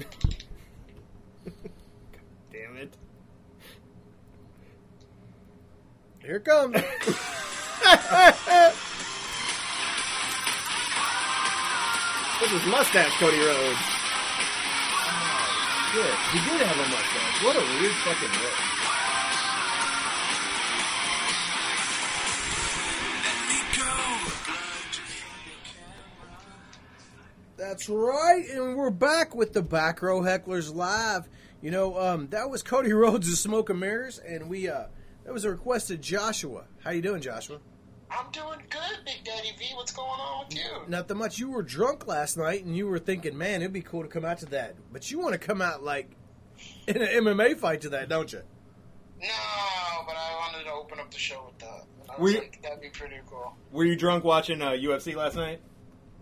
Damn it. Here it comes. This is mustache Cody Rhodes. Oh, Good. He did have a mustache. What a weird fucking look. That's right, and we're back with the Back Row Hecklers live. You know, um, that was Cody Rhodes' Smoke and Mirrors, and we uh, that was a request of Joshua. How you doing, Joshua? I'm doing good, Big Daddy V. What's going on with you? Not that much. You were drunk last night, and you were thinking, "Man, it'd be cool to come out to that." But you want to come out like in an MMA fight to that, don't you? No, but I wanted to open up the show with that. I Were was you- that'd be pretty cool. Were you drunk watching uh, UFC last night?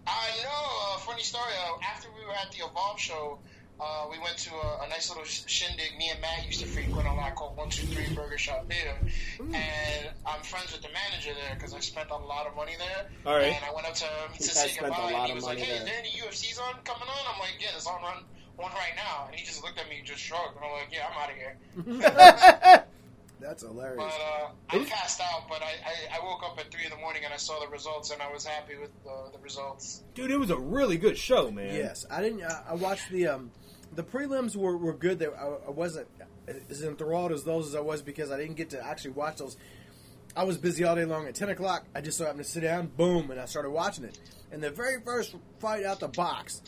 I know. Uh, funny story. Uh, after we were at the Evolve show, uh, we went to a, a nice little shindig. Me and Matt used to frequent a lot called One Two Three Burger Shop Beer, and I'm friends with the manager there because I spent a lot of money there. All right. And I went up to him to You say guys goodbye, and he was like, "Hey, is there. there any UFCs on coming on?" I'm like, "Yeah, there's on run one right now." And he just looked at me, and just shrugged, and I'm like, "Yeah, I'm out of here." That's hilarious. But uh, I passed out, but I, I, I woke up at three in the morning and I saw the results, and I was happy with the, the results. Dude, it was a really good show, man. Yes, I didn't. I, I watched the um, the prelims were, were good. They, I, I wasn't as enthralled as those as I was because I didn't get to actually watch those. I was busy all day long. At ten o'clock, I just so happened to sit down, boom, and I started watching it. And the very first fight out the box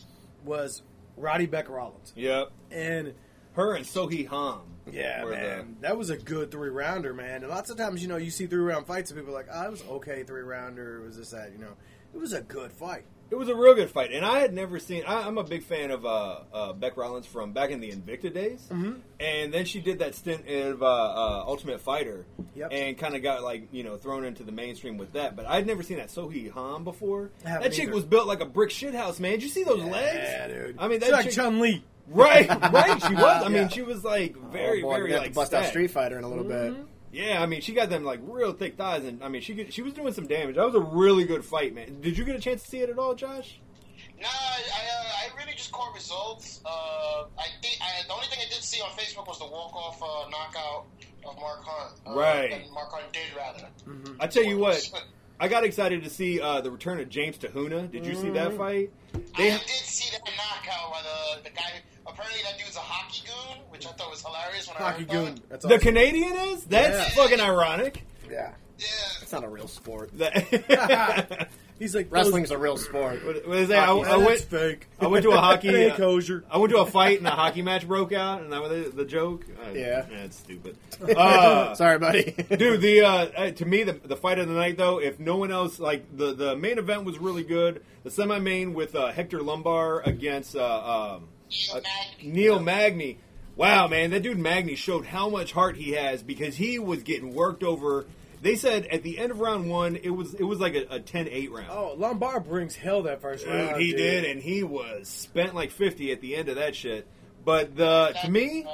was Rowdy Bec Rawlings, Yep. and Her and Sohee Ham. Yeah, were the- man, that was a good three rounder, man. And lots of times, you know, you see three round fights, and people are like, "Oh, it was okay three rounder." It was this that, you know, it was a good fight. It was a real good fight, and I had never seen. I, I'm a big fan of uh, uh, Bec Rawlings from back in the Invicta days, mm-hmm. and then she did that stint of uh, uh, Ultimate Fighter, Yep. and kind of got like you know thrown into the mainstream with that. But I'd never seen that Sohee Han before. That chick either. was built like a brick shithouse, man. Did you see those Yeah, legs? Yeah, dude. I mean, She's that like chick- Chun Li. Right, right. She was. I mean, Yeah. she was like very, oh, boy, very like to bust out. Street Fighter in a little bit. Yeah, I mean, she got them like real thick thighs, and I mean, she could, she was doing some damage. That was a really good fight, man. Did you get a chance to see it at all, Josh? Nah, I, uh, I really just caught results. Uh, I think I, the only thing I did see on Facebook was the walk off uh, knockout of Mark Hunt. Uh, Right. And Mark Hunt did rather. I tell you what, I got excited to see uh, the return of James Te Huna. Did you see Mm-hmm. that fight? I They, did see that knockout by the the guy. Apparently, that dude's a hockey goon, which I thought was hilarious when I Hockey heard goon. it. That's the. Canadian is? That's Yeah. fucking ironic. Yeah, Yeah. it's not a real sport. He's like Wrestling's a real sport. what, what is that? I, Hockey's I went. fake. I went to a hockey. It ain't uh, kosher. I went to a fight and a hockey match broke out, and that was the, the joke. Uh, Yeah. it's stupid. Uh, Sorry, buddy. Dude, the uh, uh, to me the, the fight of the night though, if no one else like the the main event was really good. The semi main with uh, Hector Lombard against uh, um, Neil uh, Magny. Neil Magny. Wow, man, that dude Magny showed how much heart he has because he was getting worked over. They said at the end of round one, it was it was like a, a 10-8 round. Oh, Lombard brings hell that first Dude, round. he did, and he was spent like fifty at the end of that shit. But the to me,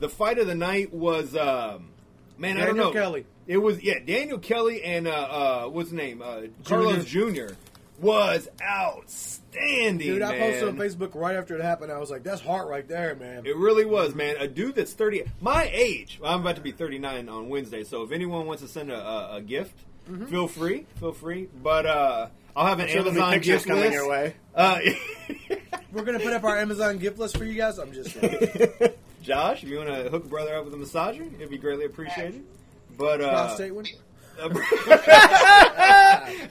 the fight of the night was um, man, I don't know. Kelly. It was yeah, Daniel Kelly and uh, uh, what's his name, uh, Carlos Jr. was outstanding. Dude, I posted on Facebook right after it happened. I was like, "That's heart right there, man." It really was, man. A dude that's thirty, my age. I'm about to be 39 on Wednesday, so if anyone wants to send a, a, a gift, feel free, feel free. But uh, I'll have an Sure, there'll be Amazon pictures gift coming list. your way. Uh, We're gonna put up our Amazon gift list for you guys. I'm just saying. Josh, if you want to hook a brother up with a massager, it'd be greatly appreciated. But uh, prostate one.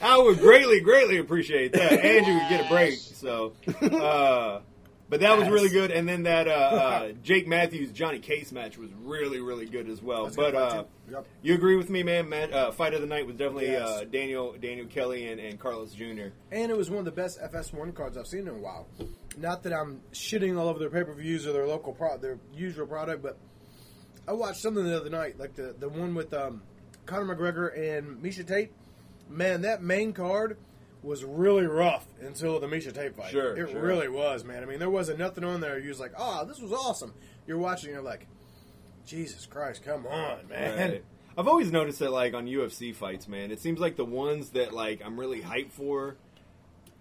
I would greatly, greatly appreciate that. Andrew would get a break. So, uh, but that was really good. And then that uh, uh, Jake Matthews Johnny Case match was really, really good as well. That's but uh. Yep. you agree with me, man? Matt, uh, fight of the night was definitely Yes. uh, Daniel Daniel Kelly and, and Carlos Jr. And it was one of the best FS1 cards I've seen in a while. Not that I'm shitting all over their pay per views or their local pro- their usual product, but I watched something the other night, like the the one with um, Conor McGregor and Miesha Tate. Man, that main card was really rough until the Miesha Tate fight. Sure, it sure. really was, man. I mean, there wasn't nothing on there. You was like, oh, this was awesome. You're watching, you're like, Jesus Christ, come on, man. Right. I've always noticed that, like on UFC fights, man, it seems like the ones that like I'm really hyped for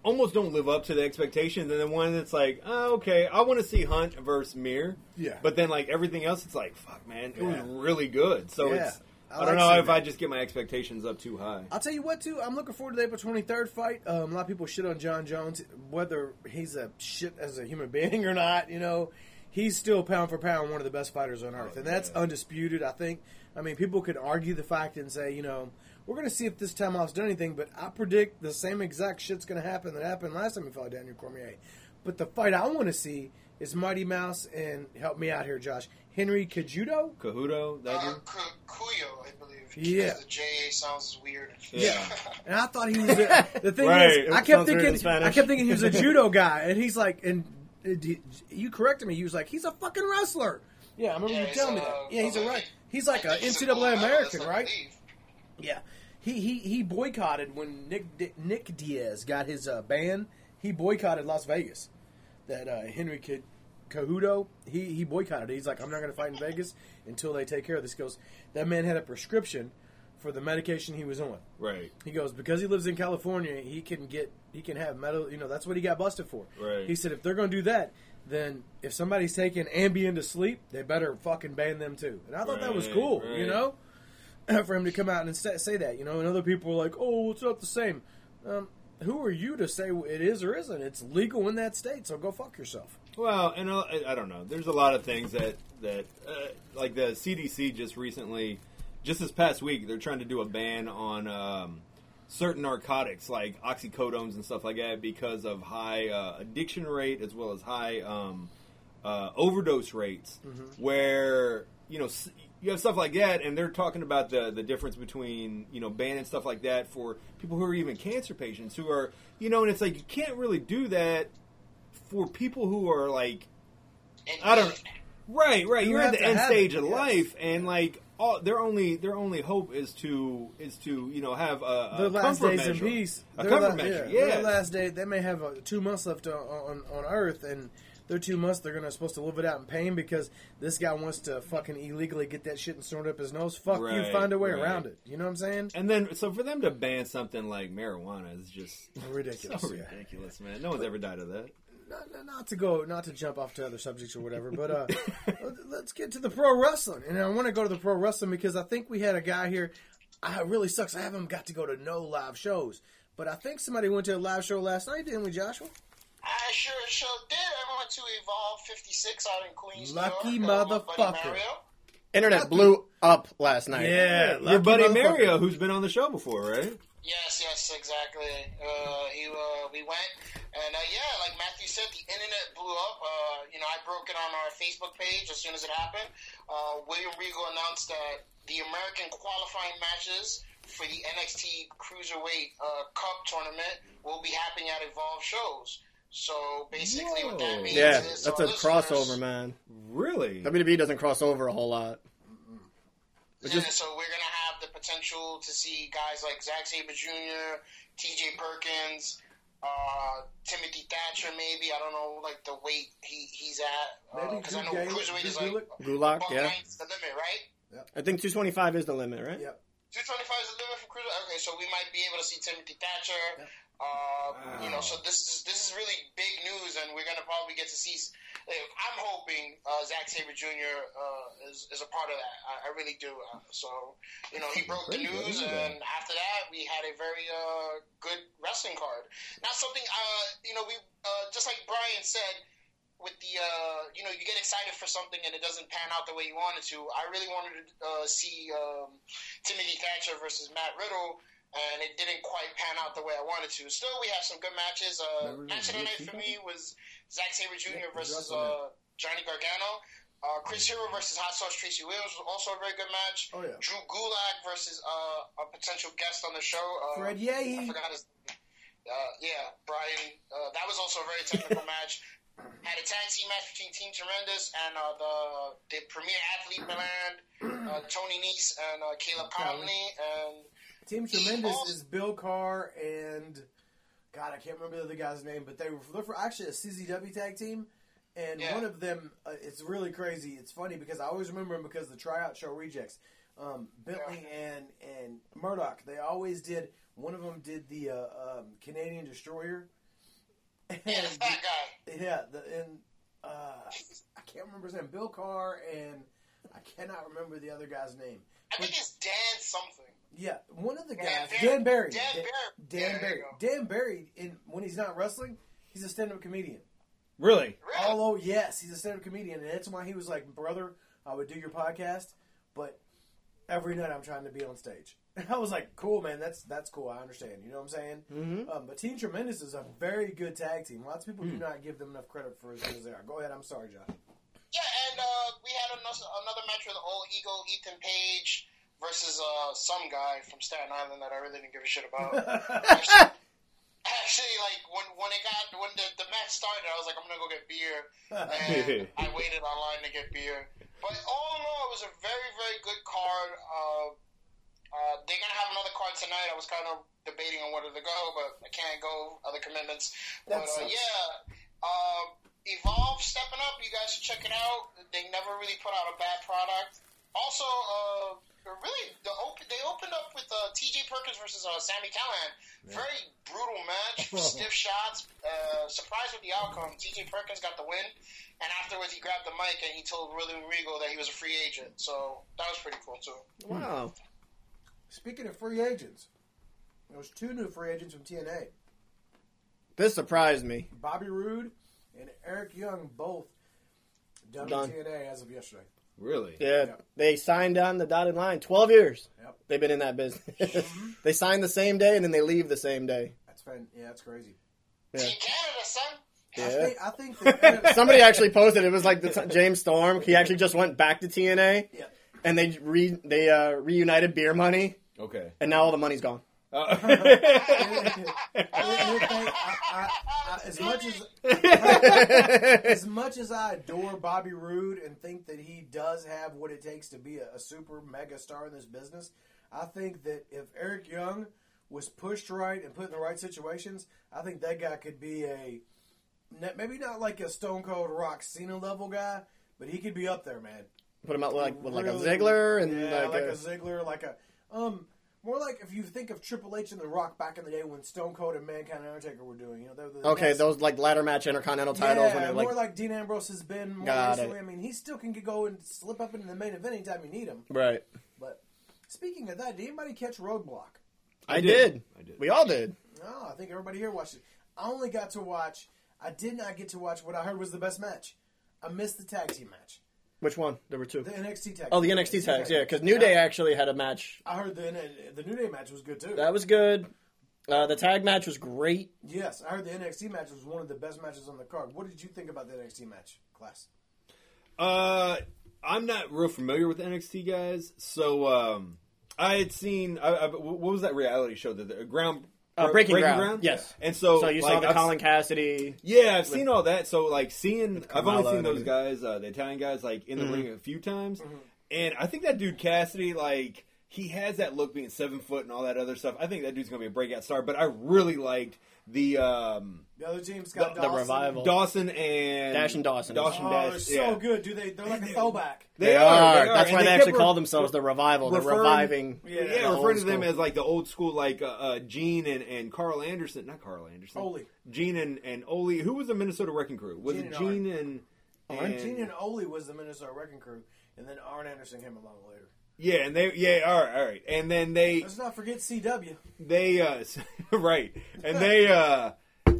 almost don't live up to the expectations, and then one that's like, oh, okay, I want to see Hunt versus Mir. Yeah. But then like everything else, it's like, fuck, man, it was really good. So Yeah. it's. I I, like don't know if. I just get my expectations up too high. I'll tell you what, too. I'm looking forward to the April 23rd fight. Um, a lot of people shit on John Jones, whether he's a shit as a human being or not. You know, he's still pound for pound one of the best fighters on earth, and that's yeah. undisputed. I think. I mean, people could argue the fact and say, you know, we're going to see if this time off's done anything, but I predict the same exact shit's going to happen that happened last time he fought Daniel Cormier. But the fight I want to see is Mighty Mouse and help me out here, Josh. Henry Kajudo. Cahudo, that Uh, dude. Ku- Kuyo, I believe. Yeah. The J sounds weird. Yeah. And I thought he was a, the thing Right. is, I kept sounds weird in thinking, I kept thinking he was a judo guy, and he's like, and uh, you corrected me. He was like, he's a fucking wrestler. Yeah, I remember Yeah, you he's telling me that. Yeah, he's a I right. He's like I a he's a NCAA medalist, American, I right? believe. Yeah. He he he boycotted when Nick Nick Diaz got his uh, ban. He boycotted Las Vegas. That uh, Henry K- Cahudo, he he boycotted. it. He's like, I'm not going to fight in Vegas until they take care of this. He goes, that man had a prescription for the medication he was on. Right. He goes because he lives in California, he can get he can have metal. You know that's what he got busted for. Right. He said if they're going to do that, then if somebody's taking Ambien to sleep, they better fucking ban them too. And I thought that was cool. right. You know, for him to come out and say, say that. You know, and other people were like, oh, it's not the same. Um, who are you to say it is or isn't? It's legal in that state, so go fuck yourself. Well, and uh, I don't know. There's a lot of things that that uh, like the CDC just recently, just this past week, they're trying to do a ban on um, certain narcotics like oxycodones and stuff like that because of high uh, addiction rate as well as high um, uh, overdose rates. Where you know s- you have stuff like that, and they're talking about the the difference between you know banning stuff like that for people who are even cancer patients who are you know, and it's like you can't really do that for people who are like I don't right right. You you're at the end stage it, of yes. life and like all their only their only hope is to is to you know have a, Their last comfort days measure. in peace. a Their comfort la- measure yeah, yeah, Their last day, they may have uh, two months left on, on, on Earth, and their two months they're gonna supposed to live it out in pain because this guy wants to fucking illegally get that shit and snort it up his nose. Fuck you, find a way right. around it. You know what I'm saying? and then so for them to ban something like marijuana is just Ridiculous. so yeah. ridiculous man no one's ever died of that Not, not- not to go, not to jump off to other subjects or whatever, but uh, let's get to the pro wrestling. And I want to go to the pro wrestling because I think we had a guy here. I it really sucks. I haven't got to go to no live shows, but I think somebody went to a live show last night, didn't we, Joshua? I sure sure did. I went to Evolve 56 out in Queens, Lucky York. with my buddy motherfucker. Mario. Internet blew up last night. Yeah, your buddy. Mario who's been on the show before right Yes, yes, exactly. Uh, he, uh, we went, and uh, yeah, like Matthew said, the internet blew up. Uh, you know, I broke it on our Facebook page as soon as it happened. Uh, William Regal announced that the American qualifying matches for the NXT Cruiserweight uh, Cup tournament will be happening at Evolve shows. So basically, what that Whoa. means Yeah, is that's a crossover, man. really WWE doesn't cross over a whole lot. Yeah, just- so we're gonna have the potential to see guys like Zack Sabre Jr., T.J. Perkins, uh, Timothy Thatcher, maybe. I don't know, like the weight he he's at, Maybe because I know Drew Gulak- cruiserweight is Drew like Gulak? Gulak, buck yeah. nine's the limit, right? I think 225 is the limit, right? Yep. 225 is the limit for cruiser. Okay, so we might be able to see Timothy Thatcher. Uh, You know, so this is this is really big news, and we're gonna probably get to see. Like, I'm hoping uh, Zack Sabre Jr. Uh, is, is a part of that. I, I really do. Uh, so you know, he broke the good, news, look and after that, we had a very uh, good wrestling card. Not something, uh, you know, we uh, just like Brian said with the uh, you know you get excited for something and it doesn't pan out the way you wanted to. I really wanted to uh, see um, Timothy Thatcher versus Matt Riddle, and it didn't quite pan out the way I wanted to. Still, we have some good matches. Uh, match of the night for me was Zack Sabre Jr. Yeah, versus uh, Johnny Gargano. Uh, Chris Hero versus Hot Sauce Tracy Williams was also a very good match. Oh, yeah. Drew Gulak versus uh, a potential guest on the show. Uh, Fred I forgot his. Uh, yeah, Brian. Uh, that was also a very technical match. Had a tag team match between Team Tremendous and uh, the the premier athlete Milan, uh, Tony Nese and uh, Caleb Konley, and Team Tremendous is Bill Carr and God, I can't remember the other guy's name, but they were they're for actually a CZW tag team, and Yeah. one of them uh, it's really crazy. It's funny because I always remember him because the tryout show rejects. Um, Bentley and and Murdoch, they always did. One of them did the uh, um, Canadian Destroyer, And Yeah, the fat guy. Yeah, the, and uh, I can't remember his name. Bill Carr and I cannot remember the other guy's name. I think it's Dan something. Yeah, one of the Yeah, guys, Dan- Dan, Barry. Dan Dan, Barry. Dan Yeah, Barry. Dan Barry. In when he's not wrestling, he's a stand-up comedian. Really? Really? Although yes, he's a stand-up comedian, and that's why he was like, "Brother, I would do your podcast, but every night I'm trying to be on stage." And I was like, "Cool, man. That's that's cool. I understand. You know what I'm saying?" Mhm. Um, but Team Tremendous is a very good tag team. Lots of people Hmm. do not give them enough credit for as good as they are. Go ahead. I'm sorry, Josh. Yeah, and we had another, another match with Old Eagle, Ethan Page versus uh, some guy from Staten Island that I really didn't give a shit about. actually, actually, like when when it got when the, the match started, I was like, I'm gonna go get beer, and I waited online to get beer. But all in all, it was a very very good card. Uh, uh, they're gonna have another card tonight. I was kind of debating on whether to go, but I can't go. Other commitments. That but uh, sucks. yeah, uh, Evolve stepping up. You guys should check it out. They never really put out a bad product. Also, uh, really, the open, they opened up with uh, T.J. Perkins versus uh, Sami Callihan. Very brutal match, stiff shots. Uh, surprised with the outcome. T.J. Perkins got the win, and afterwards he grabbed the mic and he told William Regal that he was a free agent. So that was pretty cool too. Wow. Speaking of free agents, there was two new free agents from TNA. This surprised me. Bobby Roode and Eric Young both done, Done. TNA as of yesterday. Really? Yeah, Yep. they signed on the dotted line. Twelve years. Yep. They've been in that business. they sign the same day and then they leave the same day. That's fine. Yeah, that's crazy. Yeah. Team Canada, son. I Yeah. think, I think that Somebody actually posted it was like the t- James Storm. He actually just went back to TNA Yeah. and they re they uh, reunited Beer Money Okay. and now all the money's gone. Uh, I- I- I- as much as as much as I adore Bobby Roode and think that he does have what it takes to be a, a super mega star in this business, I think that if Eric Young was pushed right and put in the right situations, I think that guy could be a maybe not like a Stone Cold Rock Cena level guy, but he could be up there, man. Put him out like with like a Ziggler and yeah, like, like a, a Ziggler, like a um. More like if you think of Triple H and The Rock back in the day when Stone Cold and Mankind and Undertaker were doing, you know, they were the okay, best. those like ladder match intercontinental titles Yeah, when they're more like, like, Dean Ambrose has been more Got recently. it. I mean, he still can go and slip up into the main event anytime you need him. right. But speaking of that, did anybody catch Roadblock? I, did. did. I did. We all did. No, I think everybody here watched it. I only got to watch. I did not get to watch what I heard was the best match. I missed the tag team match, Which one? There were two. the NXT tag. Oh, the team. NXT tags, yeah, because Yeah. New Day actually had a match I heard the the New Day match was good too. that was good. Uh, the tag match was great. Yes, I heard the NXT match was one of the best matches on the card. What did you think about the NXT match, class? Uh, I'm not real familiar with NXT guys, so um, I had seen. I, I, what was that reality show? that the ground Uh, Breaking Ground, yes. And so, So you like, saw the I've- Colin Cassady. Yeah, I've seen all that. So like seeing, I've only seen those guys, uh, the Italian guys, like in the Mhm. ring a few times, and I think that dude Cassady, like he has that look being seven foot and all that other stuff. I think that dude's gonna be a breakout star. But I really liked the um, The other team, Scott The- the Dawson. revival. Dawson and Dash and Dawson. Dawson Oh, Dash. they're so yeah. good, Do They they're like a throwback. They, are. they That's And why they, kept actually re- call themselves the revival. They're reviving. Yeah, Yeah, the referring old to them as like the old school, like uh, uh, Gene and, and Carl Anderson, not Carl Anderson, Ole. Gene and and Ole. Who was the Minnesota Wrecking Crew? Was Gene it and Gene and, and Gene and Ole was the Minnesota Wrecking Crew, and then Arn Anderson came along later. yeah, and they yeah, all right, all right, and then they Let's not forget CW. they uh right and they uh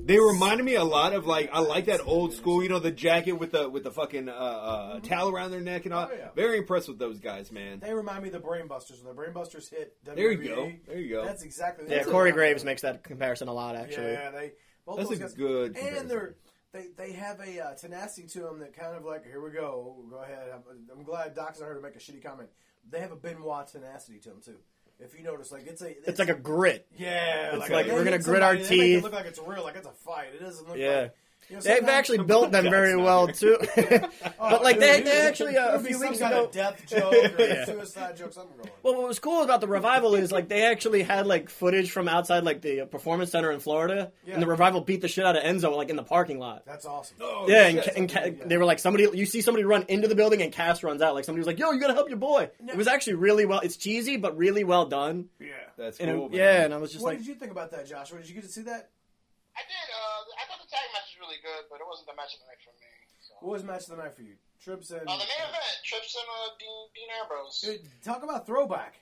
they reminded me a lot of like I like that old school, you know, the jacket with the with the fucking uh, uh towel around their neck and all. Oh, yeah. Very impressed with those guys, man. They remind me of the Brainbusters. When the Brainbusters hit WWE, There you go. There you go. That's exactly. Yeah, that's Corey what- Graves makes that comparison a lot, actually. Yeah, they both That's those a guys, good comparison. and they're they they have a uh, tenacity to them that kind of like here we go, go ahead. I'm, I'm glad Doc's not here to make a shitty comment. They have a Benoit tenacity to them too. If you notice, like it's a It's like a grit. yeah, It's like, they we're gonna grit our somebody, they make it teeth. look like it's real, like it's a fight. It doesn't look Yeah. like. You know, They've actually built them very not well too. Oh, but like they, they actually uh, a few weeks ago. death joke or Yeah. suicide joke, something going. Well, what was cool about the revival is like they actually had like footage from outside like the uh, performance center in Florida, Yeah. and the revival beat the shit out of Enzo like in the parking lot. That's awesome. Oh, yeah, and, shit. and Ca- Yeah. they were like somebody. You see somebody run into the building, and Cass runs out. Like somebody was like, "Yo, you gotta help your boy." No. It was actually really well. It's cheesy, but really well done. Yeah. That's And it- cool. man. yeah, and I was just what like, did you think about that, Joshua? Did you get to see that? I did. I thought the tag match good, but it wasn't the match of the night for me. So. What was match of the night for you? Trips and Uh, the main event, Trips and uh, Dean, Dean Ambrose. Dude, talk about throwback.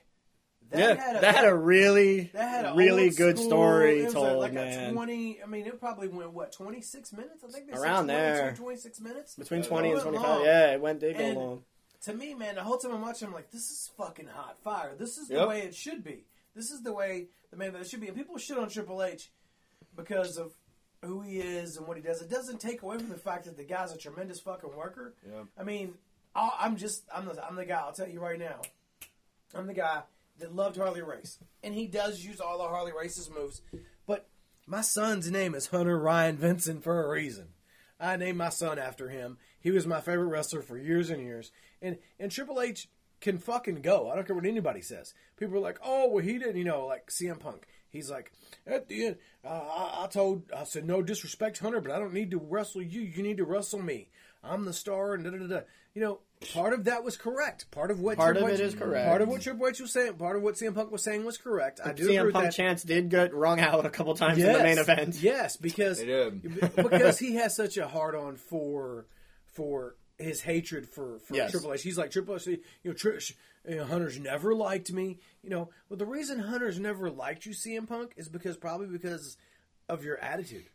yeah, that had a really, that had a really good school- story told, like man. A Twenty. I mean, it probably went what twenty six minutes. I think they said Around 22, there. Twenty six minutes. Between twenty and twenty five, long. yeah, it went did go And- long. To me, man, the whole time I'm watching, I'm like, this is fucking hot fire. This is the Yep. way it should be. This is the way the man that it should be. And people shit on Triple H because of who he is and what he does. It doesn't take away from the fact that the guy's a tremendous fucking worker. Yeah. I mean, I- I'm just I'm the I'm the guy. I'll tell you right now. I'm the guy that loved Harley Race, and he does use all the Harley Race's moves. But my son's name is Hunter Ryan Vincent for a reason. I named my son after him. He was my favorite wrestler for years and years. And and Triple H can fucking go. I don't care what anybody says. People are like, oh, well, he didn't, you know, like CM Punk. He's like, at the end, uh, I, I told, I said, no disrespect, Hunter, but I don't need to wrestle you. You need to wrestle me. I'm the star, and da da da. da. You know, part of that was correct. Part of what Part Triple of it H- is correct. Part of what Triple H was saying, part of what CM Punk was saying was correct. I do agree CM with Punk that. chance did get wrung out a couple times in the main event. Yes, because because he has such a hard on for for his hatred for, for Yes. Triple H. He's like Triple H. You know, Tri- you know, Hunter's never liked me. You know, well, the reason Hunter's never liked you, CM Punk, is because probably because of your attitude.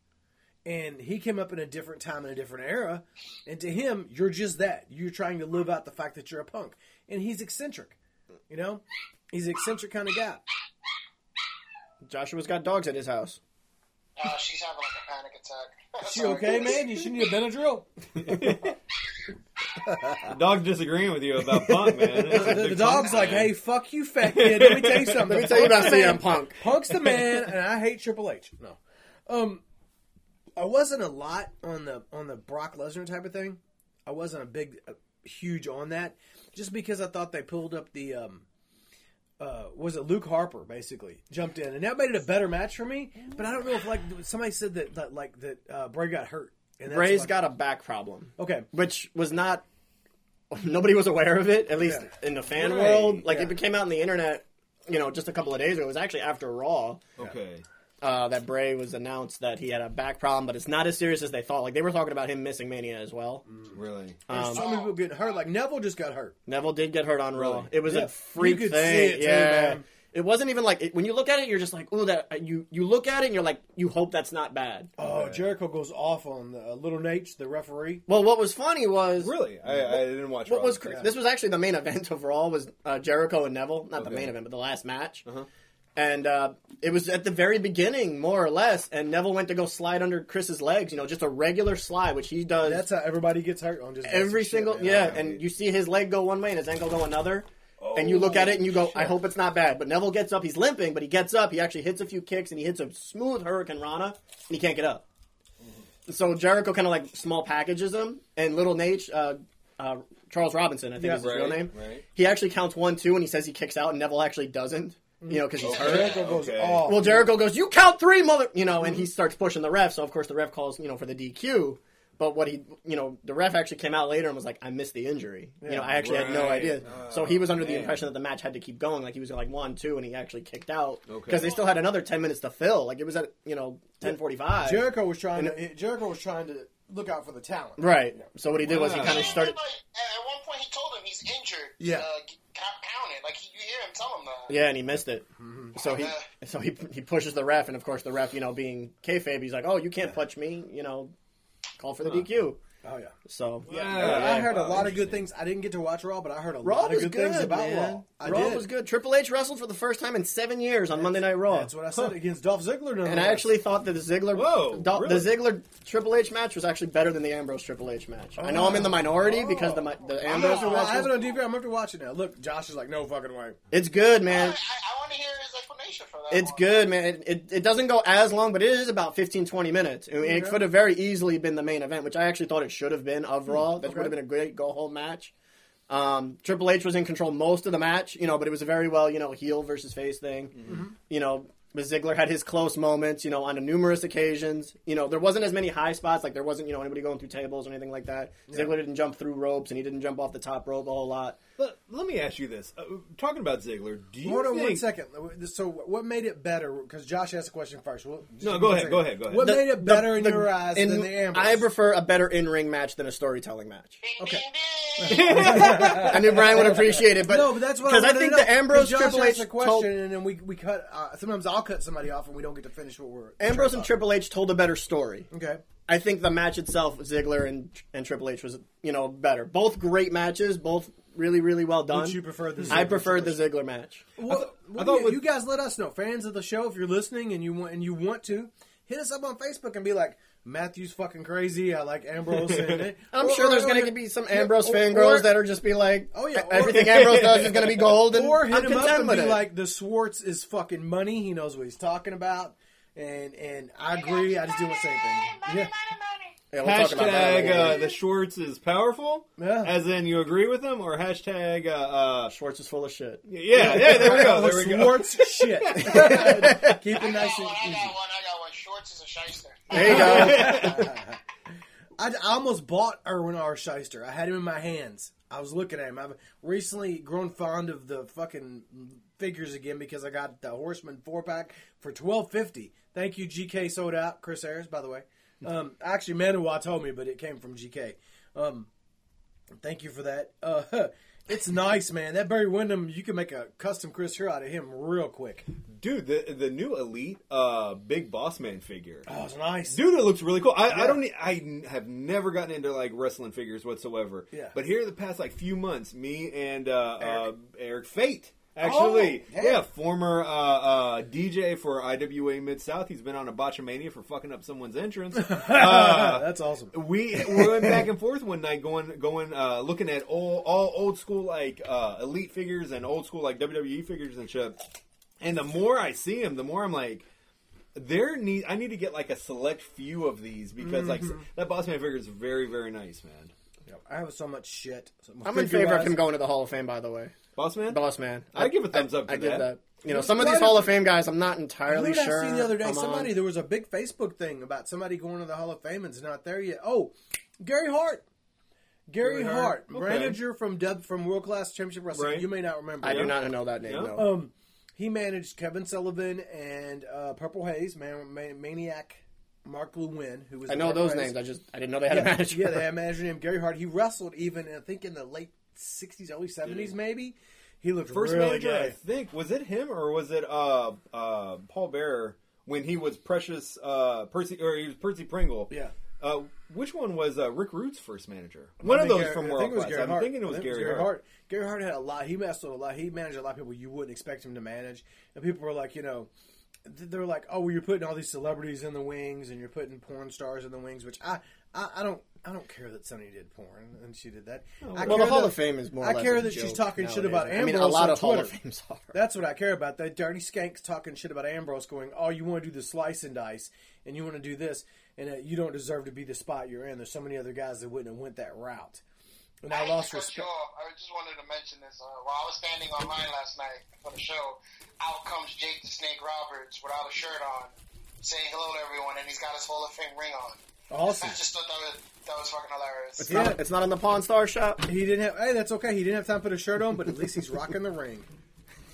And he came up in a different time in a different era, and to him, you're just that. You're trying to live out the fact that you're a punk, and he's eccentric. You know, he's an eccentric kind of guy. Joshua's got dogs at his house. Uh, she's having like a panic attack. She okay, man? You should need a Benadryl. The dog's disagreeing with you about Punk, man. The, the dog's like, fan. "Hey, fuck you, fat kid. Let me tell you something. Let me tell you about Punk's. CM Punk. Punk's the man, and I hate Triple H. No, um, I wasn't a lot on the on the Brock Lesnar type of thing. I wasn't a big, uh, huge on that, just because I thought they pulled up the um, uh, was it Luke Harper basically jumped in, and that made it a better match for me. But I don't know if like somebody said that, that like that uh, Bray got hurt. And that's Bray's got a back problem, okay. which was not. Nobody was aware of it, at least Yeah. in the fan Right, world. Like yeah. it came out on the internet, you know, just a couple of days ago. It was actually after Raw Okay. uh, that Bray was announced that he had a back problem, but it's not as serious as they thought. Like they were talking about him missing Mania as well. Really? There's Um, so many people getting hurt. Like Neville just got hurt. Neville did get hurt on Raw. Really? It was Yeah. a freak You could thing. see it too, yeah. man. It wasn't even like it, when you look at it, you're just like, oh, that you you look at it and you're like, you hope that's not bad. Oh, Jericho goes off on uh, Little Nate, the referee. Well, what was funny was Really? I, I didn't watch. what Raw. was cra- this was actually the main event overall was uh, Jericho and Neville, not the main event, but the last match. Uh-huh. And uh, it was at the very beginning, more or less. And Neville went to go slide under Chris's legs, you know, just a regular slide, which he does That's how everybody gets hurt on just every basic shit, single yeah. And you see his leg go one way and his ankle go another. And you look at it and you go, I hope it's not bad. But Neville gets up, he's limping, but he gets up, he actually hits a few kicks, and he hits a smooth Hurricane Rana, and he can't get up. So Jericho kind of like small packages him, and little Nate, uh, uh, Charles Robinson, I think Yeah. is his real name. right. He actually counts one, two, and he says he kicks out, and Neville actually doesn't, you know, because he's hurt. Jericho goes Okay. off. Well, Jericho goes, "You count three, mother," you know, and he starts pushing the ref. So of course the ref calls, you know, for the DQ. But what he, you know, the ref actually came out later and was like, "I missed the injury." you know, I actually had no Right. idea. so he was under the impression that the match had to keep going, like he was like one, two, and he actually kicked out Okay. because they still had another ten minutes to fill. Like it was at you know ten forty five. Jericho was trying to Jericho was trying to look out for the talent. Right. So what he did was he kind of started. Like, at at one point, he told him he's injured. Yeah. Uh, g- count, count it. Like you hear him tell him that. Yeah, and he missed it. Mm-hmm. So he so he he pushes the ref, and of course the ref, you know, being kayfabe, he's like, "Oh, you can't punch me," you know, call for the DQ. Oh yeah. So Yeah. I heard a lot of good things. I didn't get to watch Raw, but I heard a Raw lot of good, good, things about man. Raw. I Raw did. was good. Triple H wrestled for the first time in seven years on Monday Night Raw. That's what I said against Dolph Ziggler. and I actually thought that the Ziggler, Whoa, Dol- really? the Ziggler Triple H match was actually better than the Ambrose Triple H match. I know I'm in the minority oh. because the the Ambrose gonna- match. Oh, I have it was- on DVD. I'm going to watch it now. Look, Josh is like, no fucking way. it's good, I, man. I, I want to hear his explanation for that. It's one. good, man. It, it, it doesn't go as long, but it is about 15, 20 minutes. And it could have very easily been the main event, which I actually thought it should have been of Raw. That Okay. would have been a great go home match. Um, Triple H was in control most of the match, you know, but it was a very well, you know, heel versus face thing. Mm-hmm. You know, But Ziggler had his close moments, you know, on numerous occasions. You know, there wasn't as many high spots, like there wasn't, you know, anybody going through tables or anything like that. Ziggler didn't jump through ropes and he didn't jump off the top rope a whole lot. Let, let me ask you this: uh, talking about Ziggler, do you Hold on think? one second. So, what made it better? Because Josh asked a question first. Well, No, go ahead, second. go ahead, go ahead. What The- made it better in The- your eyes in- than the Ambrose? I prefer a better in ring match than a storytelling match. Okay. ding, ding. I knew Brian would appreciate it, but no, but that's what because I, I, think know. the Ambrose Josh Triple asked H a question, told, and then we we cut. Uh, sometimes I'll cut somebody off, and we don't get to finish what we're. Ambrose and about. Triple H told a better story. Okay. I think the match itself, Ziggler and and Triple H, was you know better. Both great matches, both really really well done. Which you prefer the I Ziggler preferred the Ziggler match. Well, thought- what I thought you, with- you guys let us know, fans of the show, if you're listening and you want and you want to hit us up on Facebook and be like, Matthew's fucking crazy. I like Ambrose. And, I'm or- sure there's going to be some yeah, Ambrose or- fangirls or- that are just be like, Oh, yeah, or- everything Ambrose does is going to be gold, and Or I'm hit him up and be it. like, the Schwartz is fucking money. He knows what he's talking about. And and I agree. I just do the same thing. say anything. Money, Yeah. Money, money. yeah, we'll talk about hashtag uh, the Schwartz is powerful. Yeah. As in you agree with him, or hashtag uh, uh, Schwartz is full of shit. yeah, yeah. There we go. There we go. Schwartz shit. Keep it nice and one. I got one. I got one. Shorts is a shyster. There you go. I, I almost bought Irwin R. Schyster. I had him in my hands. I was looking at him. I've recently grown fond of the fucking figures again because I got the Horseman four pack for twelve fifty. Thank you, GK sold out. Chris Ayers, by the way. Um, actually, Manawa told me, but it came from GK. Um, thank you for that. Uh, it's nice, man. That Barry Windham, you can make a custom Chris here out of him real quick. Dude, the the new elite uh, big boss man figure. Oh, it's nice. Dude, it looks really cool. I, Yeah. I don't. I have never gotten into like wrestling figures whatsoever. Yeah. But here, the past like few months, me and uh, Eric. uh, Eric Fate, actually, Oh, yeah. yeah, former uh, uh, DJ for IWA Mid South. He's been on a botchamania for fucking up someone's entrance. uh, That's awesome. we we went back and forth one night, going going uh, looking at all all old school like uh, elite figures and old school like WWE figures and shit. And the more I see them, the more I'm like, there need I need to get like a select few of these because like Mm-hmm. that Boss Man figure is very very nice, man. I have so much shit. I'm in favor of him going to the Hall of Fame, by the way. Boss Man, Boss man. I give a thumbs up to I give that. that. You know, some of these Hall of Fame guys, I'm not entirely Who did sure. I see the other day? I'm Somebody on. there was a big Facebook thing about somebody going to the Hall of Fame and it's not there yet. Oh, Gary Hart. Gary, Gary Hart, Hart, okay. manager from Dub from World Class Championship Wrestling. Right. You may not remember. I him. do not know that name. Yeah. No. Um, he managed Kevin Sullivan and uh, Purple Haze, Man- Man- Maniac Mark Lewin, who was I know those Haze. names. I just I didn't know they had yeah, a manager. yeah, they had a manager named Gary Hart. He wrestled even I think in the late '60s, early '70s, maybe. He looked First really manager, I think, was it him or was it uh, uh, Paul Bearer when he was Precious uh, Percy or he was Percy Pringle? Yeah. Uh, which one was uh, Rick Root's first manager? One of those Gary- from I World it was Class. Gary I'm Hart. thinking it was think Gary, Hart. Gary Hart had a lot. He messed with a lot. He managed a lot of people you wouldn't expect him to manage. And people were like, you know, they're like, oh, well, you're putting all these celebrities in the wings, and you're putting porn stars in the wings. Which I, I, I don't, I don't care that Sunny did porn and she did that. I Oh, well, care the Hall that- of Fame is more. I less care a that she's joke talking shit nowadays. about I mean, a Ambrose lot on of Hall of Twitter. Fames are. That's what I care about. That dirty skanks talking shit about Ambrose, going, "Oh, you want to do the slice and dice, and you want to do this, and uh, you don't deserve to be the spot you're in." There's so many other guys that wouldn't have went that route. And I, hate lost respect. you off. I just wanted to mention this. Uh, while I was standing online last night for the show, out comes Jake the Snake Roberts without a shirt on, saying hello to everyone, and he's got his Hall of Fame ring on. Awesome. I just thought that was that was fucking hilarious. It's Yeah. not. It's not on the Pawn Star shop. He didn't have. Hey, that's okay. He didn't have time to put a shirt on, but at least he's rocking the ring.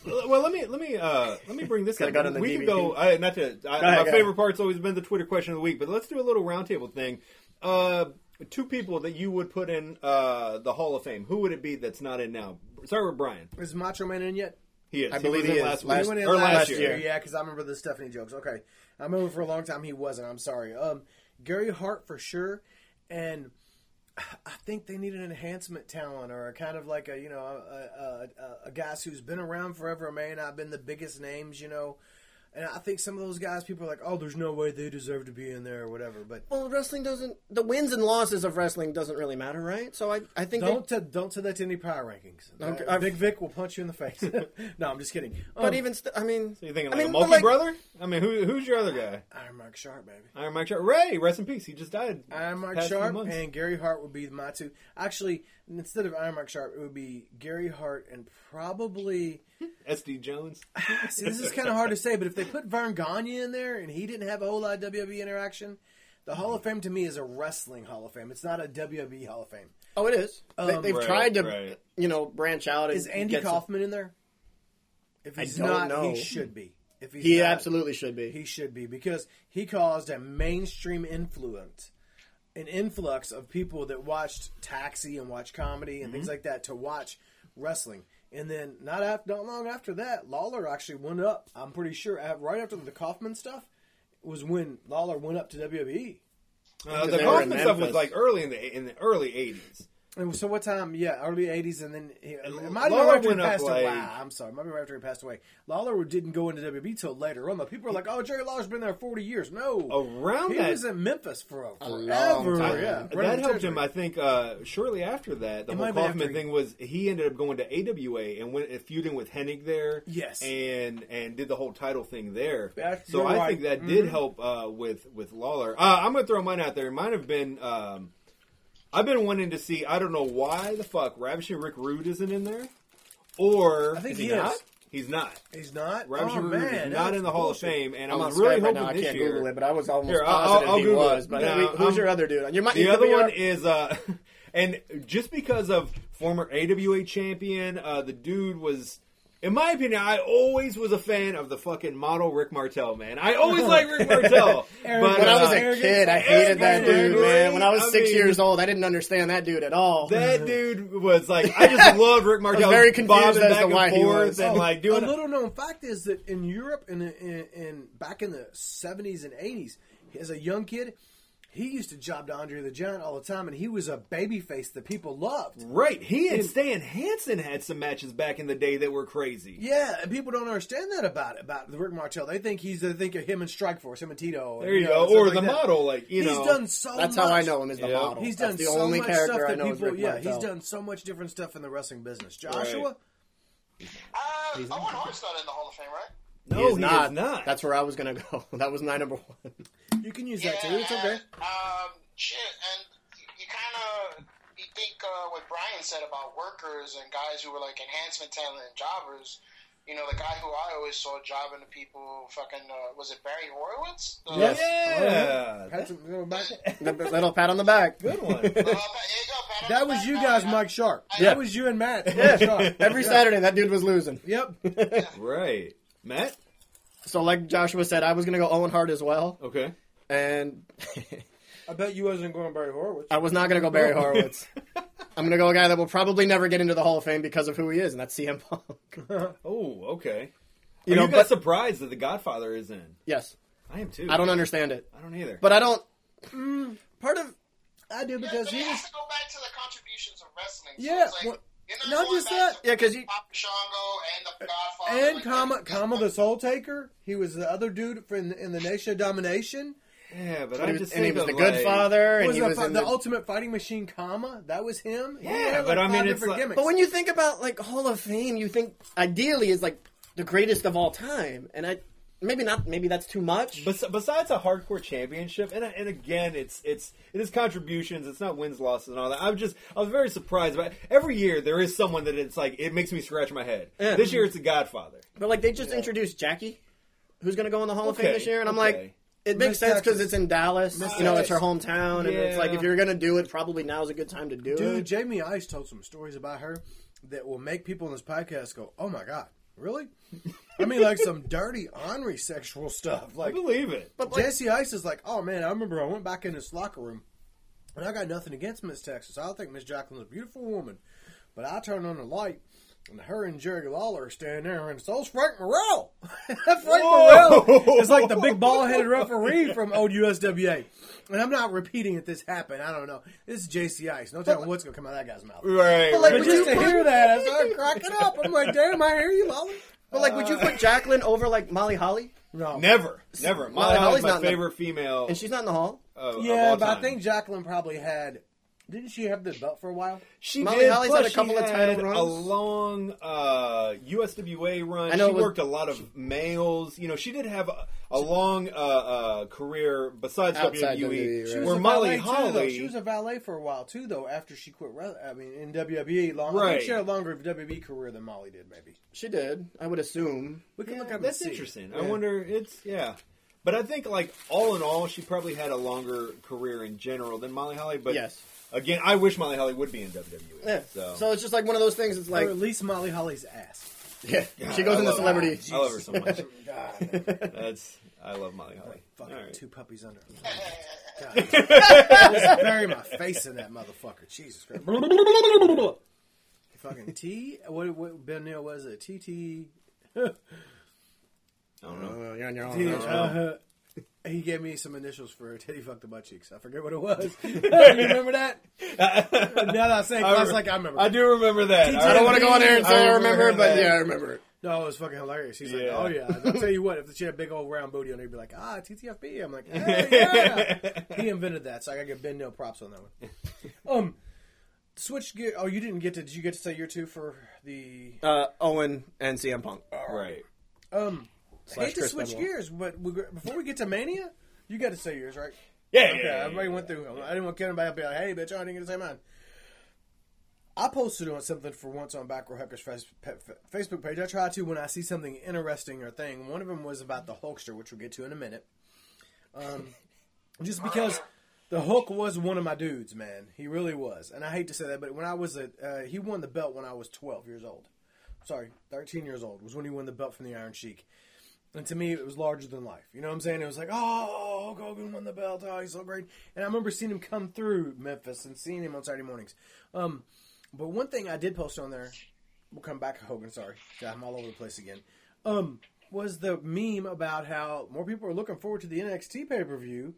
Well, let me let me uh, let me bring this Could've up. got we can go. I, not to. I, ahead, my go favorite part's always been the Twitter question of the week, but let's do a little roundtable thing. Uh, two people that you would put in uh, the Hall of Fame. Who would it be that's not in now? Start with Brian. Is Macho Man in yet? He is. I believe was in he is. last Last- week He went in or last, last year. year. Yeah, because I remember the Stephanie jokes. Okay, I remember for a long time he wasn't. I'm sorry. Um, Gary Hart for sure, and I think they need an enhancement talent or a kind of like a you know a, a, a, a guy who's been around forever, may not have been the biggest names, you know. And I think some of those guys, people are like, oh, there's no way they deserve to be in there or whatever. But Well, wrestling doesn't. The wins and losses of wrestling doesn't really matter, right? So I, I think. don't They, t- don't say that to any power rankings. Okay, Uh, I've- Big Vic will punch you in the face. no, I'm just kidding. but Um, even. St- I mean. So you thinking I like mean, a but multi like- brother? I mean, who, who's your other guy? Iron Mark Sharp, baby. Iron Mike Sharpe. Ray, rest in peace. He just died. Iron Mark past Sharp and Gary Hart would be my two. Actually, instead of Iron Mark Sharp, it would be Gary Hart and probably. SD Jones. See, this is kind of hard to say, but if they they put Verne Gagne in there, and he didn't have a whole lot of WWE interaction. The Hall of Fame to me is a wrestling Hall of Fame. It's not a WWE Hall of Fame. Oh, it is. they, Um, they've Right, tried to, right. you know, branch out. And Is Andy get some- Kaufman in there? If I he's don't not, know. he should be. If he's He not, absolutely should be. He should be because he caused a mainstream influence, an influx of people that watched Taxi and watched comedy and Mm-hmm. things like that to watch wrestling. And then not after, not long after that, Lawler actually went up. I'm pretty sure af- right after the Kaufman stuff was when Lawler went up to WWE. Uh, the They were in Kaufman stuff was like early in the in the early '80s. And so what time? Yeah, early '80s, and then he, it And might have been Lawler right after he went up, passed away. like- I'm sorry, it might be right after he passed away. Lawler didn't go into WWE till later on. Though people are like, "Oh, Jerry Lawler's been there 40 years." No, Around he that- was in Memphis for A forever. long time. Yeah, that helped the him. I think uh, shortly after that, the It whole might Kaufman after he- thing was he ended up going to AWA and went feuding with Hennig there. Yes. and and did the whole title thing there. That's- so I right. think that did help uh, with with Lawler. Uh, I'm gonna throw mine out there. It might have been. Um, I've been wanting to see. I don't know why the fuck Ravishing Rick Rude isn't in there, or I think is he he is. not? He's not. He's not. Ravishing oh Rude man, is not that's in the Hall bullshit. of Fame, and I'm I on was really Skype right hoping now. I can't year. Google it, but I was almost Here, I'll- positive I'll he Google it. was. But Now, wait, who's um, your other dude? You might, The other one right. is, uh, and just because of former AWA champion, uh, the dude was, in my opinion, I always was a fan of the fucking model Rick Martel, man. I always liked Rick Martel. but When I was uh, a kid, I hated that Arrogant. dude, man. When I was I six mean- years old, I didn't understand that dude at all. that dude was like, I just loved Rick Martel. very confused bobbing as back to and why he forth was. and like doing a little known fact is that in Europe and in, in, in back in the 70s and 80s, as a young kid, he used to job to Andre the Giant all the time, and he was a baby face that people loved. Right, he and Stan Hansen had some matches back in the day that were crazy. Yeah, and people don't understand that about about the Rick Martel. They think he's they think of him and Strikeforce, him and Tito. There you know, go, or like the that. model, like you he's know, done so. That's much. how I know him as the Yeah. model. He's That's done the so only much character stuff I that know people. Yeah, Martel. he's done so much different stuff in the wrestling business. Joshua, Right. Uh, Owen Hart's not in the Hall of Fame, right? No, he is not. not. That's where I was gonna go. That was my number one. you can use that too. It's okay. Um, shit, and you, you kind of you think uh, what Brian said about workers and guys who were like enhancement talent and jobbers. You know, the guy who I always saw jobbing to people, fucking, uh, was it Barry Horowitz? The, Yes. yeah, Pat some- go back. Little pat on the back. good one. Uh, there go, That was back. you guys, I- Mike Sharpe. Yeah. That was you and Matt. Mike Sharpe. Every Saturday, that dude was losing. Yep. right, Matt. So, like Joshua said, I was gonna go Owen Hart as well, Okay. and I bet you wasn't going Barry Horowitz. I was not gonna go Barry Horowitz. I'm gonna go a guy that will probably never get into the Hall of Fame because of who he is, and that's CM Punk. Oh, okay. You Are know, you guys but surprised that The Godfather is in? yes, I am too. I don't understand it, I don't either. but I don't. mm, part of I do Yeah, because but he it has to go back to the contributions of wrestling. So Yeah, it's like, well, you're not going just back that. yeah, because you- Papa Shango and the Godfather. And like, Kama, that- Kama the Soul Taker. He was the other dude in, in the Nation of Domination. yeah, but But I he was, just and he was the Good like- Father, and was he the, was fi- the, the. Ultimate Fighting Machine, Kama. That was him. He Yeah, but like, I mean, it's like- gimmicks. But when you think about like Hall of Fame, you think ideally is like the greatest of all time, and I maybe not. Maybe that's too much. Bes- besides a hardcore championship, and and again, it's it's it is contributions. It's not wins, losses, and all that. I'm just I was very surprised. But every year there is someone that it's like it makes me scratch my head. Yeah. This year it's the Godfather. But like they just introduced Jackie, who's going to go in the Hall of Fame this year, and I'm okay. like, it makes Miss sense because it's in Dallas. Miss you know, it's her hometown, and it's like if you're going to do it, probably now is a good time to do Dude, it. Jamie Ice told some stories about her that will make people in this podcast go, "Oh my god, really?" I mean, like some dirty, ornery sexual stuff. Like, I believe it. But like, Jesse Ice is like, "Oh man, I remember I went back in this locker room, and I got nothing against Miss Texas. I think Miss Jacqueline's a beautiful woman, but I turned on the light." And her and Jerry Lawler are standing there, and so's Frank Morrell. Frank Whoa. Morrell is like the big ball-headed referee from old USWA. And I'm not repeating that this happened. I don't know. This is JC Ice. No telling what's going to come out of that guy's mouth. Right. But, like, right. But just to hear that, I started cracking up. I'm like, damn, I hear you, Lawler. but like, would you put Jacqueline over like Molly Holly? No. never, never. Molly Molly Holly's Holly's my not in the- favorite female. And she's not in the Hall. of- of Yeah, all but I think Jacqueline probably had Didn't she have the belt for a while? She Molly did. Holly's plus had a couple she of title had runs. A long uh, USWA run. I know she was- worked a lot of males. You know, she did have a, a long uh, uh, career besides Outside WWE. WWE, She right. was Where a Molly valet, too, She was a valet for a while too, though. After she quit, re- I mean, in WWE, long. I think Right. she had a longer WWE career than Molly did. Maybe She did. I would assume. we can Yeah, look up. that's and see. interesting. I wonder. It's yeah. But I think, like all in all, she probably had a longer career in general than Molly Holly. But Yes. Again, I wish Molly Holly would be in WWE. Yeah. So, So. it's just like one of those things. It's like or at least Molly Holly's ass. yeah, God, she goes I into love- celebrity. I love her so much. God, That's I love Molly Holly. fucking All right. two puppies under. God. Just bury my face in that motherfucker. Jesus Christ. fucking T. What, what Ben Neal was it? TT. I don't know. Uh, you're on your own. He, That's fine. uh, he gave me some initials for Teddy Fuck the butt cheeks. I forget what it was. you remember that? now that I say, it, I was like, I remember. I do remember that. I don't want to go on there and say I remember, hearing but that. yeah, I remember it. No, it was fucking hilarious. He's like, oh yeah. I'll tell you what, if she had a big old round booty on her, he'd be like, ah, TTFB. I'm like, hell yeah. he invented that, so I gotta give Ben no props on that one. Um, switch gear. Oh, you didn't get to. Did you get to say your two for the? Uh, Owen and CM Punk. Right. Um, Slash hate to Chris switch Benoit. gears, but we, before we get to Mania, you got to say yours, right? Yeah. Okay, yeah, yeah, everybody went through. I didn't want to anybody up be like, "Hey, bitch, I didn't get to say mine." I posted on something for once on Back Row Hecklers face- pe- Facebook page. I try to when I see something interesting or thing. One of them was about the Hulkster, which we'll get to in a minute. Um, just because the Hook was one of my dudes, man, he really was. And I hate to say that, but when I was a, uh, he won the belt when I was 12 years old. Sorry, 13 years old was when he won the belt from the Iron Sheik. And to me, it was larger than life. You know what I'm saying? It was like, oh, Hogan won the belt. Oh, he's so great. And I remember seeing him come through Memphis and seeing him on Saturday mornings. Um, but one thing I did post on there, we'll come back to Hogan, sorry. God, I'm all over the place again. Um, was the meme about how more people are looking forward to the NXT pay per view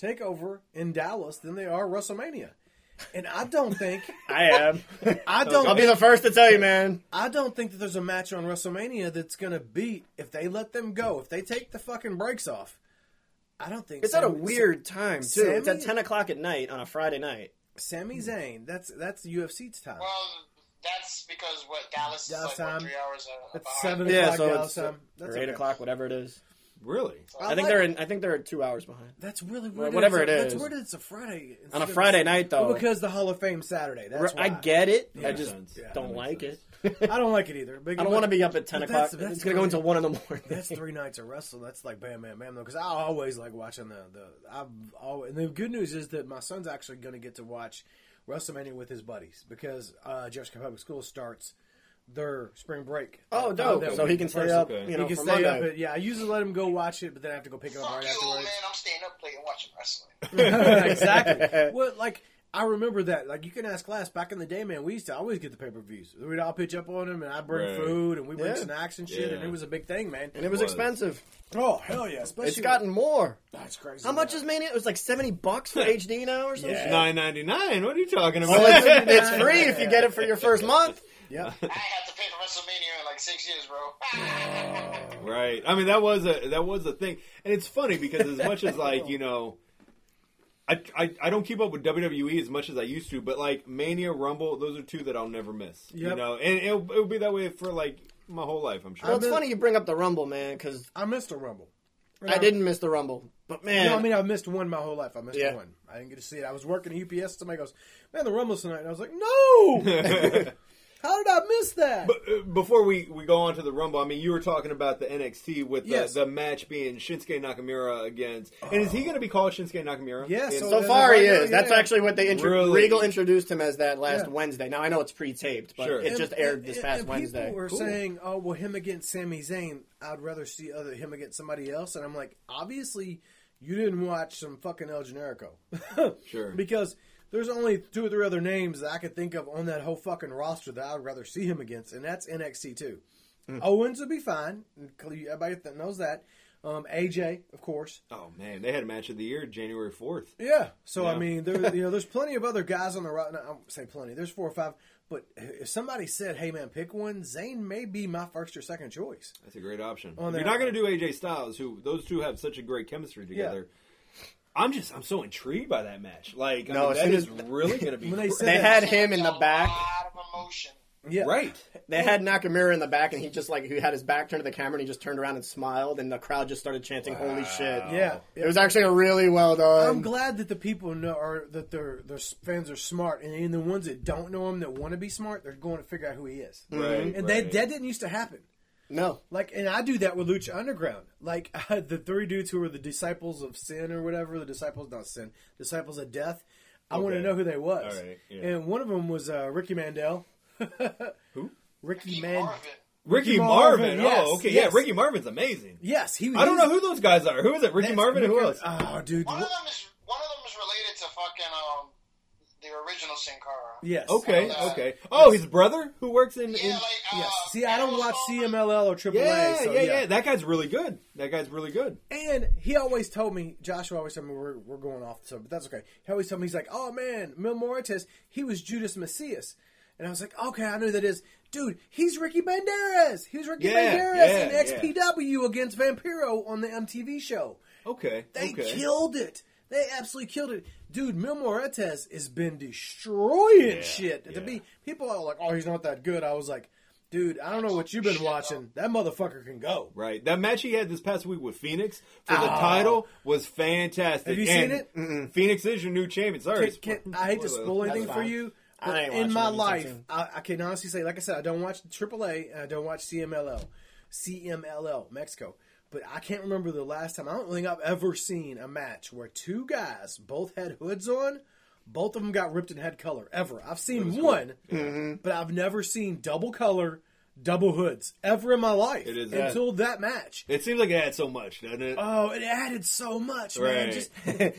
takeover in Dallas than they are WrestleMania. And I don't think I am. I don't I'll be the first to tell you, man. I don't think that there's a match on WrestleMania that's going to beat if they let them go. If they take the fucking brakes off, I don't think It's at a Sami- weird time too. it's at ten o'clock at night on a Friday night. Sami Zayn. That's that's the UFC's time. Well, that's because what Dallas, Dallas is like time. what, three hours uh, It's behind. seven Yeah, o'clock so Dallas it's time. That's or eight okay. o'clock, whatever it is. Really? I think like- they're in. I think they're two hours behind. That's really weird. whatever that it's a- is. That's weird. It's a Friday On a Friday night, though. Well, because the Hall of Fame Saturday. That's why. I get it. I just. Yeah, don't like makes it. I don't like it either. But, I don't want to be up at ten o'clock. that's- that's it's gonna go great. until one in the morning. That's three nights of wrestling. That's like bam, bam, bam. Though, because I always like watching the the. I've always. And the good news is that my son's actually going to get to watch WrestleMania with his buddies because uh, Jefferson Public School starts their spring break. oh, uh, dope! that So he can stay up. okay. You know, he can for stay Monday. up. At, yeah, I usually let him go watch it, but then I have to go pick him up Fuck right you, afterwards. man. I'm staying up late and watching wrestling. exactly. Well, like I remember that. Like you can ask class back in the day, man. We used to always get the pay per views. We'd all pitch up on them, and I would bring Right. food, and we bring Yeah. snacks and shit, and it was a big thing, man. and it was, was. expensive. Oh hell yeah! Especially It's gotten more. that's crazy. How much man. is Mania? It was like seventy bucks for HD now or something. Yeah. Nine ninety nine. What are you talking about? Well, it's, it's free if you get it for your first month. Yep. I had to pay for WrestleMania in like six years, bro. Right. I mean, that was a that was a thing, and it's funny because as much as like you know, I, I I don't keep up with WWE as much as I used to, but like Mania, Rumble, those are two that I'll never miss. You know, and it'll, it'll be that way for like my whole life. I'm sure. Well, it's funny you bring up the Rumble, man, because I missed a Rumble. I didn't miss the Rumble, but man, No, I mean I missed one my whole life. I missed Yeah. one. I didn't get to see it. I was working at UPS. Somebody goes, "Man, the Rumble's tonight," and I was like, "No! How did I miss that?" But uh, before we, we go on to the Rumble, I mean, you were talking about the NXT with the, Yes. the match being Shinsuke Nakamura against, and is he going to be called Shinsuke Nakamura? Yeah, so- so far he yeah, is. That's yeah. actually what they intro- Really? Regal introduced him as that last Yeah. Wednesday. Now I know it's pre-taped, but Sure. it just And- aired this and- past and Wednesday. People were Cool. saying, "Oh, well, him against Sami Zayn, I'd rather see other him against somebody else." And I'm like, obviously, you didn't watch some fucking El Generico, Sure. because there's only two or three other names that I could think of on that whole fucking roster that I'd rather see him against, and that's NXT too. Hmm. Owens would be fine. Everybody that knows that. Um, AJ, of course. Oh man, they had a match of the year January fourth. Yeah. So I mean, there, you know, there's plenty of other guys on the roster. I won't say plenty. There's four or five. But if somebody said, "Hey man, pick one," Zayn may be my first or second choice. That's a great option. You're not going to do AJ Styles, who those two have such a great chemistry together. I'm just I'm so intrigued by that match. Like, I No, mean, as that soon is as- really going to be When they said They that- had him in the A back. lot of emotion. Yeah. right. They had Nakamura in the back, and he just like he had his back turned to the camera, and he just turned around and smiled, and the crowd just started chanting "Holy shit!" Yeah. It was actually a really well done. I'm glad that the people know are that their their fans are smart, and, and the ones that don't know him that want to be smart, they're going to figure out who he is. Right. And right. that that didn't used to happen. No, Like, and I do that with Lucha Underground. Like the three dudes who were the disciples of sin or whatever, the disciples not sin, disciples of death. I want to know who they was. All right, yeah. And one of them was uh, Ricky Mandel. Who? Ricky Keep Man. Marvin. Ricky, Ricky Marvin. Marvin, yes, oh, okay. yes. Yeah, Ricky Marvin's amazing. Yes, he. I don't know who those guys are. Who is it? Ricky Marvin and who else? Oh, dude. One of them is one of them is related to fucking um the original Sin Cara. Yes. Okay, Uh, okay. Oh, his brother who works in. Yeah, in like uh, Yes. See, I don't watch Aerosol. CMLL or AAA. yeah, so, yeah, yeah. That guy's really good. That guy's really good. And he always told me, Joshua always told me we're, we're going off the subject, but that's okay. He always told me, he's like, oh man, Mil Muertes, he was Judas Messias, And I was like, okay, I know who that is. Dude, he's Ricky Banderas. He was Ricky Yeah, Banderas yeah, in XPW against Vampiro on the MTV show. Okay, They okay. killed it. They absolutely killed it. Dude, Mil Muertes has been destroying Yeah, shit. To be people are like, oh, he's not that good. I was like, dude, I don't know what you've been watching. That motherfucker can go. Right. That match he had this past week with Fenix for the Oh. title was fantastic. Have you And seen it? mm-mm, Fenix is your new champion. Sorry. Can- can- I hate to spoil anything for you. But in my life. I, I can honestly say, like I said, I don't watch AAA and I don't watch CMLL, CMLL Mexico. But I can't remember the last time. I don't think I've ever seen a match where two guys both had hoods on. Both of them got ripped and had color ever. I've seen one, Mm-hmm. but I've never seen double color, double hoods ever in my life It is- until that match. It seems like it had so much, doesn't it? Oh, it added so much, man. Just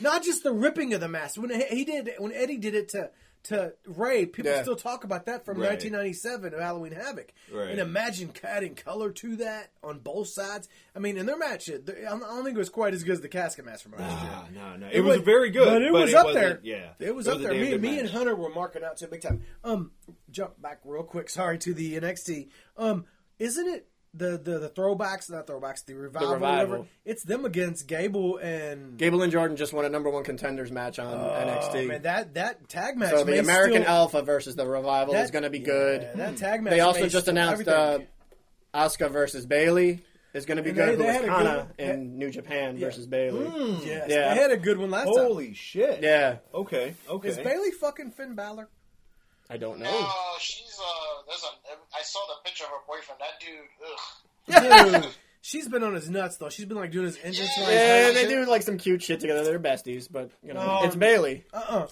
not just the ripping of the mask. When he he did, when Eddie did it to to Ray, people Yeah. still talk about that from Right. 1997 of Halloween Havoc. Right. And imagine adding color to that on both sides. I mean, in their match, it- I don't think it was quite as good as the casket match from last year. No, no. It, was very good, but it was up there. Yeah, it was It up there. Me, me and. Hunter were marking out to it big time. Um, jump back real quick. Sorry to the NXT. Um, isn't it the the, the throwbacks? Not throwbacks. The revival. or Revival. whatever? It's them against Gable and Gable and Jordan just won a number one contenders match on NXT. Oh, man, that that tag match. so the American still, Alpha versus the Revival that- is going to be yeah, good. that tag match. They also just announced uh, everything. Asuka versus Bayley is going to be And good. they- they was had a good Kana one. in New Japan Yeah. versus Bayley? yes, yeah. they had a good one last time. Holy shit! Yeah, Okay. Okay. Is Bayley fucking Finn Balor? I don't know. No, she's uh. There's a. I saw the picture of her boyfriend. That dude. Ugh. Dude, she's been on his nuts though. She's been like doing his entrance. Yeah, Yeah, right? they do like some cute shit together. They're besties, but you know, No. it's Bayley. Uh-uh.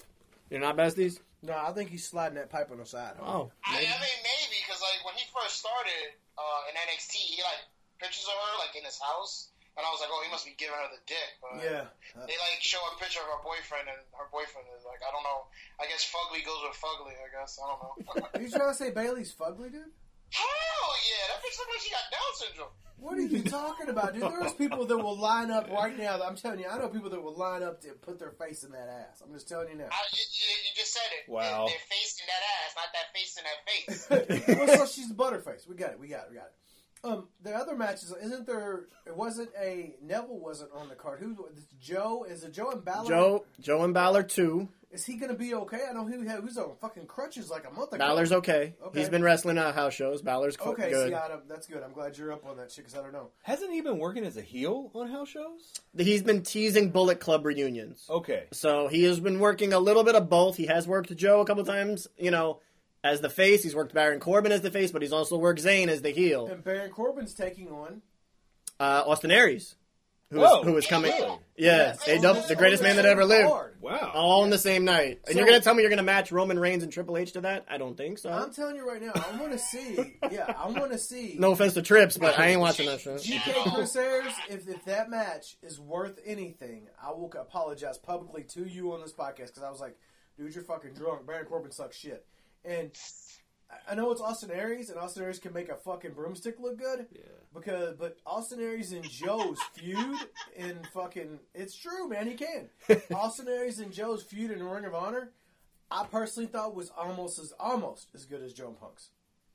You're not besties. No, I think he's sliding that pipe on the side. Oh, I, I mean, maybe because like when he first started uh, in NXT, he like pictures of her like in his house, and I was like, oh, he must be giving her the dick. But yeah. They like show a picture of her boyfriend, and her boyfriend is like, I don't know. I guess fugly goes with fugly. I guess I don't know. Are you trying to say Bayley's fugly, dude? Hell yeah, that bitch look like she got Down syndrome. What are you talking about, dude? There's people that will line up right now. I'm telling you, I know people that will line up to put their face in that ass. I'm just telling you now. I, you, you, you just said it. Wow. Their face in that ass, not that face in that face. well, so she's the butterface. We got it. We got it. We got it. Um, the other matches, isn't there? It wasn't a Neville wasn't on the card. Who? Joe? Is it Joe and Balor? Joe, Joe and Balor two. Is he going to be okay? I know he had, he was on fucking crutches like a month ago. Balor's okay. Okay. He's been wrestling at house shows. Balor's co- Okay, good. see, I don't- that's good. I'm glad you're up on that shit because I don't know. Hasn't he been working as a heel on house shows? He's been teasing Bullet Club reunions. Okay. So he has been working a little bit of both. He has worked Joe a couple times, you know, as the face. He's worked Baron Corbin as the face, but he's also worked Zayn as the heel. And Baron Corbin's taking on. Uh, Austin Aries, who Whoa. is, who is coming. Really? Yeah, Yes. AW, the greatest man that ever lived. Hard. Wow. All in the same night. And So- you're going to tell me you're going to match Roman Reigns and Triple H to that? I don't think so. I'm telling you right now, I want to see. Yeah, I want to see. no offense to Trips, but I ain't watching that show. GK Chris Ayers, if, if that match is worth anything, I will apologize publicly to you on this podcast because I was like, dude, you're fucking drunk. Baron Corbin sucks shit. And I- know it's Austin Aries, and Austin Aries can make a fucking broomstick look good. Yeah. Because, but Austin Aries and Joe's feud in fucking, it's true, man. He can. Austin Aries and Joe's feud in Ring of Honor, I personally thought was almost as almost as good as Joe and Punk's.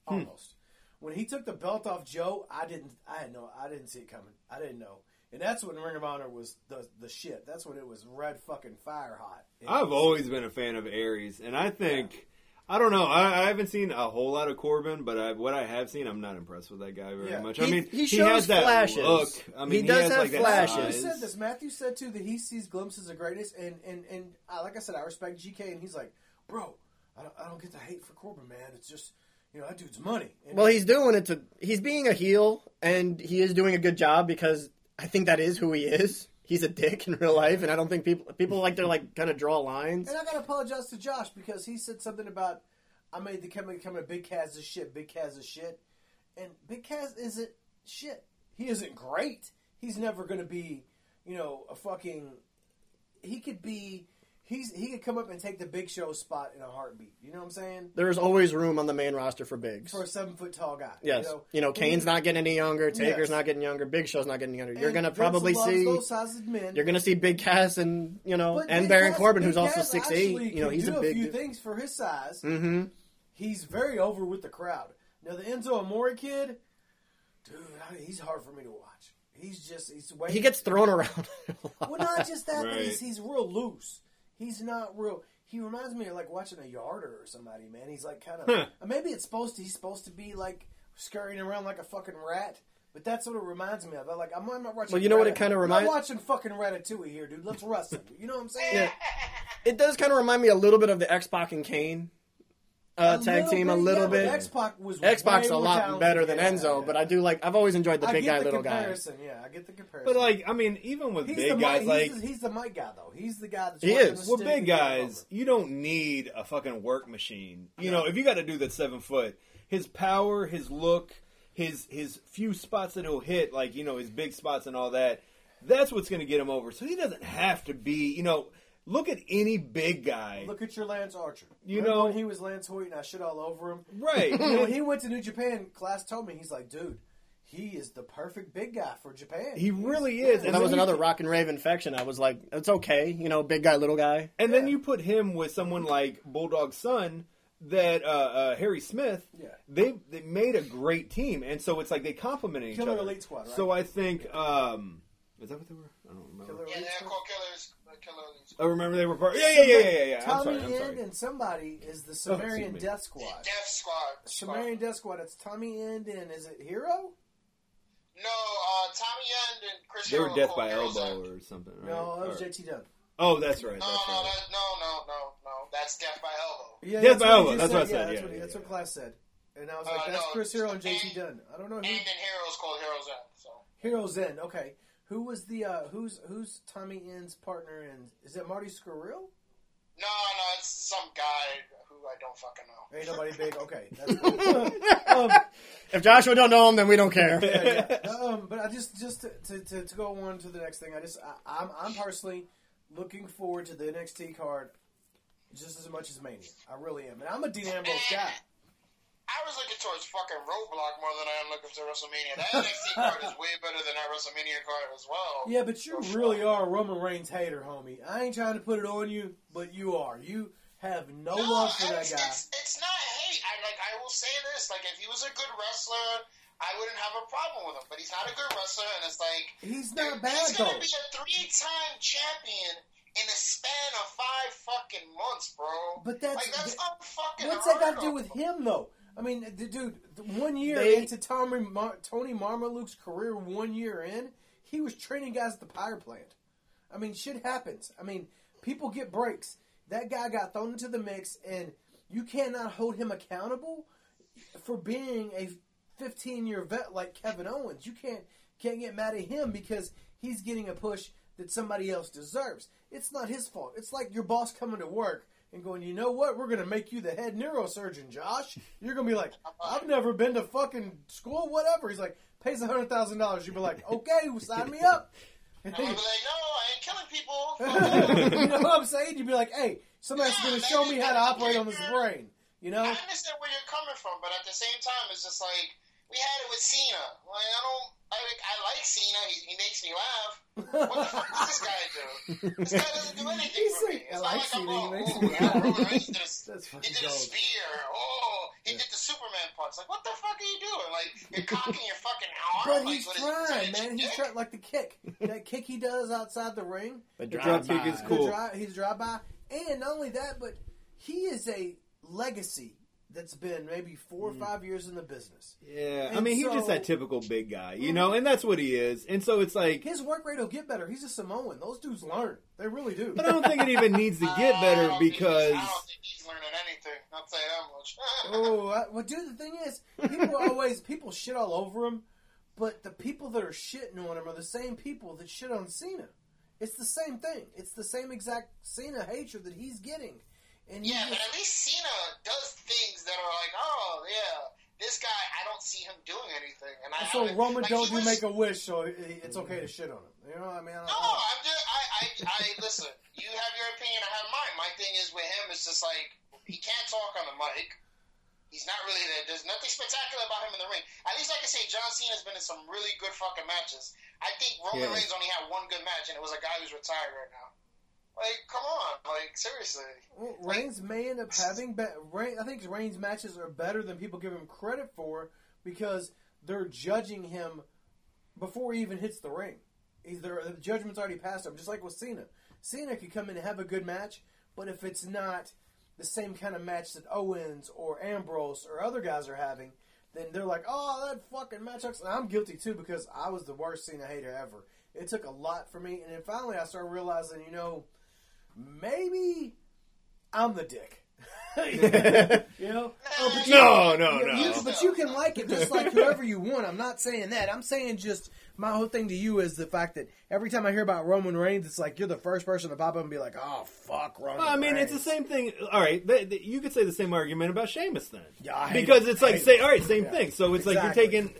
Hmm. Almost. When he took the belt off Joe, I didn't. I had no. I didn't see it coming. I didn't know. And that's when Ring of Honor was the the shit. That's when it was red fucking fire hot. It I've was- always been a fan of Aries, and I think I don't know. I, I haven't seen a whole lot of Corbin, but I, what I have seen, I'm not impressed with that guy very Yeah. much. He- I mean, he shows has that flashes. look. I mean, He does has, have like, flashes. Matthew size. said this. Matthew said too that he sees glimpses of greatness, and and and uh, like I said, I respect GK, and he's like, bro, I don't, I don't get the hate for Corbin, man. It's just you know that dude's money. And Well, he's doing it to. He's being a heel, and he is doing a good job because I think that is who he is. He's a dick in real life, and I don't think people people like to like kind of draw lines. And I gotta apologize to Josh because he said something about I made the coming coming Big Cass is shit, Big Cass is shit, and Big Cass isn't shit. He isn't great. He's never gonna be, you know, a fucking. He could be. He's he could come up and take the Big Show spot in a heartbeat. You know what I'm saying? There's always room on the main roster for bigs. For a seven foot tall guy. Yes, You know, you know, Kane's not getting any younger. Taker's Yes. not getting younger. Big Show's not getting younger. You're gonna Vince probably see. those sizes men. You're gonna see Big Cass and you know But and Big Baron Cass- Corbin, Big who's also Cass six eight. You know, can he's do a big. few dude. things for his size. Mm-hmm. He's very over with the crowd. Now the Enzo Amore kid, dude, I- he's hard for me to watch. He's just he's way He gets thrown around. a well, not just that, but Right. he's, he's real loose. He's not real. He reminds me of like watching a yarder or somebody, man. He's like kind of Huh. Uh, maybe it's supposed to. He's supposed to be like scurrying around like a fucking rat. But that's what it reminds me of. I'm like, I'm, I'm not watching. Well, you know what it kinda reminds. I'm watching fucking Ratatouille here, dude. Let's wrestle. You know what I'm saying? Yeah. It does kind of remind me a little bit of the X Pac and Kane uh, tag team, a little yeah, bit. Xbox was X Pac's way a lot better than Yeah, Enzo, yeah. but I do like. I've always enjoyed the I big guy, the little guy. Yeah, I get the comparison. But like, I mean, even with he's big guys, like he's, the, he's the mic guy though. He's the guy that's He is. well, big guys, you don't need a fucking work machine. You know, if you got to do that seven foot, his power, his look, his his few spots that he'll hit, like you know, his big spots and all that. That's what's going to get him over. So he doesn't have to be. You know, look at any big guy. Look at your Lance Archer. You Remember know- when he was Lance Hoyt and I shit all over him. right. when he went to New Japan, class told me he's like, dude, he is the perfect big guy for Japan. He really is. And And that was then another Rock and Rave infection. I was like, it's okay, you know, big guy, little guy. And then you put him with someone like Bulldog's son, that uh, uh, Harry Smith. Yeah. They they made a great team, and so it's like they complement each Killer other. Elite Squad, right? So I think um, is that what they were? I don't remember. Killer Yeah, they're called killers. Uh, Killers. I remember they were part. Yeah, yeah, yeah, yeah, yeah. yeah. I'm Tommy sorry. I'm End sorry. and somebody is the Oh, Sumerian excuse me. Death Squad. Death Squad. Squad. Sumerian Death Squad. It's Tommy End and is it Hero? No, uh, Tommy End and Chris They were Hero death by Heroes elbow End. or something. Right? No, that was Or- JT Dunn. Oh, that's right. No, That's no, right. that, no, no, no, no. That's Death by Elbow. Yeah, Death by what Elbow, that's what I Yeah, said, that's yeah, what, yeah, that's what class said. And I was Uh, like, that's no, Chris Hero and JT and- Dunn. I don't know who. And then Heroes called Heroes End. So Heroes End. Okay, who was the uh, who's who's Tommy End's partner? And is it Marty Scurll? no, no, it's some guy who I don't fucking know. Ain't nobody big. Okay, that's cool. um, If Joshua don't know him, then we don't care. yeah, yeah. Um, but I just just to, to, to, to go on to the next thing, I just I, I'm I'm personally looking forward to the NXT card just as much as Mania. I really am, and I'm a Dean Ambrose guy. I was looking towards fucking Roadblock more than I am looking to WrestleMania. That NXT card is way better than that WrestleMania card as well. Yeah, but you really are a Roman Reigns hater, homie. I ain't trying to put it on you, but you are. You have no, No, love for that it's, guy. It's, it's not hate. I like. I will say this: like, if he was a good wrestler, I wouldn't have a problem with him. But he's not a good wrestler, and it's like He's not bad. he's gonna be a three-time champion in a span of five fucking months, bro. But that's like that's unfucking. what's that got to do with him though? I mean, the dude, the one year They- into Tommy Mar- Tony Mamaluke's career, one year in, he was training guys at the power plant. I mean, shit happens. I mean, people get breaks. That guy got thrown into the mix, and you cannot hold him accountable for being a 15 year vet like Kevin Owens. You can't can't get mad at him because he's getting a push that somebody else deserves. It's not his fault. It's like your boss coming to work and going, you know what? We're going to make you the head neurosurgeon, Josh. You're going to be like, I've never been to fucking school, whatever. He's like, pays a hundred thousand dollars. You'd be like, okay, sign me up. I'm be like, no, I ain't killing people. you know what I'm saying? You'd be like, hey, somebody's going to show me how to operate on this brain. You know? I understand where you're coming from, but at the same time, it's just like we had it with Cena. Like I don't, I, I like Cena. He, he makes me laugh. What the fuck does this guy do? This guy doesn't do anything He's for like, me. I It's like not like I'm Cena, he oh, oh, yeah, laugh. Roman did a, That's he did a spear. Oh, He did the Superman punch. Like, what the fuck are you doing? Like, you're cocking your fucking arm. But like, he's trying, his, man. He's trying like the kick, that kick he does outside the ring. The The drop kick is. Cool. The dri- he's drive by, and not only that, but he is a legacy that's been maybe four or mm. five years in the business. Yeah, I And mean, he's just that typical big guy, you mm. know, and that's what he is. And so it's like, His work rate will get better. He's a Samoan. Those dudes learn. They really do. but I don't think it even needs to get better don't think because I don't think he's learning anything. I'll tell you that much. Oh, I, well, dude, the thing is, people always people shit all over him, but the people that are shitting on him are the same people that shit on Cena. It's the same thing. It's the same exact Cena hatred that he's getting. And Yeah, but at least Cena does things that are like, oh yeah, this guy, I don't see him doing anything, and I so Roman like, don't do was- make a wish, so it's okay to shit on him. You know what I mean? I No, know. I'm just, I, I, I listen. You have your opinion, I have mine. My thing is with him, it's just like he can't talk on the mic. He's not really there. There's nothing spectacular about him in the ring. At least I can say John Cena's been in some really good fucking matches. I think Roman Yeah. Reigns only had one good match, and it was a guy who's retired right now. Like, come on, like seriously. Well, Reigns may end up having. Be- I think Reigns' matches are better than people give him credit for because they're judging him before he even hits the ring. He's there. The judgment's already passed him, just like with Cena. Cena could come in and have a good match, but if it's not the same kind of match that Owens or Ambrose or other guys are having, then they're like, "Oh, that fucking match sucks." And I'm guilty too because I was the worst Cena hater ever. It took a lot for me, and then finally I started realizing, you know, maybe I'm the dick. you know? Oh, but you- no, no, you- no. you- but you can like it just like whoever you want. I'm not saying that. I'm saying just my whole thing to you is the fact that every time I hear about Roman Reigns, it's like you're the first person to pop up and be like, "Oh fuck, Roman." Well, I mean, it's the same thing. All right, th- th- you could say the same argument about Sheamus then. Yeah, I hate because it. it's I like hate say, it. all right, same Yeah. thing. So it's like you're taking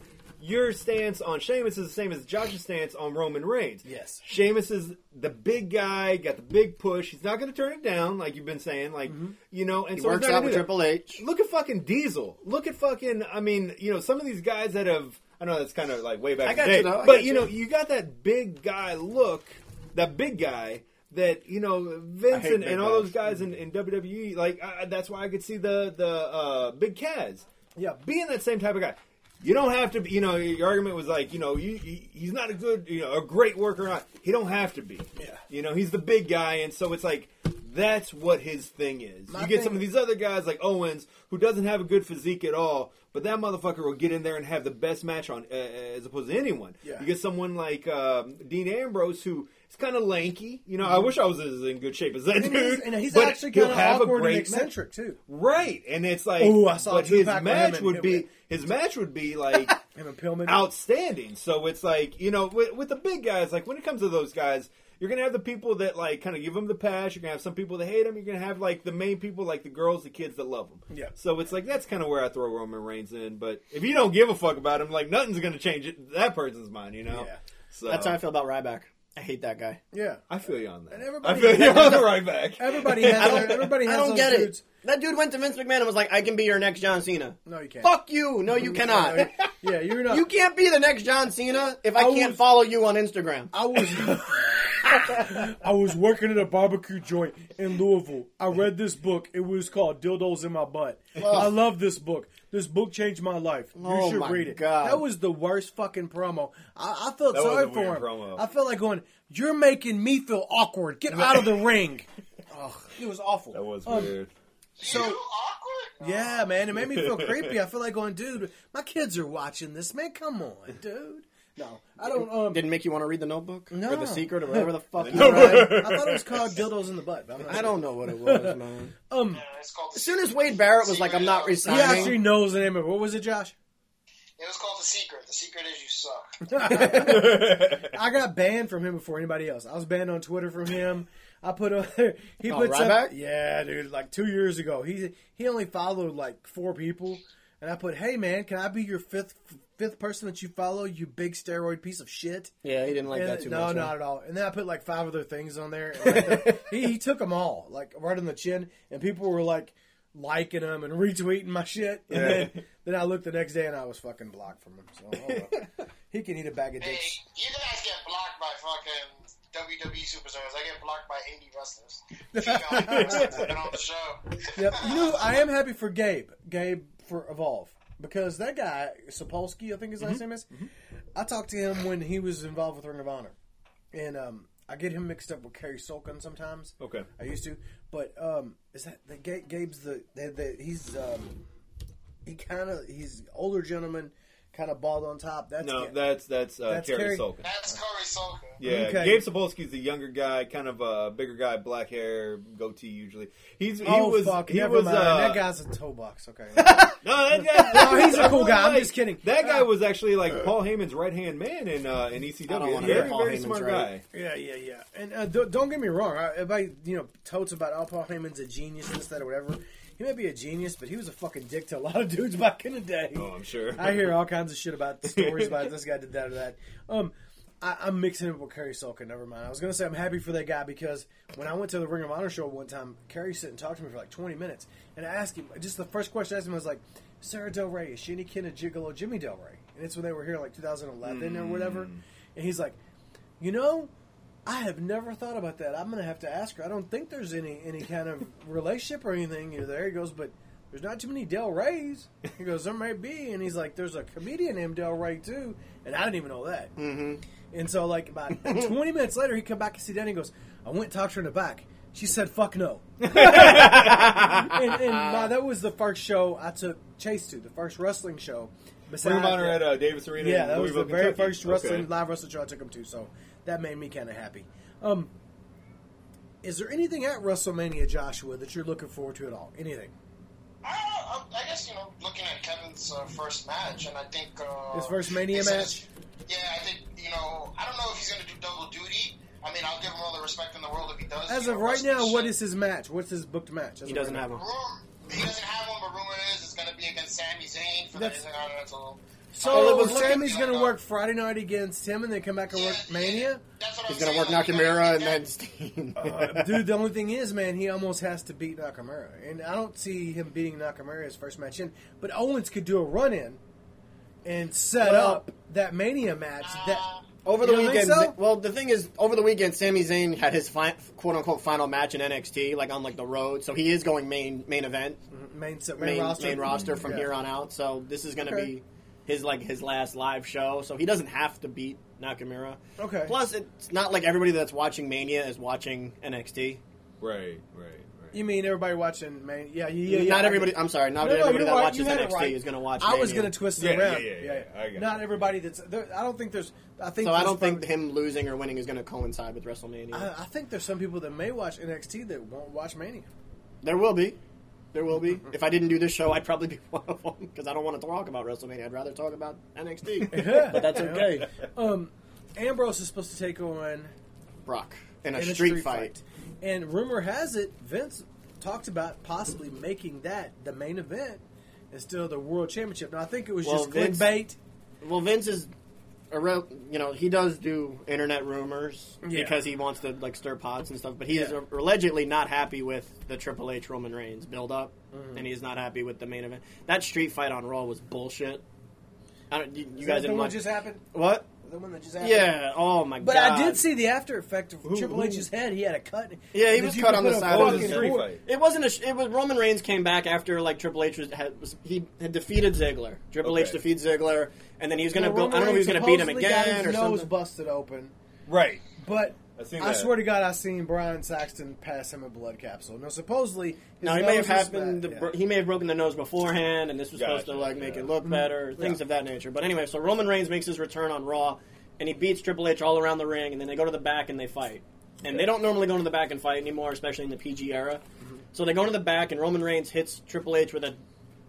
your stance on Sheamus is the same as Josh's stance on Roman Reigns. Yes. Sheamus is the big guy, got the big push. He's not going to turn it down, like you've been saying, like Mm-hmm. you know. And He so works out with that. Triple H. Look at fucking Diesel. Look at fucking. I mean, you know, some of these guys that have. I know that's kind of like way back I in the got day, you, though. I but you you. know, you got that big guy look, that big guy that you know Vince and, and all those guys. guys in, in WWE. Like I, that's why I could see the the uh, big Cass, Yeah. being that same type of guy. You don't have to be. You know, your argument was like, you know, you, he, he's not a good, you know, a great worker. Not he don't have to be. Yeah. You know, he's the big guy, and so it's like that's what his thing is. My you get thing- some of these other guys like Owens who doesn't have a good physique at all, but that motherfucker will get in there and have the best match on uh, as opposed to anyone. Yeah. You get someone like um, Dean Ambrose who is kind of lanky. You know, I wish I was as in good shape as that Mm-hmm. And dude. he's, and he's but actually he'll kind of have a awkward and great eccentric too. Right, and it's like, Ooh, I saw but his Pack with him match and would him- be his match would be like Him and Pillman. outstanding. So it's like you know, with, with the big guys, like when it comes to those guys, you're gonna have the people that like kind of give them the pass. You're gonna have some people that hate them. You're gonna have like the main people, like the girls, the kids that love them. Yeah. So it's like that's kind of where I throw Roman Reigns in. But if you don't give a fuck about him, like nothing's gonna change it, that person's mind. You know. Yeah. So That's how I feel about Ryback. I hate that guy. Yeah. I feel you on that. And I feel you on the Ryback. Everybody has. I don't, everybody has. I don't those get dudes. it. That dude went to Vince McMahon and was like, "I can be your next John Cena." No, you can't. Fuck you! No, you cannot. Yeah, you're not. You can't be the next John Cena if I, I can't was- follow you on Instagram. I was I was working at a barbecue joint in Louisville. I read this book. It was called Dildos in My Butt. I love this book. This book changed my life. You Oh should my read it. God. That was the worst fucking promo. I, I felt That was sorry a for weird him. promo. I felt like going, "You're making me feel awkward. Get out of the ring." Ugh, it was awful. That was Um, weird. So- you awkward? Yeah, man, it made me feel creepy. I feel like going, dude, my kids are watching this. Man, come on, dude. No, I don't. Um, Didn't make you want to read the Notebook No. or the Secret or whatever the fuck. you Notebook. read? I thought it was called dildos in the butt. But I'm not I don't know what it was, man. Um, Yeah, it's called the As soon as Wade Barrett was like, "I'm not he resigning," actually knows the name of it. What was it, Josh? It was called the secret. The secret is you suck. I got banned from him before anybody else. I was banned on Twitter from him. I put a he Oh, put some, Ryback? yeah, dude, like two years ago. He he only followed like four people, and I put, hey man, can I be your fifth fifth person that you follow? You big steroid piece of shit. yeah, he didn't like And- that too no, much. No, not huh? at all. And then I put like five other things on there. and, like, the- he, he took them all, like right on the chin, and people were like liking them and retweeting my shit. And Yeah. then, then I looked the next day and I was fucking blocked from him. So oh well. he can eat a bag of Hey, dicks. you guys get blocked by fucking WWE superstars. I get blocked by indie wrestlers. Female indie wrestlers that have been on the show. Yep. You know, I am happy for Gabe. Gabe for Evolve because that guy Sapolsky, I think his last name is. I talked to him when he was involved with Ring of Honor, and um, I get him mixed up with Cary Silkin sometimes. Okay. I used to, but um, is that the Gabe's the, the, the he's um, he kind of he's older gentleman, kind of bald on top. That's No, Ga- that's that's, uh, That's Cary Cary- Silkin. That's Corey Silkin. Yeah, Okay. Gabe Sapolsky's the younger guy, kind of a bigger guy, black hair, goatee usually. He's he oh was fuck, he never was mind. uh, that guy's a toe box. Okay. No, that guy, No, he's a cool guy. I'm just kidding. That guy was actually like Paul Heyman's right hand man in uh, in ECW. I don't wanna very Paul very Heyman's smart right. guy. Yeah, yeah, yeah. And uh, don't, don't get me wrong. I, everybody, you know, totes about oh, Paul Heyman's a genius, this, that, or whatever. He may be a genius, but he was a fucking dick to a lot of dudes back in the day. Oh, I'm sure. I hear all kinds of shit about the stories about this guy did that or that. Um, I, I'm mixing it with Cary Silkin. Never mind. I was gonna say I'm happy for that guy because when I went to the Ring of Honor show one time, Cary sit and talked to me for like 20 minutes, and I asked him just the first question I asked him was like, "Sarah Del Rey is she any kin of Gigolo Jimmy Del Rey?" And it's when they were here like 2011 or whatever, and he's like, "You know." I have never thought about that. I'm going to have to ask her. I don't think there's any any kind of relationship or anything you know, there. He goes, but there's not too many Del Reys. He goes, there might be, and he's like, there's a comedian named Del Rey too, and I didn't even know that. Mm-hmm. And so, like about 20 minutes later, he come back and see Danny. and goes, I went and talked to her in the back. She said, "Fuck no." and and my, that was the first show I took Chase to, the first wrestling show. Ring of Honor yeah. at uh, Davis Arena. Yeah, that was the very Kentucky. first wrestling Okay. live wrestling show I took him to, so that made me kind of happy. Um, is there anything at WrestleMania, Joshua, that you're looking forward to at all? Anything? I, I, I guess you know, looking at Kevin's uh, first match, and I think uh, His first Mania he said- match? Yeah, I think you know. I don't know if he's going to do double duty. I mean, I'll give him all the respect in the world if he does. As of know, right now, what shit. is his match? What's his booked match? As He doesn't right have now? him. Rumor, he doesn't have one, but rumor is it's going to be against Sami Zayn for That's- the Intercontinental. So Well, it was looking- Sami's going to work Friday night against him, and then come back and Yeah, work yeah, Mania. That's what He's I'm gonna work saying, like, you gotta Nakamura and then Steen. Uh, dude, the only thing is, man, he almost has to beat Nakamura, and I don't see him beating Nakamura his first match in. But Owens could do a run in and set Well- up that Mania match. That Over the You don't think weekend, so? well, the thing is, over the weekend, Sami Zayn had his fi- quote unquote final match in NXT, like on like the road. So he is going main main event, mm-hmm. main main, main roster, main roster from Yeah. here on out. So this is going to Okay. be his like his last live show. So he doesn't have to beat Nakamura. Okay. Plus, it's not like everybody that's watching Mania is watching NXT. Right, right, right. You mean everybody watching Man, Yeah, yeah, yeah. not I everybody. get- I'm sorry, not No, no, everybody you're that right, watches you had it NXT right. is going to watch. I was going to twist it Yeah, around. yeah, yeah, yeah. I got Not it. everybody that's. There, I don't think there's. I think. So I don't think him losing or winning is going to coincide with WrestleMania. I, I think there's some people that may watch NXT that won't watch Mania. There will be. There will be. If I didn't do this show, I'd probably be one of them because I don't want to talk about WrestleMania. I'd rather talk about NXT. but that's okay. Um, Ambrose is supposed to take on Brock in a, in street, fight. And rumor has it Vince talked about possibly making that the main event instead of the World Championship. Now I think it was Well, just Vince- clickbait. Well, Vince is, a real, you know, he does do internet rumors Yeah. because he wants to like stir pots and stuff. But he is allegedly not happy with the Triple H Roman Reigns build up, Mm-hmm. and he's not happy with the main event. That street fight on Raw was bullshit. I don't, you, you guys didn't watch just happened? what? The one that just happened. Yeah. Oh my But god. But I did see the after effect of Who- Triple who- H's head. He had a cut. Yeah, he That was cut on the side of his street board- fight. It wasn't a. sh- It was Roman Reigns came back after like Triple H was, had, was he had defeated Ziggler. Triple H Okay. defeats Ziggler, and then he was going to Well, go. I don't know if he was going to beat him again got or his nose something. busted open. Right. But I seen I that. swear to God, I seen Brian Saxton pass him a blood capsule. Now, supposedly, his Now he may have happened. bad, yeah. bro- He may have broken the nose beforehand, and this was supposed to Gotcha, like make yeah. it look better, things Yeah. of that nature. But anyway, so Roman Reigns makes his return on Raw, and he beats Triple H all around the ring, and then they go to the back and they fight. And they don't normally go to the back and fight anymore, especially in the PG era. Mm-hmm. So they go to the back, and Roman Reigns hits Triple H with a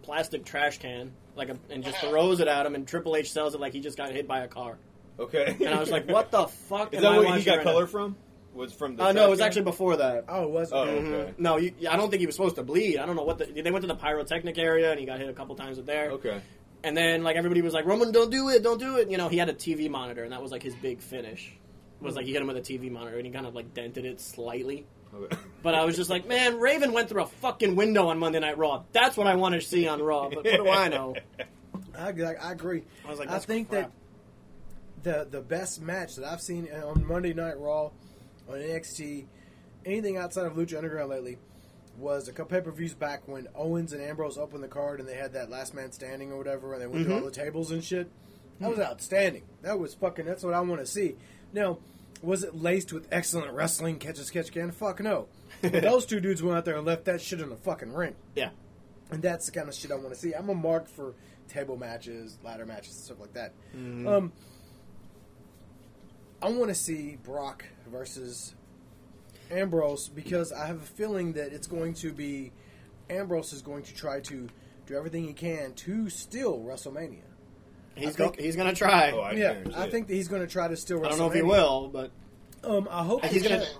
plastic trash can, like a, and just throws it at him, and Triple H sells it like he just got hit by a car. Okay. And I was like, "What the fuck?" Is am that I what he watching got right now? color from? Was from the. Uh, no, it was actually before that. Oh, it was. Oh, okay. okay. No, you, I don't think he was supposed to bleed. I don't know what the, they went to the pyrotechnic area and he got hit a couple times with there. Okay. And then like everybody was like, Roman, don't do it, don't do it. You know, he had a TV monitor and that was like his big finish. Was like he hit him with a TV monitor and he kind of like dented it slightly. okay. But I was just like, man, Raven went through a fucking window on Monday Night Raw. That's what I want to see on Raw. But what do I know? I, I, I agree. I was like, I that's think crap. that the the best match that I've seen on Monday Night Raw, on NXT, anything outside of Lucha Underground lately, was a couple pay per views back when Owens and Ambrose opened the card and they had that last man standing or whatever, and they went through all the tables and shit. That was outstanding. That was fucking. That's what I want to see. Now, was it laced with excellent wrestling? Catch as catch can? Fuck no. Those two dudes went out there and left that shit in the fucking ring. Yeah. And that's the kind of shit I want to see. I'm a mark for table matches, ladder matches, and stuff like that. Mm-hmm. Um, I want to see Brock versus Ambrose because I have a feeling that it's going to be Ambrose is going to try to do everything he can to steal WrestleMania. He's think- go, he's gonna try. Oh, I yeah, I it. think that he's going to try to steal WrestleMania. I don't know if he will, but Um, I hope He's gonna- can.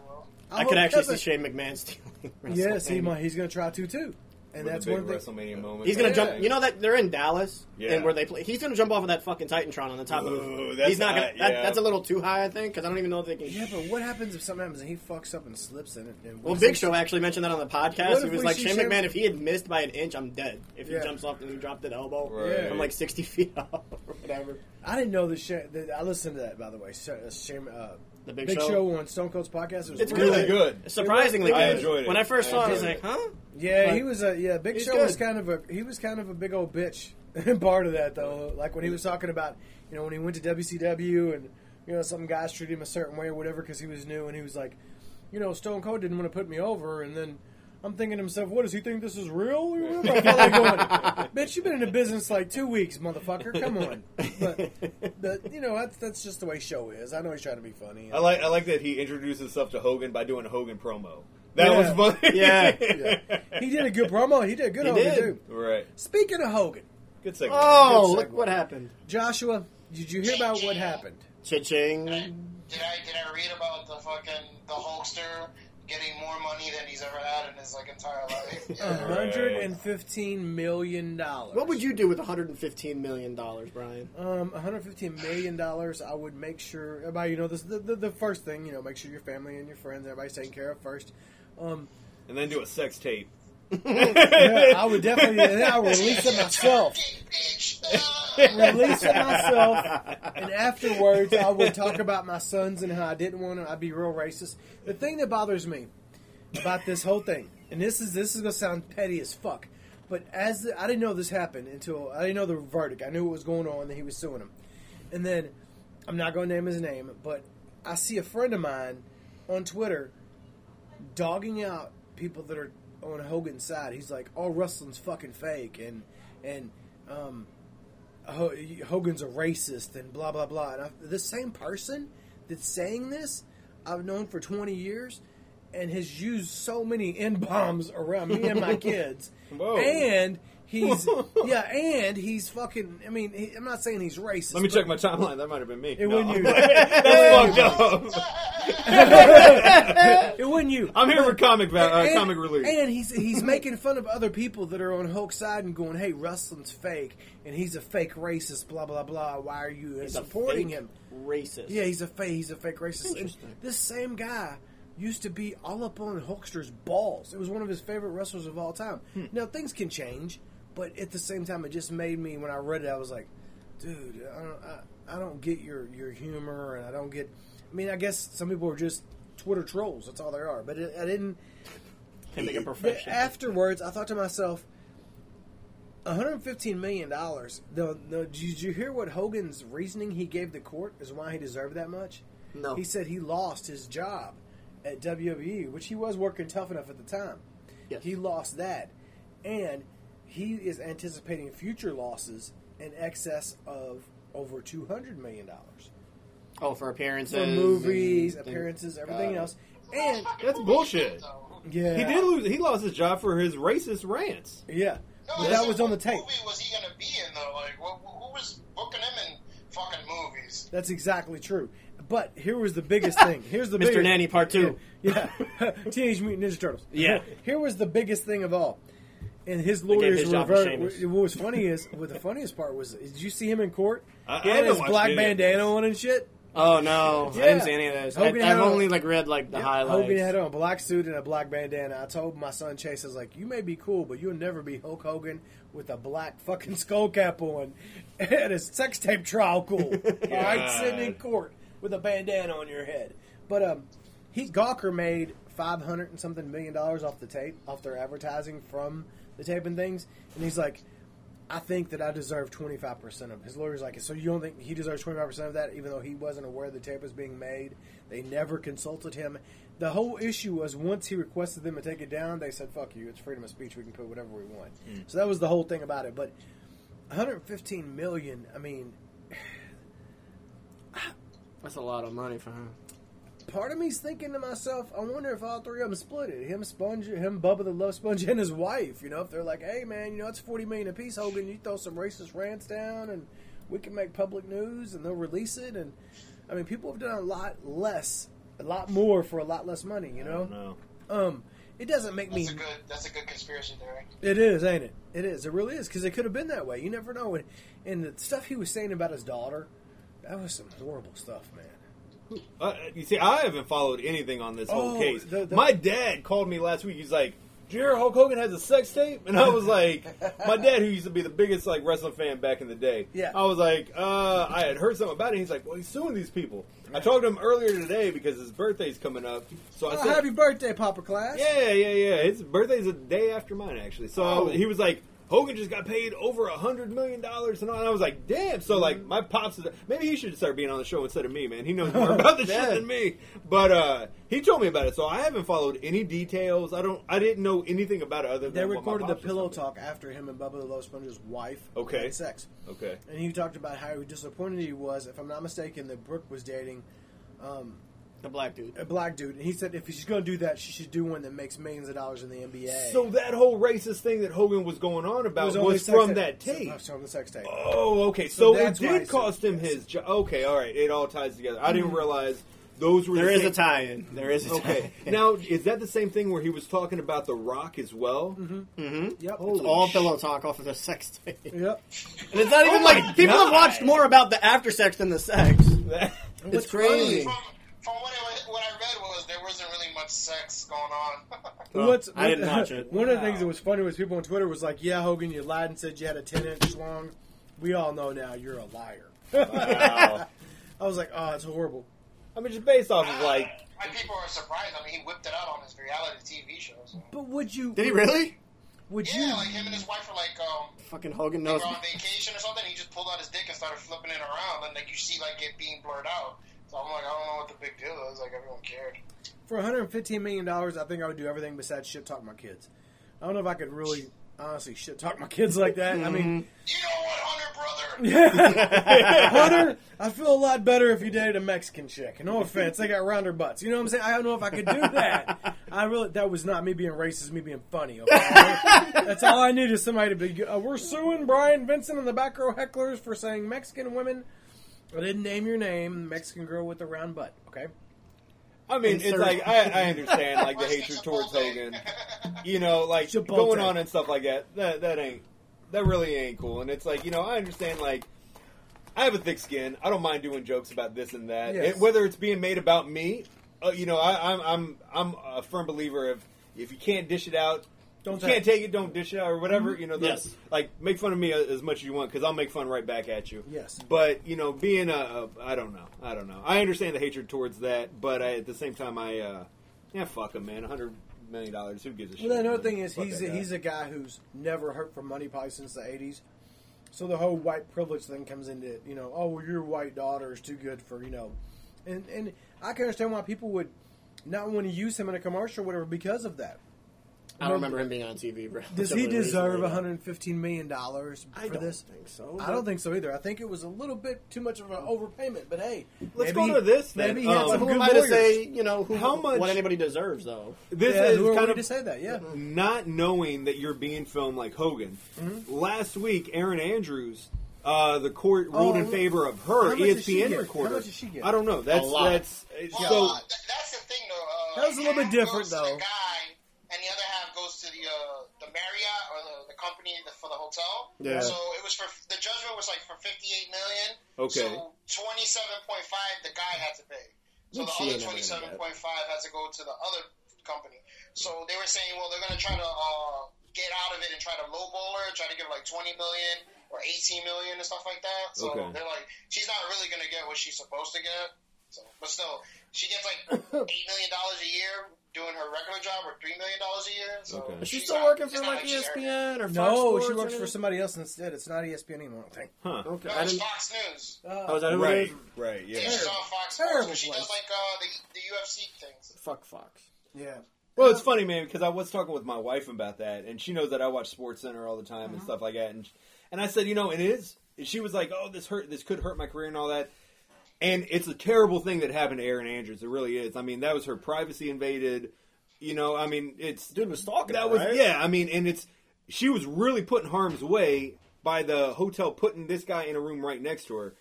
I, could actually see but- Shane McMahon stealing. Yes, he WrestleMania. might. He's going to try to too, and that's one thing. WrestleMania moment. He's gonna Yeah. jump. You know that they're in Dallas, Yeah. and where they play. He's gonna jump off of that fucking Titantron on the top of Ooh, the. that's He's not gonna. high, that, yeah. That's a little too high, I think, because I don't even know if they can. Yeah, but what happens if something happens and he fucks up and slips in it? And Well, Big Show actually mentioned that on the podcast. He if was we like, see Shane Shane- McMahon, if he had missed by an inch, I'm dead. If he jumps off and he dropped an elbow Right. from like 60 feet off or whatever. I didn't know the show. The, I listened to that by the way. Sh- uh, Shame, uh, The Big, Big Show. Show. on Stone Cold's podcast. It was It's really good. good. Surprisingly I enjoyed it. When I first I saw it, I was like, huh? Yeah, But he was a yeah. Big Show good. was kind of a he was kind of a big old bitch. Part of that though, like when he was talking about you know when he went to WCW and you know some guys treated him a certain way or whatever because he was new and he was like, you know Stone Cold didn't want to put me over and then. I'm thinking to myself, what does he think this is real? I felt like going, Bitch, you've been in the business like two weeks, motherfucker. Come on. But, but you know that's that's just the way show is. I know he's trying to be funny. I like I like that he introduced himself to Hogan by doing a Hogan promo. That Yeah. was funny. Yeah. Yeah. He did a good promo. He did a good He Hogan did. too. right. Speaking of Hogan, Good segment. Oh, Good look segue. what happened. Joshua, did you hear about what happened? Cha-ching. Did I did I read about the fucking the Hulkster getting more money than he's ever had in his like entire life? Yeah. hundred and fifteen million dollars. What would you do with 115 million dollars, Brian? Um, one hundred fifteen million dollars. I would make sure everybody, you know, this the, the the first thing, you know, make sure your family and your friends, everybody's taken care of first. Um, And then do a sex tape. Yeah, I would definitely, and then I would release it myself. Release it myself, and afterwards I would talk about my sons and how I didn't want to. I'd be real racist. The thing that bothers me about this whole thing, and this is this is gonna sound petty as fuck, but as the, I didn't know this happened until I didn't know the verdict. I knew what was going on that he was suing him, and then I'm not to name his name, but I see a friend of mine on Twitter dogging out people that are on Hogan's side. He's like, "All wrestling's fucking fake," and and um, Ho- Hogan's a racist, and blah blah blah. And I, the same person that's saying this, I've known for 20 years, and has used so many n bombs around me and my kids, Whoa. and. He's yeah, and he's fucking. I mean, he, I'm not saying he's racist. Let me check my timeline. That might have been me. It No. wasn't you. That's fucked up. It wasn't you. I'm here But- for comic va- uh, and, comic relief. And he's he's making fun of other people that are on Hulk's side and going, "Hey, wrestling's fake, and he's a fake racist." Blah blah blah. Why are you He's a supporting fake him? Racist. Yeah, he's a fake. He's a fake racist. And this same guy used to be all up on Hulkster's balls. It was one of his favorite wrestlers of all time. Hmm. Now things can change, but at the same time, it just made me when I read it, I was like, "Dude, I don't, I, I don't get your your humor, and I don't get." I mean, I guess some people are just Twitter trolls. That's all they are. But it, I didn't. Can make a profession. Afterwards, I thought to myself, 115 million dollars. Did you hear what Hogan's reasoning he gave the court is why he deserved that much? No. He said he lost his job at WWE, which he was working tough enough at the time. Yes. He lost that, and he is anticipating future losses in excess of over 200 million dollars Oh, for appearances. for movies, and- appearances, Got everything it. else. And That's bullshit. yeah, He did lose. He lost his job for his racist rants. Yeah, No, but that was on the what tape. movie was he gonna be in though? Like, wh- wh- who was booking him in fucking movies? That's exactly true. But here was the biggest thing. Here's the Mr. biggest- Nanny Part Two. Yeah, yeah. Teenage Mutant Ninja Turtles. Yeah. Here was the biggest thing of all. And his lawyers his were very. What was funny is, what the funniest part was, did you see him in court? I- He had haven't his black bandana on and shit. Oh no, I didn't see any of this. I, Hogan had only like read like the Yeah, highlights. Hogan had on a black suit and a black bandana. I told my son Chase, I was like, "You may be cool, but you'll never be Hulk Hogan with a black fucking skull cap on at a sex tape trial cool. All right, sitting in court with a bandana on your head." But um, he Gawker made five hundred and something million dollars off the tape, off their advertising from the tape and things. And he's like, I think that I deserve twenty five percent of. it." His lawyer's like, so you don't think he deserves twenty five percent of that, even though he wasn't aware the tape was being made? They never consulted him. The whole issue was once he requested them to take it down, they said, "Fuck you! It's freedom of speech. We can put whatever we want." Hmm. So that was the whole thing about it. But 115 million. I mean, That's a lot of money for him. Part of me's thinking to myself, I wonder if all three of them split it. Him, Sponge, him, Bubba the Love Sponge, and his wife. You know, if they're like, "Hey, man, you know, it's 40 million apiece, Hogan. You throw some racist rants down, and we can make public news, and they'll release it." And I mean, people have done a lot less, a lot more for a lot less money. You know, No. um, it doesn't make That's me. a good. That's a good conspiracy theory. It is, ain't it? It is. It really is because it could have been that way. You never know. And, and the stuff he was saying about his daughter, that was some horrible stuff, man. Uh, you see, I haven't followed anything on this whole Oh, case. the- the- my dad called me last week. He's like, "Did you hear Hulk Hogan has a sex tape?" And I was like, "My dad, who used to be the biggest like wrestling fan back in the day, Yeah. I was like, uh, I had heard something about it. He's like, "Well, he's suing these people." I talked to him earlier today because his birthday's coming up. So I Oh, said, happy birthday, Papa Class! Yeah, yeah, yeah. His birthday's a day after mine, actually. So Oh. he was like, Hogan just got paid over a hundred million dollars, and all. And I was like, damn. So like, my pops, is, maybe he should start being on the show instead of me, man. He knows more about the shit than me. But uh, he told me about it, so I haven't followed any details. I don't. I didn't know anything about it other than They what my recorded the pops was pillow telling talk after him and Bubba the Love Sponge's wife Okay. had sex. Okay. And he talked about how disappointed he was, if I'm not mistaken, that Brooke was dating um, The black dude. a black dude. And he said if she's going to do that, she should do one that makes millions of dollars in the NBA. So that whole racist thing that Hogan was going on It about was, only from that tape. So- From the sex tape. Oh, okay. So So, it that's why I did cost him yes. his job. Okay, all right. It all ties together. I didn't realize those were. There the is same- a tie-in. There is a Okay. tie-in. now, is that the same thing where he was talking about The Rock as well? mm-hmm. Yep. Holy It's all sh- pillow talk off of the sex tape. Yep. And it's not even Oh like people have watched more about the after sex than the sex. What's It's crazy. From, from what, it, what I read was there wasn't really much sex going on. Oh, What's, I didn't watch it. One of the things that was funny was people on Twitter was like, "Yeah, Hogan, you lied and said you had a 10 inch long. We all know now you're a liar." Wow. I was like, "Oh, it's horrible." I mean, just based off of like, My people are surprised. I mean, he whipped it out on his reality TV show. So. But would you? Did he really? Would Yeah, you? like him and his wife were like, um, Fucking Hogan they knows. were on vacation or something. He just pulled out his dick and started flipping it around, and like you see like it being blurred out. So I'm like, I don't know what the big deal is. Like everyone cared. For 115 million dollars, I think I would do everything besides shit talk my kids. I don't know if I could really, honestly, shit talk my kids like that. I mean, You know what, Hunter, brother? Yeah, Hunter, I feel a lot better if you dated a Mexican chick. No offense, they got rounder butts. You know what I'm saying? I don't know if I could do that. I really, that was not me being racist, me being funny. Okay? That's all I need is somebody to be. Uh, we're suing Brian Vincent and the back row hecklers for saying Mexican women. I didn't name your name, Mexican girl with the round butt. Okay. I mean, it's like I, I understand like the hatred towards Hogan, you know, like Chipotle. going on and stuff like that. That that ain't that really ain't cool. And it's like you know, I understand like. I have a thick skin. I don't mind doing jokes about this and that, Yes. It- whether it's being made about me. Uh, you know, I, I'm I'm I'm a firm believer of if you can't dish it out, Don't you can't take it, don't dish it out or whatever. You know, those- Yes. like make fun of me as much as you want because I'll make fun right back at you. Yes. But you know, being a, a I don't know, I don't know. I understand the hatred towards that, but I, at the same time, I uh, yeah, fuck him, man. A hundred million dollars, who gives a shit? Well, another thing is he's a, guy. he's a guy who's never hurt for money probably since the '80s. So the whole white privilege thing comes into it. You know, oh, well, your white daughter is too good for you know, and and I can understand why people would not want to use him in a commercial or whatever because of that. I don't remember him being on TV. bro. Does he deserve 115 million dollars I for don't this? think so. I don't think so either. I think it was a little bit too much of an overpayment. But hey, Let's maybe go to this then. Maybe he had Um, some Who good am I to lawyers. say? You know who, How much- what anybody deserves, though. This yeah, is who are kind we of to say that? Yeah. not knowing that you're being filmed like Hogan. Last week, Erin Andrews, uh, the court ruled Oh, in favor of her. how much does she ESPN get? recorder. How much does she get? I don't know. That's A lot. that's Well, so. uh, th- that's the thing, though. Uh, That was a little bit half different, goes to though. The guy, and the other half goes to the uh, the Marriott or the, the company for the hotel. Yeah. So it was for the judgment was like for fifty eight million. Okay. So twenty seven point five the guy had to pay. So Which the other gonna seven point five had to go to the other company. So they were saying, well, they're going to try to uh, get out of it and try to lowball her, try to give her like twenty million or eighteen million and stuff like that. So Okay. they're like, she's not really going to get what she's supposed to get. So, but still, she gets like eight million dollars a year doing her regular job, or three million dollars a year. So Okay. Is she she's still not- working for not like E she's earning- ESPN or Fox No, Sports she works for somebody else instead. It's not ESPN anymore. I don't think. Huh. Okay, No, I it's didn't. Fox News. Oh, is that who Right, right, Yeah, yeah. she's on Fox Terrible Sports. 'cause She place. does like uh, the the UFC things. Fuck Fox. Yeah. Well, it's funny, man, because I was talking with my wife about that, and she knows that I watch Sports Center all the time Mm-hmm. and stuff like that, and and I said, you know, it is. She was like, "Oh, this hurt. This could hurt my career and all that." And it's a terrible thing that happened to Erin Andrews. It really is. I mean, that was her privacy invaded. You know, I mean, it's Dude was stalking that her, was right? yeah. I mean, and it's she was really put in harm's way by the hotel putting this guy in a room right next to her.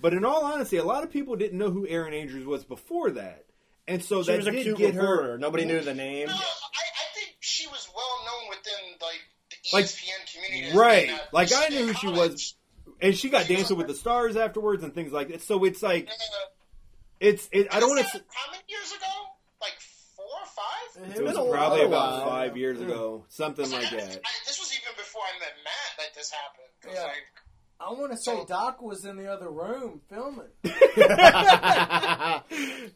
But in all honesty, a lot of people didn't know who Erin Andrews was before that, and so She that was a did cute get reporter. her. Nobody knew the name. No, I, I think she was well known within like the Like- community. right. Like, I knew who she was. And she got Dancing with the- the Stars afterwards and things like that. So it's like it's it. I don't want to. that How many years ago? Like four or five? It was probably about while. five years ago, something like I- that. I- this was even before I met Matt that this happened. Yeah. like, I want to say Doc was in the other room filming. it,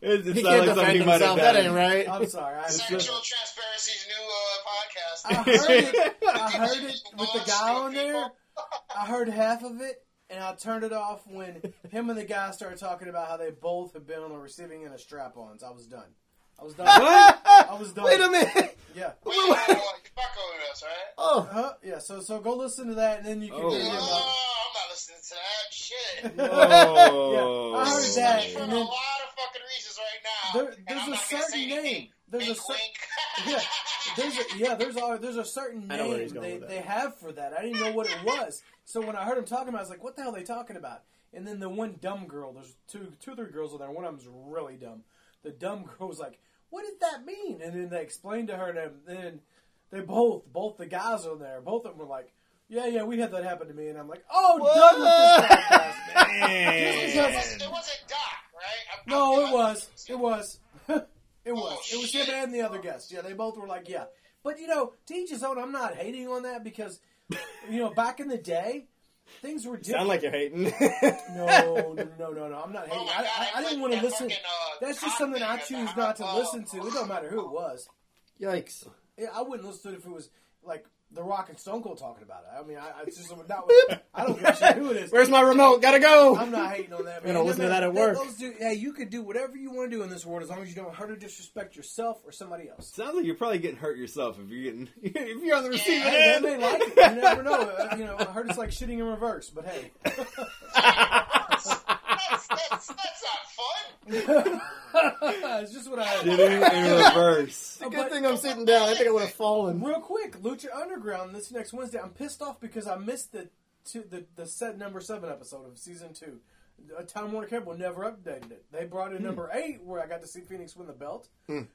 it he sounded can't like defend something might himself. have That ain't right. I'm sorry. I, Sexual Transparency's new uh, I heard it. I heard it with the guy on there. I heard half of it, and I turned it off when him and the guy started talking about how they both have been on the receiving end of strap-ons. I was done. I was done. What? I was done. Wait a minute. Yeah. Wait, wait, wait, you fucking with us, right? Oh, Uh, yeah. So so go listen to that, and then you can Oh. hear Oh, him. I'm not listening to that shit. Oh. Yeah, I heard that, For a lot of fucking reasons right now. There- there's I'm a not certain say anything. Name. There's a wink, cer- wink. Yeah, there's a, yeah, there's a there's a certain I know where name they, they have for that. I didn't know what it was. So when I heard him talking about, it, I was like, "What the hell are they talking about?" And then the one dumb girl, there's two two or three girls in there. One of them's really dumb. The dumb girl was like, "What did that mean?" And then they explained to her, and then they both both the guys on there, both of them were like. Yeah, yeah, we had that happen to me, and I'm like, oh, done with this podcast, man. It wasn't, it wasn't Doc, right? I'm- No, I'm- it was. It was. it was. Oh, it was shit. him and the other guest. Yeah, they both were like, yeah. But you know, to each his own. I'm not hating on that because, you know, back in the day, things were different. sound like you're hating. no, no, no, no, no. I'm not Oh hating. my I, God, I, I that didn't want to fucking, listen. uh, That's just something I choose not to oh. listen to. It don't matter who it was. Yikes. Yeah, I wouldn't listen to it if it was like The Rock and Stone Cold talking about it. I mean, I, I just not. I don't give a shit who it is. Where's my remote? Gotta go. I'm not hating on that. You're Man. gonna listen to that at work. those do- hey, you could do whatever you want to do in this world as long as you don't hurt or disrespect yourself or somebody else. Sounds like you're probably getting hurt yourself if you're getting if you're on the receiving end. they may like it. You never know. You know, I heard it's like shitting in reverse, but hey. That's, that's, that's not fun. it's just what I heard. Shitting in reverse. Oh, Good but- thing I'm sitting down. I think I would have fallen. Real quick, Lucha Underground this next Wednesday. I'm pissed off because I missed the two, the the set number seven episode of season two. Uh, Time Warner Cable never updated it. They brought in number eight where I got to see Fenix win the belt,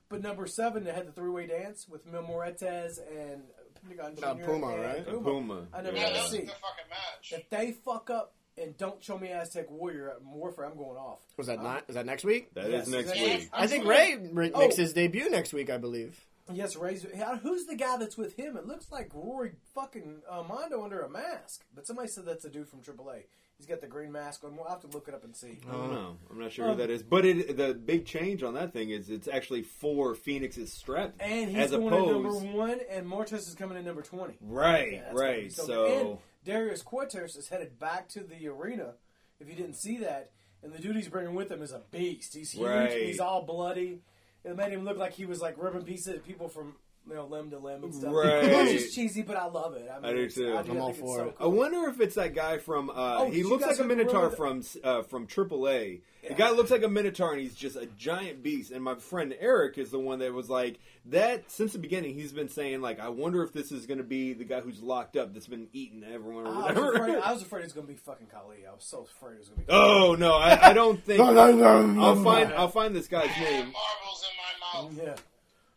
but number seven they had the three way dance with Mil Muertes and Pentagon Jr. Puma, and right? Puma. Puma. I never Yeah, got that to was see. good fucking match. If they fuck up and don't show me Aztec Warrior at Warfare, I'm going off. Was that not? Is that next week? That is Yes, next next week. week. I think Ray Oh. makes his debut next week. I believe. Yes, Razor. yeah, Who's the guy that's with him? It looks like Rory fucking uh, Mondo under a mask. But somebody said that's a dude from AAA. He's got the green mask on. We'll have to look it up and see. I don't know. I'm not sure Um, who that is. But it, the big change on that thing is it's actually for Fenix's strap. And he's as going at number one, and Muertes is coming in number 20. right, Yeah, that's gonna be right. so So. And Dario Cueto is headed back to the arena. If you didn't see that, and the dude he's bringing with him is a beast. He's huge. Right. He's all bloody. It made him look like he was like ripping pieces of people from you know limb to limb and stuff. Right. It's just cheesy, but I love it. I, mean, I do too. I, I'm I all think it's for so it. I wonder if it's that guy from. Uh, Oh, he looks like a Minotaur remember from uh, from AAA. Yeah. The guy looks like a Minotaur, and he's just a giant beast. And my friend Eric is the one that was like that since the beginning. He's been saying like, I wonder if this is going to be the guy who's locked up that's been eating everyone or I was, afraid, I was afraid it was going to be fucking Kali. I was so afraid it was going to be. oh no, I, I don't think. I'll find I'll find this guy's name. marbles in my mouth. Yeah.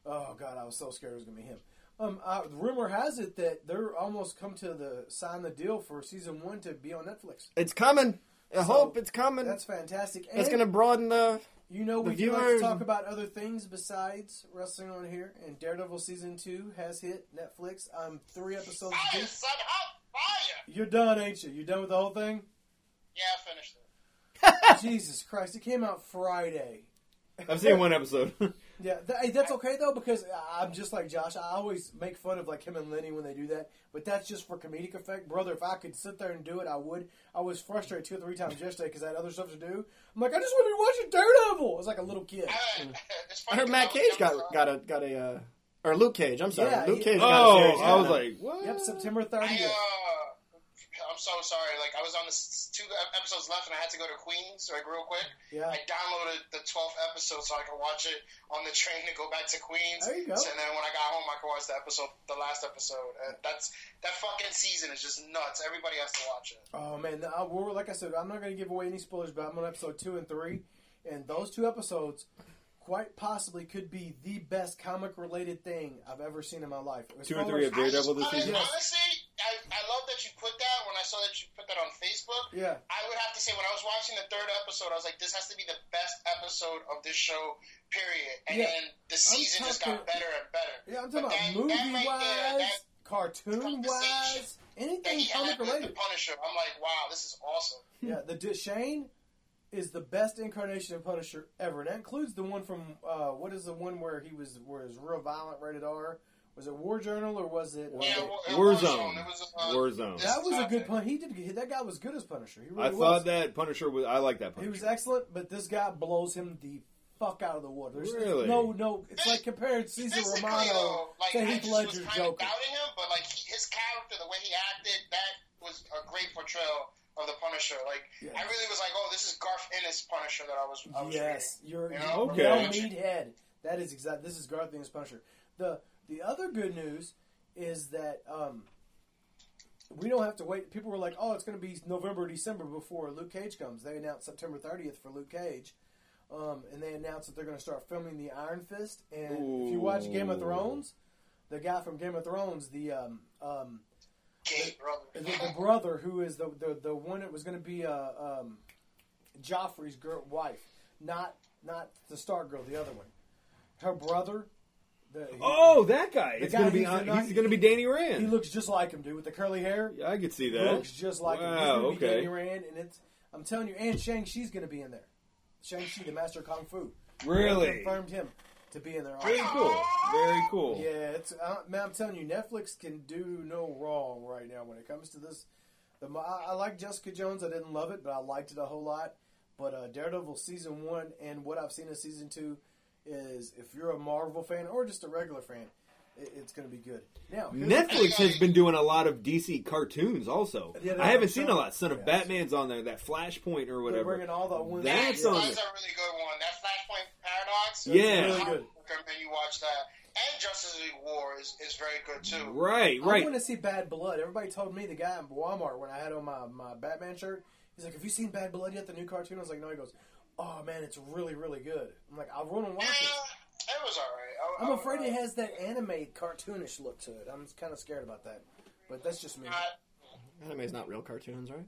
Oh god, I was so scared it was gonna be him. Um, uh, rumor has it that they're almost come to the sign the deal for season one to be on Netflix. It's coming. I So, hope it's coming. That's fantastic. And It's going to broaden the. you know the we do like to viewers- talk about other things besides wrestling on here. And Daredevil season two has hit Netflix. I'm three episodes Fire, deep. son, hot fire! You're done, ain't you? You done with the whole thing? Yeah, I finished it. Jesus Christ! It came out Friday. I've seen one episode. Yeah, th- hey, that's okay though because I'm just like Josh. I always make fun of like him and Lenny when they do that, but that's just for comedic effect, brother. If I could sit there and do it, I would. I was frustrated two or three times yesterday because I had other stuff to do. I'm like, I just want to be watching Daredevil. It's like a little kid. I, it's I funny Matt Cage got younger. got a got a uh, or Luke Cage. I'm sorry, Yeah, Luke he- Cage. got a oh, series I was like, what? Yep, September 30th. uh, I'm so sorry. Like, I was on the two episodes left, and I had to go to Queens, like real quick. Yeah. I downloaded the 12th episode so I could watch it on the train to go back to Queens. There you go. And then when I got home, I could watch the episode, the last episode. And that's that fucking season is just nuts. Everybody has to watch it. Oh man, I, uh, we're, like I said, I'm not going to give away any spoilers, but I'm on episode two and three, and those two episodes quite possibly could be the best comic related thing I've ever seen in my life. As Two or far three of Daredevil this I, season. Honestly, I, I love that you put that. When I saw that you put that on Facebook, Yeah. I would have to say when I was watching the third episode, I was like, this has to be the best episode of this show, period. And Yeah. then the season just got better and better. Yeah, I'm talking But about that- movie right wise, that cartoon wise, anything comic related. the Punisher, I'm like, wow, this is awesome. Yeah, the Shane is the best incarnation of Punisher ever, and that includes the one from uh, what is the one where he was where it was real violent, rated R. Was it War Journal or was it? Yeah, uh, War- Warzone. It was, uh, Warzone. that was a good pun. He did. That guy was good as Punisher. He really I was. thought that Punisher was. I like that he was excellent, but this guy blows him the fuck out of the water. There's Really? no, no. It's like comparing Cesar Physically, Romero though, like, to Heath just Ledger's was kind of Joker. doubting him, but like he, his character, the way he acted, that was a great portrayal of the Punisher. Like Yes. I really was like, oh, this is Garth Ennis Punisher that I was. I was Yes, you're You you know? Okay. no meathead. That is exactly. This is Garth Ennis Punisher. The the other good news is that um, we don't have to wait. People were like, "Oh, it's going to be November, or December before Luke Cage comes." They announced September 30th for Luke Cage, um, and they announced that they're going to start filming the Iron Fist. And if you watch Game of Thrones, the guy from Game of Thrones, the um, um, Gay brother. the, the brother who is the the, the one that was going to be uh, um, Joffrey's girl wife, not not the Stark Girl, the other one. Her brother. The, he, Oh, that guy! It's guy gonna be. on- night- he's gonna be Danny Rand. he looks just like him, dude, with the curly hair. Yeah, I could see that. He looks just like him. He's Wow, okay. Danny Rand, and it's I'm telling you, and Shang Chi's going to be in there. Shang Chi, the master of kung fu. Really? They confirmed him to be in there. Very cool. Very cool. Yeah, it's uh, man. I'm telling you, Netflix can do no wrong right now when it comes to this. The I, I like Jessica Jones. I didn't love it, but I liked it a whole lot. But uh, Daredevil season one and what I've seen in season two is, if you're a Marvel fan or just a regular fan, it, it's going to be good. Now, Netflix has been doing a lot of DC cartoons also. Yeah, I haven't seen a lot. Son of yes. Batman's on there. That Flashpoint or they're whatever. bringing all the ones. That's That- on That's it. a really good one. That Flashpoint Paradox. Yeah. really good. recommend you watch that. And Justice League War is, is very good too. Right, right. I want to see Bad Blood. Everybody told me the guy in Walmart when I had on my, my Batman shirt. He's like, "Have you seen Bad Blood yet? The new cartoon?" I was like, "No." He goes, "Oh man, it's really really good." I'm like, "I'll run and watch Yeah, it." Mm, it was alright. I- I'm I- afraid it has that anime cartoonish look to it. I'm kind of scared about that, but that's just me. Not- Anime's not real cartoons, right?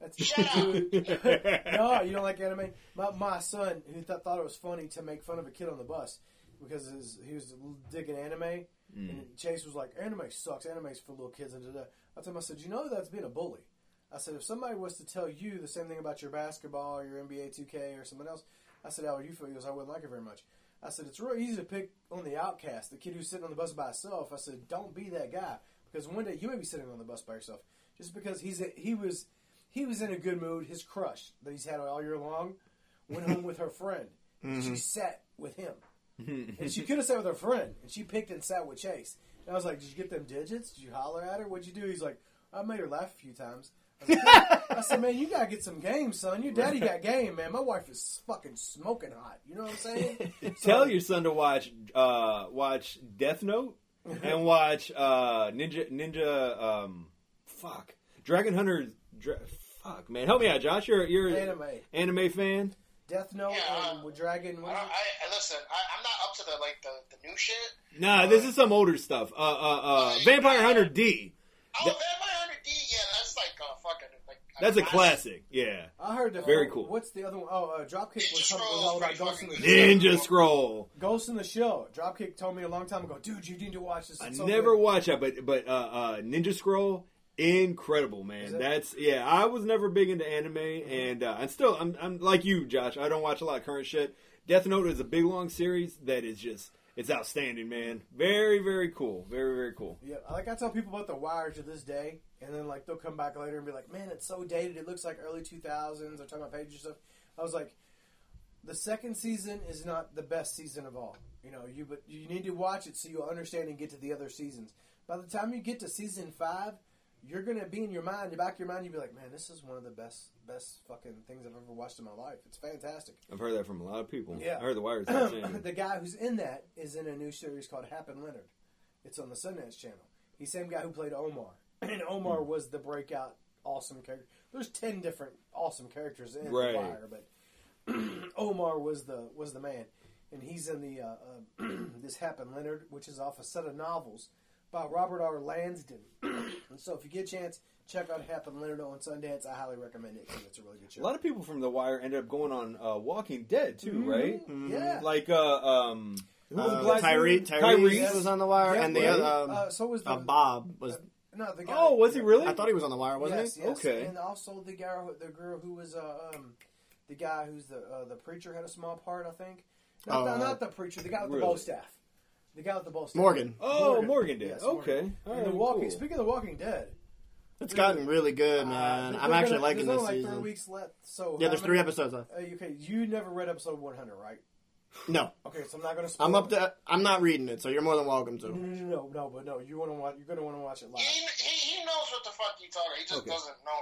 That's Shut up. no, you don't like anime. My, my son, who th- thought it was funny to make fun of a kid on the bus because his, he was digging anime, and mm. Chase was like, "Anime sucks. Anime's for little kids." And da-da. I told him, I said, "You know that's being a bully." I said, "If somebody was to tell you the same thing about your basketball or your NBA 2K or someone else, I said, how would you feel?" He goes, "I wouldn't like it very much." I said, "It's real easy to pick on the outcast, the kid who's sitting on the bus by himself." I said, "Don't be that guy because one day you may be sitting on the bus by yourself just because he's a, he was." he was in a good mood. His crush that he's had all year long went home with her friend. Mm-hmm. She sat with him, and she could have sat with her friend, and she picked and sat with Chase. And I was like, "Did you get them digits? Did you holler at her? What'd you do?" He's like, "I made her laugh a few times." I, was like, I said, "Man, you gotta get some game, son. Your daddy got game, man. My wife is fucking smoking hot. You know what I'm saying?" Tell So- your son to watch uh, watch Death Note and watch uh, Ninja Ninja. Um, fuck, Dragon Hunter. Dra- fuck, man, help me out, Josh. You're you're anime, anime fan. Death Note, Yeah, and with Dragon. I, I. I listen. I, I'm not up to the like the, the new shit. Nah, this is some older stuff. Uh, uh, uh, Vampire Hunter D. Oh, That- Vampire Hunter D. Yeah, That's a classic. Yeah. I heard the Very cool. What's the other one? Oh, uh, Dropkick was, Ninja talking- was all about Ghost in the Shell. Ninja Scroll. Ghost in the Shell. Dropkick told me a long time ago, dude, you need to watch this. I so never good." watched that, but but uh, uh, Ninja Scroll incredible, man. it? That's yeah. I was never big into anime, and uh, and still, I'm I'm like you, Josh. I don't watch a lot of current shit. Death Note is a big long series that is just it's outstanding, man. Very very cool. Very very cool. Yeah, like I tell people about The Wire to this day, and then like they'll come back later and be like, "Man, it's so dated. It looks like early 2000s." They're talking about pages and stuff. I was like, "The second season is not the best season of all. You know, you but you need to watch it so you'll understand and get to the other seasons. By the time you get to season five, you're gonna be in your mind, in the back of your mind, you'll be like, "Man, this is one of the best, best fucking things I've ever watched in my life. It's fantastic." I've heard that from a lot of people. Yeah. I heard the Wire's the guy who's in that is in a new series called Hap and Leonard. It's on the Sundance Channel. He's the same guy who played Omar, and Omar was the breakout awesome character. There's ten different awesome characters in Right. the Wire, but Omar was the was the man, and he's in the uh, uh, this Hap and Leonard, which is off a set of novels by Robert R. Lansdale. so, if you get a chance, check out Hap and Leonard on Sundance. I highly recommend it because it's a really good show. A lot of people from the Wire ended up going on uh, Walking Dead too, right? yeah. Like uh, um, who was Uh, black Tyree, dude? Tyrese, Tyrese? was on the wire, Yeah, and the right. other um, uh, so was the uh, Bob was. no the guy. Oh, was he really? I thought he was on the wire, wasn't yes, he? yes. Okay. And also the guy, who- the girl who was uh, um, the guy who's the uh, the preacher had a small part, I think. Not, the, uh, not the preacher, the guy with the really? bow staff. The guy with the bow staff. Morgan. Oh, Morgan, did. Yes, okay. Morgan. All And right, the Walking. cool. Speaking of the Walking Dead, It's gotten really good, uh, man. they're I'm gonna- actually liking there's this only like season. three weeks left. So Yeah, how there's many- three episodes left. Uh, okay, you never read episode 100, right? No, Okay, so I'm not going to. I'm up to. I'm not reading it, so you're more than welcome to. no, no, no, no, but no, you want to watch. You're going to want to watch it live. He, he, he knows what the fuck you talking. He just Okay. doesn't know.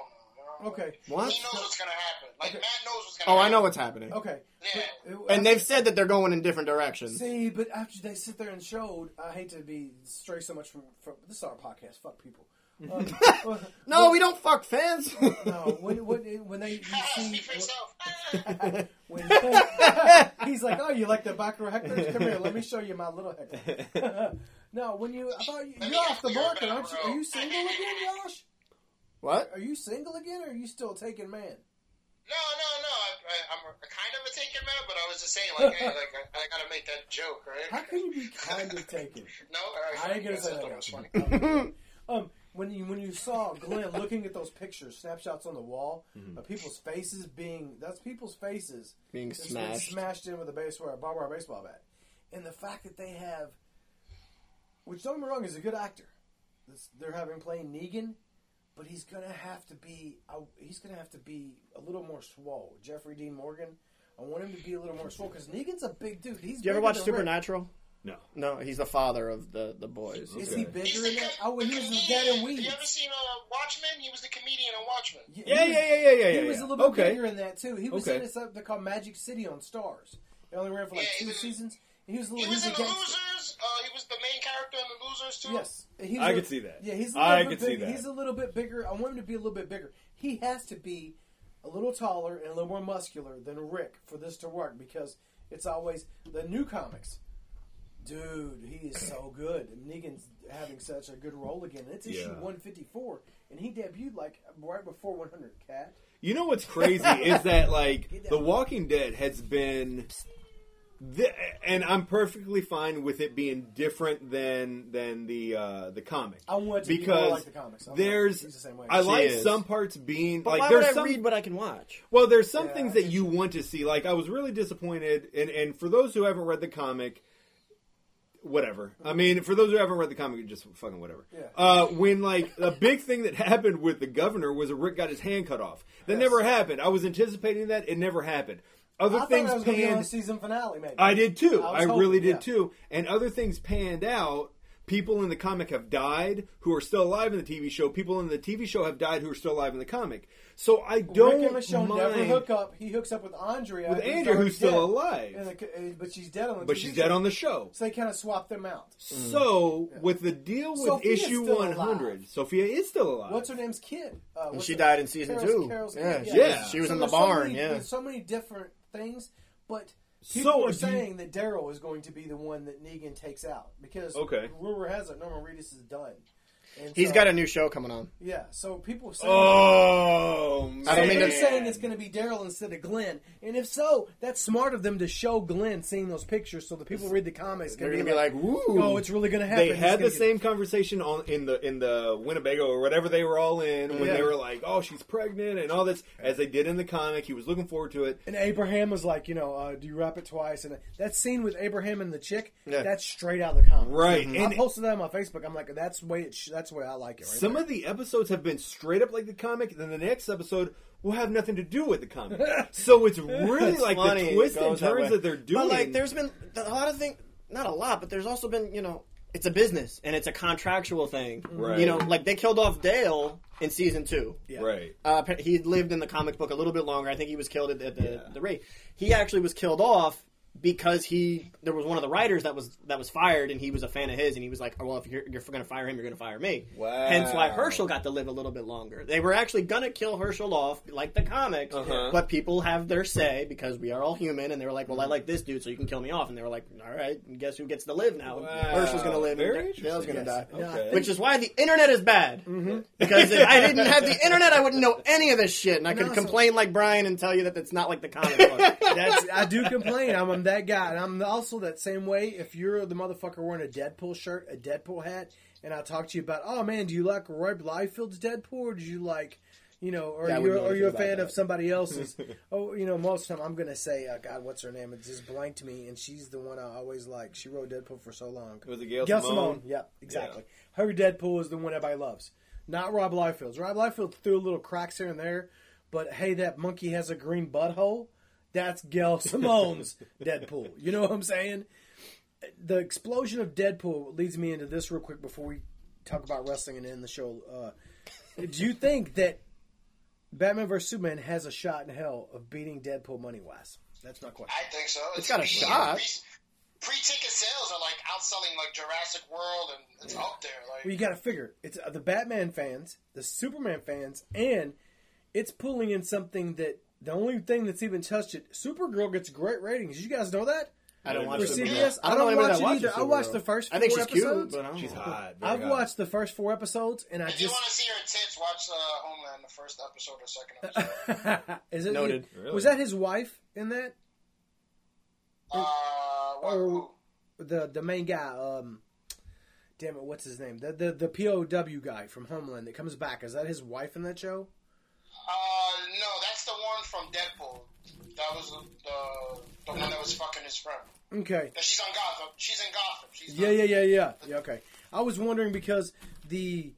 You know? Okay. What? He knows what's gonna happen. Like Okay. Matt knows what's gonna. Oh, I know what's happening. Okay. Yeah. But- And they've said that they're going in different directions. See, but after they sit there and showed, I hate to be stray so much from, from this is our podcast. Fuck people. Um, well, No, we don't fuck fans. no. When when when they you see Speak for yourself. when he's like, oh, you like the Back Row Hecklers? Come here, let me show you my little Hector. no, when you, I thought you, you're off the market, aren't you? Are you single again, Josh? What? Are you single again, or are you still taking man? No, no, no. I, I, I'm a, kind of a taken man, but I was just saying, like, hey, like I, I gotta make that joke, right? How can you be kind of taken? No, all right, I ain't gonna say just that. what was funny. Um, when you when you saw Glenn looking at those pictures, snapshots on the wall of people's faces being that's people's faces Being that's smashed. smashed in with a baseball a barbed wire baseball bat, and the fact that they have, which don't get me wrong, is a good actor. This, they're having playing Negan, but he's gonna have to be uh, he's gonna have to be a little more swole. Jeffrey Dean Morgan. I want him to be a little more swole because Negan's a big dude. He's Do you ever watch than Rick. Supernatural? No. No, he's the father of the the boys. Is Okay. he bigger He's in the that? co- Oh, when he the was his comedian. dad in Have Weeds. you ever seen uh, Watchmen? He was the comedian in Watchmen. he Yeah, was- yeah, yeah, yeah, yeah, yeah. He was yeah. a little bit okay. bigger in that too. He was Okay. in this they're called Magic City on Starz. It only ran for like Yeah, two seasons. He was a He little. was He in was the a gangster. Uh, he was the main character in the Losers too. Yes, He's I a- could see that. Yeah, he's. A I little bit could see that. He's a little bit bigger. I want him to be a little bit bigger. He has to be a little taller and a little more muscular than Rick for this to work because it's always the new comics. Dude, he is so good. And Negan's having such a good role again. It's issue Yeah. 154, and he debuted like right before 100. Cat. You know what's crazy is that like The. Walking Dead has been, th- and I'm perfectly fine with it being different than than the uh, the comic I want it to be because more like the comics. I'm there's he's the same way. I She like is. some parts being But like why there's would I some read what I can watch? well there's some Yeah, things that you you. want to see like I was really disappointed and and for those who haven't read the comic whatever. I mean, for those who haven't read the comic, just fucking whatever. Yeah. Uh, when like a big thing that happened with the governor was that Rick got his hand cut off. That Yes. never happened. I was anticipating that. It never happened. Other I thought things that was going to be on the panned. season finale, maybe. I did too. I I, was really did yeah. too. And other things panned out. People in the comic have died who are still alive in the TV show. People in the TV show have died who are still alive in the comic. So I don't Rick and Michonne mind never hook up. He hooks up with Andrea. with who's Andrew, already who's still dead. alive, the- uh, but she's dead on the but TV she's show. dead on the show. So they kind of swap them out. So with the deal with Sophia's issue one hundred, alive. Sophia is still alive. What's her name's kid? Uh, And she her- died in season Carol's- two. Carol's yeah, kid, she, Yeah. Was, she was So in the there's so barn. many- yeah, There's so many different things, but people So, are do you- saying that Daryl is going to be the one that Negan takes out because Okay. rumor has it Norman Reedus is done. And He's so- got a new show coming on. yeah. So people saying, Oh, I don't mean they're saying it's going to be Daryl instead of Glenn, and if so, that's smart of them to show Glenn seeing those pictures so the people read the comics They're gonna be like, "Woo!" "Oh, it's really going to happen." They had gonna the get- same conversation on in the in the Winnebago or whatever they were all in when Yeah. they were like, "Oh, she's pregnant" and all this, as they did in the comic. He was looking forward to it. And Abraham was like, you know, uh, do you wrap it twice? And that scene with Abraham and the chick, Yeah. that's straight out of the comic. Right, I and- posted that on my Facebook. I'm like, that's the way it sh- that's the way I like it. Right Some there. of the episodes have been straight up like the comic, and then the next episode will have nothing to do with the comic. so it's really It's like funny the it twists and goes that turns way. that, they're doing. But like, there's been a lot of things. Not a lot, but there's also been, you know, it's a business and it's a contractual thing. Right. You know, like they killed off Dale in season two. Yeah. right. Uh, appa- he lived in the comic book a little bit longer. I think he was killed at the, the, Yeah. the raid. He actually was killed off because he there was one of the writers that was that was fired, and he was a fan of his, and he was like, oh, "Well, if you're, you're going to fire him, you're going to fire me." Wow. Hence why Hershel got to live a little bit longer. They were actually going to kill Hershel off, like the comics, Uh-huh. but people have their say because we are all human, and they were like, "Well, I like this dude, so you can kill me off," and they were like, "All right, guess who gets to live now? Wow. Hershel's going to live, Very and Dale's going to interesting. die." Okay. Which is why the internet is bad. Because if I didn't have the internet, I wouldn't know any of this shit, and I could also- complain like Brian and tell you that it's not like the comic book. That's I do complain. I'm, I'm that guy, and I'm also that same way. If you're the motherfucker wearing a Deadpool shirt, a Deadpool hat, and I talk to you about, oh man, do you like Roy Liefeld's Deadpool, or do you like, you know, or Yeah, you're wouldn't or you're a fan about of somebody else's? oh, you know, most of the time I'm gonna say, uh, God, what's her name? It just blanked me, and she's the one I always like. She wrote Deadpool for so long. Was it Gail, Gail Simone? Simone. Yep, exactly. Her Deadpool is the one everybody loves. Not Rob Liefeld's. Rob Liefeld threw little cracks here and there, but hey, that monkey has a green butthole. That's Gail Simone's Deadpool. You know what I'm saying? The explosion of Deadpool leads me into this real quick before we talk about wrestling and end the show. Uh, do you think that Batman vs Superman has a shot in hell of beating Deadpool money wise? That's my question. I think so. It's got a shot. Pre, pre-ticket sales are like outselling like Jurassic World, and it's up there. Like Well, you got to figure it's uh, the Batman fans, the Superman fans, and it's pulling in something that the only thing that's even touched it. Supergirl gets great ratings. You guys know that I don't watch for Supergirl. CBS. I don't know watch it that watches either. I watched the first. Four I think she's episodes. cute, but I don't She's know. hot. I've hot. watched the first four episodes, and I if you just want to see her tits, watch uh, Homeland, the first episode or second episode. is it Noted. Really? Was that his wife in that? uh, what, Or- who? The the main guy. Um, damn it, what's his name? The the the POW guy from Homeland that comes back. Is that his wife in that show? Uh, from Deadpool. That was the the one that was fucking his friend. Okay. No, she's on Gotham. She's in Gotham. She's Yeah, yeah, yeah, yeah. Yeah, okay. I was wondering because the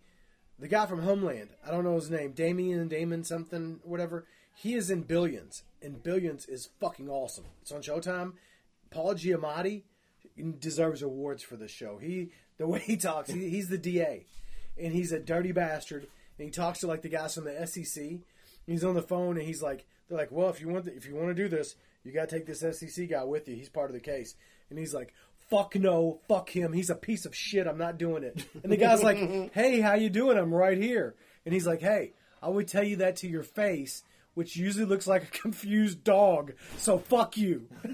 the guy from Homeland, I don't know his name, Damien Damon something, whatever. He is in Billions, and Billions is fucking awesome. It's on Showtime. Paul Giamatti deserves awards for this show. He the way he talks, he, he's the DA, and he's a dirty bastard. And he talks to like the guys from the SEC. He's on the phone, and he's like, they're like, well, if you want, the, if you want to do this, you got to take this SEC guy with you. He's part of the case. And he's like, fuck no, fuck him. He's a piece of shit. I'm not doing it. And the guy's like, hey, how you doing? I'm right here. And he's like, hey, I would tell you that to your face, which usually looks like a confused dog. So fuck you.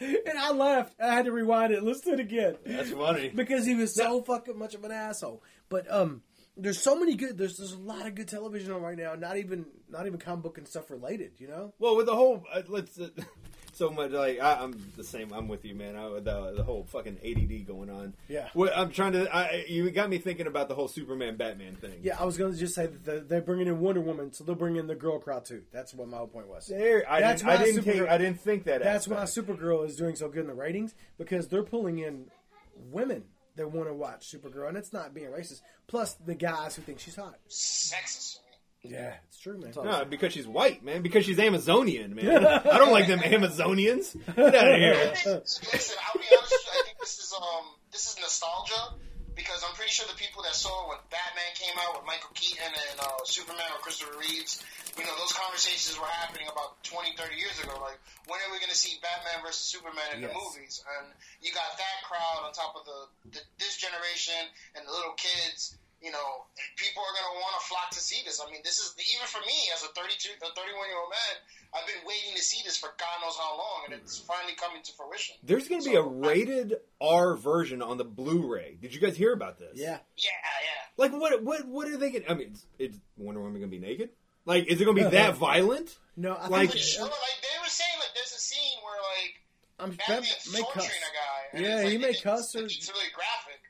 and I laughed. I had to rewind it listen to it again That's funny. because he was so fucking much of an asshole. But um, there's so many good. There's there's a lot of good television on right now. Not even not even comic book and stuff related. You know. Well, with the whole uh, let's uh, so much like I, I'm the same. I'm with you, man. I, the the whole fucking ADD going on. Yeah. What I'm trying to. I, you got me thinking about the whole Superman Batman thing. Yeah, I was going to just say that they're, they're bringing in Wonder Woman, so they'll bring in the girl crowd too. That's what my whole point was. There, I That's didn't. I didn't, Supergirl- take, I didn't think that. That's why. Supergirl is doing so good in the ratings because they're pulling in women that want to watch Supergirl, and it's not being racist. Plus the guys who think she's hot. Sexist. Yeah, it's true, man. No, because she's white, man. Because she's Amazonian, man. I don't like them Amazonians. Get out of here. Listen, I'll be honest with you. I think this is um this is nostalgia because I'm pretty sure the people that saw when Batman came out with Michael Keaton and uh, Superman or Christopher Reeves, you know, those conversations were happening about 20, 30 years ago. Like, when are we going to see Batman versus Superman in the movies? And you got that crowd on top of the, the this generation and the little kids. You know, people are going to want to flock to see this. I mean, this is even for me as a 32, a 31 year old man. I've been waiting to see this for God knows how long, and it's finally coming to fruition. There's going to be a rated R version on the Blu-ray. Did you guys hear about this? Yeah, Yeah, yeah. Like what? What? What are they going? to I mean, it's, it's Wonder Woman going to be naked? Like, is it going to be that violent? No, I Like- think Sure, like they were saying, like there's a scene where like I'm Batman's may torturing cuss. a guy. Yeah, it's, like, he may it's- cuss or- It's really graphic.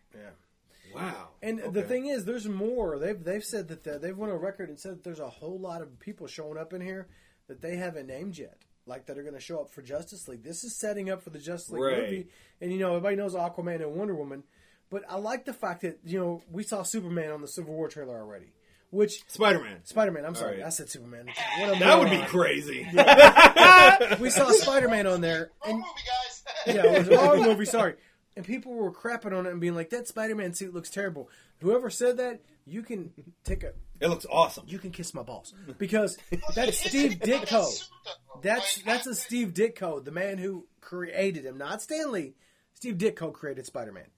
Wow. And the thing is, there's more. They've they've said that the, they've won a record and said that there's a whole lot of people showing up in here that they haven't named yet, like that are going to show up for Justice League. This is setting up for the Justice League Right. movie, and you know everybody knows Aquaman and Wonder Woman, but I like the fact that you know we saw Superman on the Civil War trailer already, which Spider Man. Spider Man. I'm sorry, right. I said Superman. What a That would be moron. crazy. We saw Spider Man on there, Wrong and movie, guys. yeah, it was a wrong movie. Sorry. And people were crapping on it and being like, "That Spider-Man suit looks terrible." Whoever said that, you can take a, It looks awesome. you can kiss my balls because that's Steve it's- it's Ditko. That's Like, that's I- a Steve Ditko, the man who created him, not Stan Lee. Steve Ditko created Spider-Man,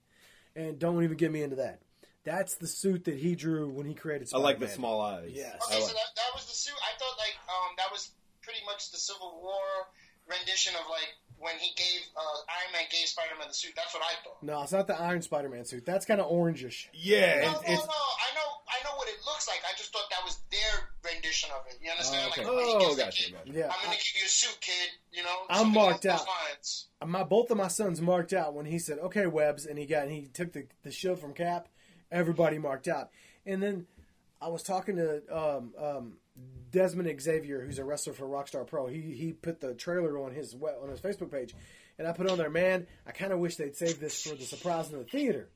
and don't even get me into that. That's the suit that he drew when he created. Spider-Man. I like the small eyes. Yes. Okay, like- so that, that was the suit. I thought like um that was pretty much the Civil War rendition of like when he gave uh, Iron Man gave Spider Man the suit. That's what I thought. No, it's not the Iron Spider-Man suit. That's kind of orangish. yeah, No, it's, no, no. I know, I know what it looks like. I just thought that was their rendition of it. You understand? Oh, okay. Like when he Oh, the gotcha, kid, gotcha. Yeah, I'm gonna I- give you a suit, kid. You know, I'm something marked out. lines. my both of my sons marked out when he said, "Okay, webs," and he got and he took the the shield from Cap. Everybody marked out, and then I was talking to um, um, Desmond Xavier, who's a wrestler for Rockstar Pro. He he put the trailer on his on his Facebook page, and I put on there, man. I kind of wish they'd save this for the surprise in the theater.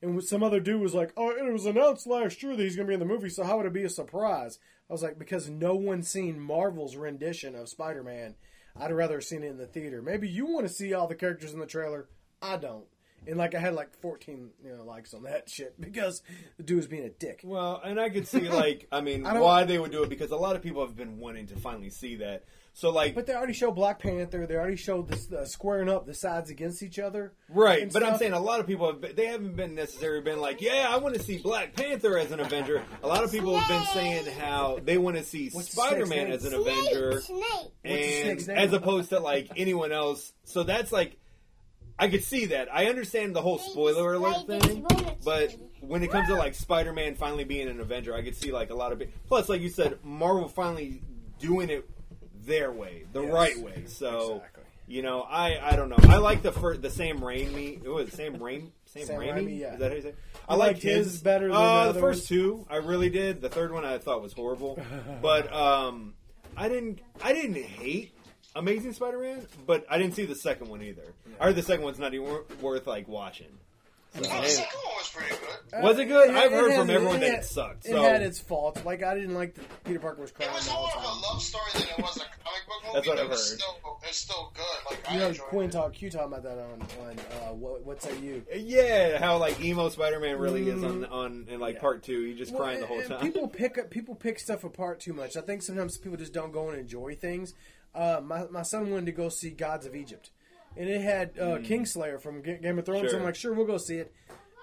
And some other dude was like, "Oh, it was announced last year that he's going to be in the movie, so how would it be a surprise?" I was like, "Because no one's seen Marvel's rendition of Spider-Man. I'd rather have seen it in the theater. Maybe you want to see all the characters in the trailer. I don't." And like, I had like 14, you know, likes on that shit because the dude was being a dick. well, and I could see like I mean I why they would do it because a lot of people have been wanting to finally see that. So like But they already showed Black Panther. They already showed this uh, squaring up the sides against each other. Right, and but I'm saying a lot of people have been, they haven't been necessarily been like, yeah, I want to see Black Panther as an Avenger. A lot of people have been saying how they want to see Spider Man as an Avenger, Snake. What's the and name? as opposed to like anyone else. So that's like, I could see that. I understand the whole spoiler alert thing, but when it comes to like Spider Man finally being an Avenger, I could see like a lot of. Be- Plus, like you said, Marvel finally doing it their way, the Yes. right way. So. Exactly. You know, I I don't know. I like the first, the Sam Raimi. It was Sam Raimi. Sam, Sam Raimi. Raimi, yeah. Is that how you say? it? I You liked liked his better than uh, the the other first ones? two. I really did. The third one I thought was horrible, but um, I didn't I didn't hate Amazing Spider-Man, but I didn't see the second one either. I heard the second one's not even wor- worth like watching. So, Oh, the second one was pretty good. Was it good? Uh, I've heard had- from everyone that had- it sucked, It so- had its faults. Like I didn't like that Peter Parker was crying It was all more the of a time. love story than it was a comic book movie. That's what but I've it's heard. Still, it's still good. Like You I know, enjoyed Quinn it. talk, you talking about that on on uh, what, what say you? Yeah, how like emo Spider-Man really is on on in like Yeah. part two. You just crying the Well, whole and- and time. People pick up, people pick stuff apart too much. I think sometimes people just don't go and enjoy things. Uh, my my son wanted to go see Gods of Egypt, and it had uh, Kingslayer from Ga- Game of Thrones. So Hmm. I'm like, sure, we'll go see it.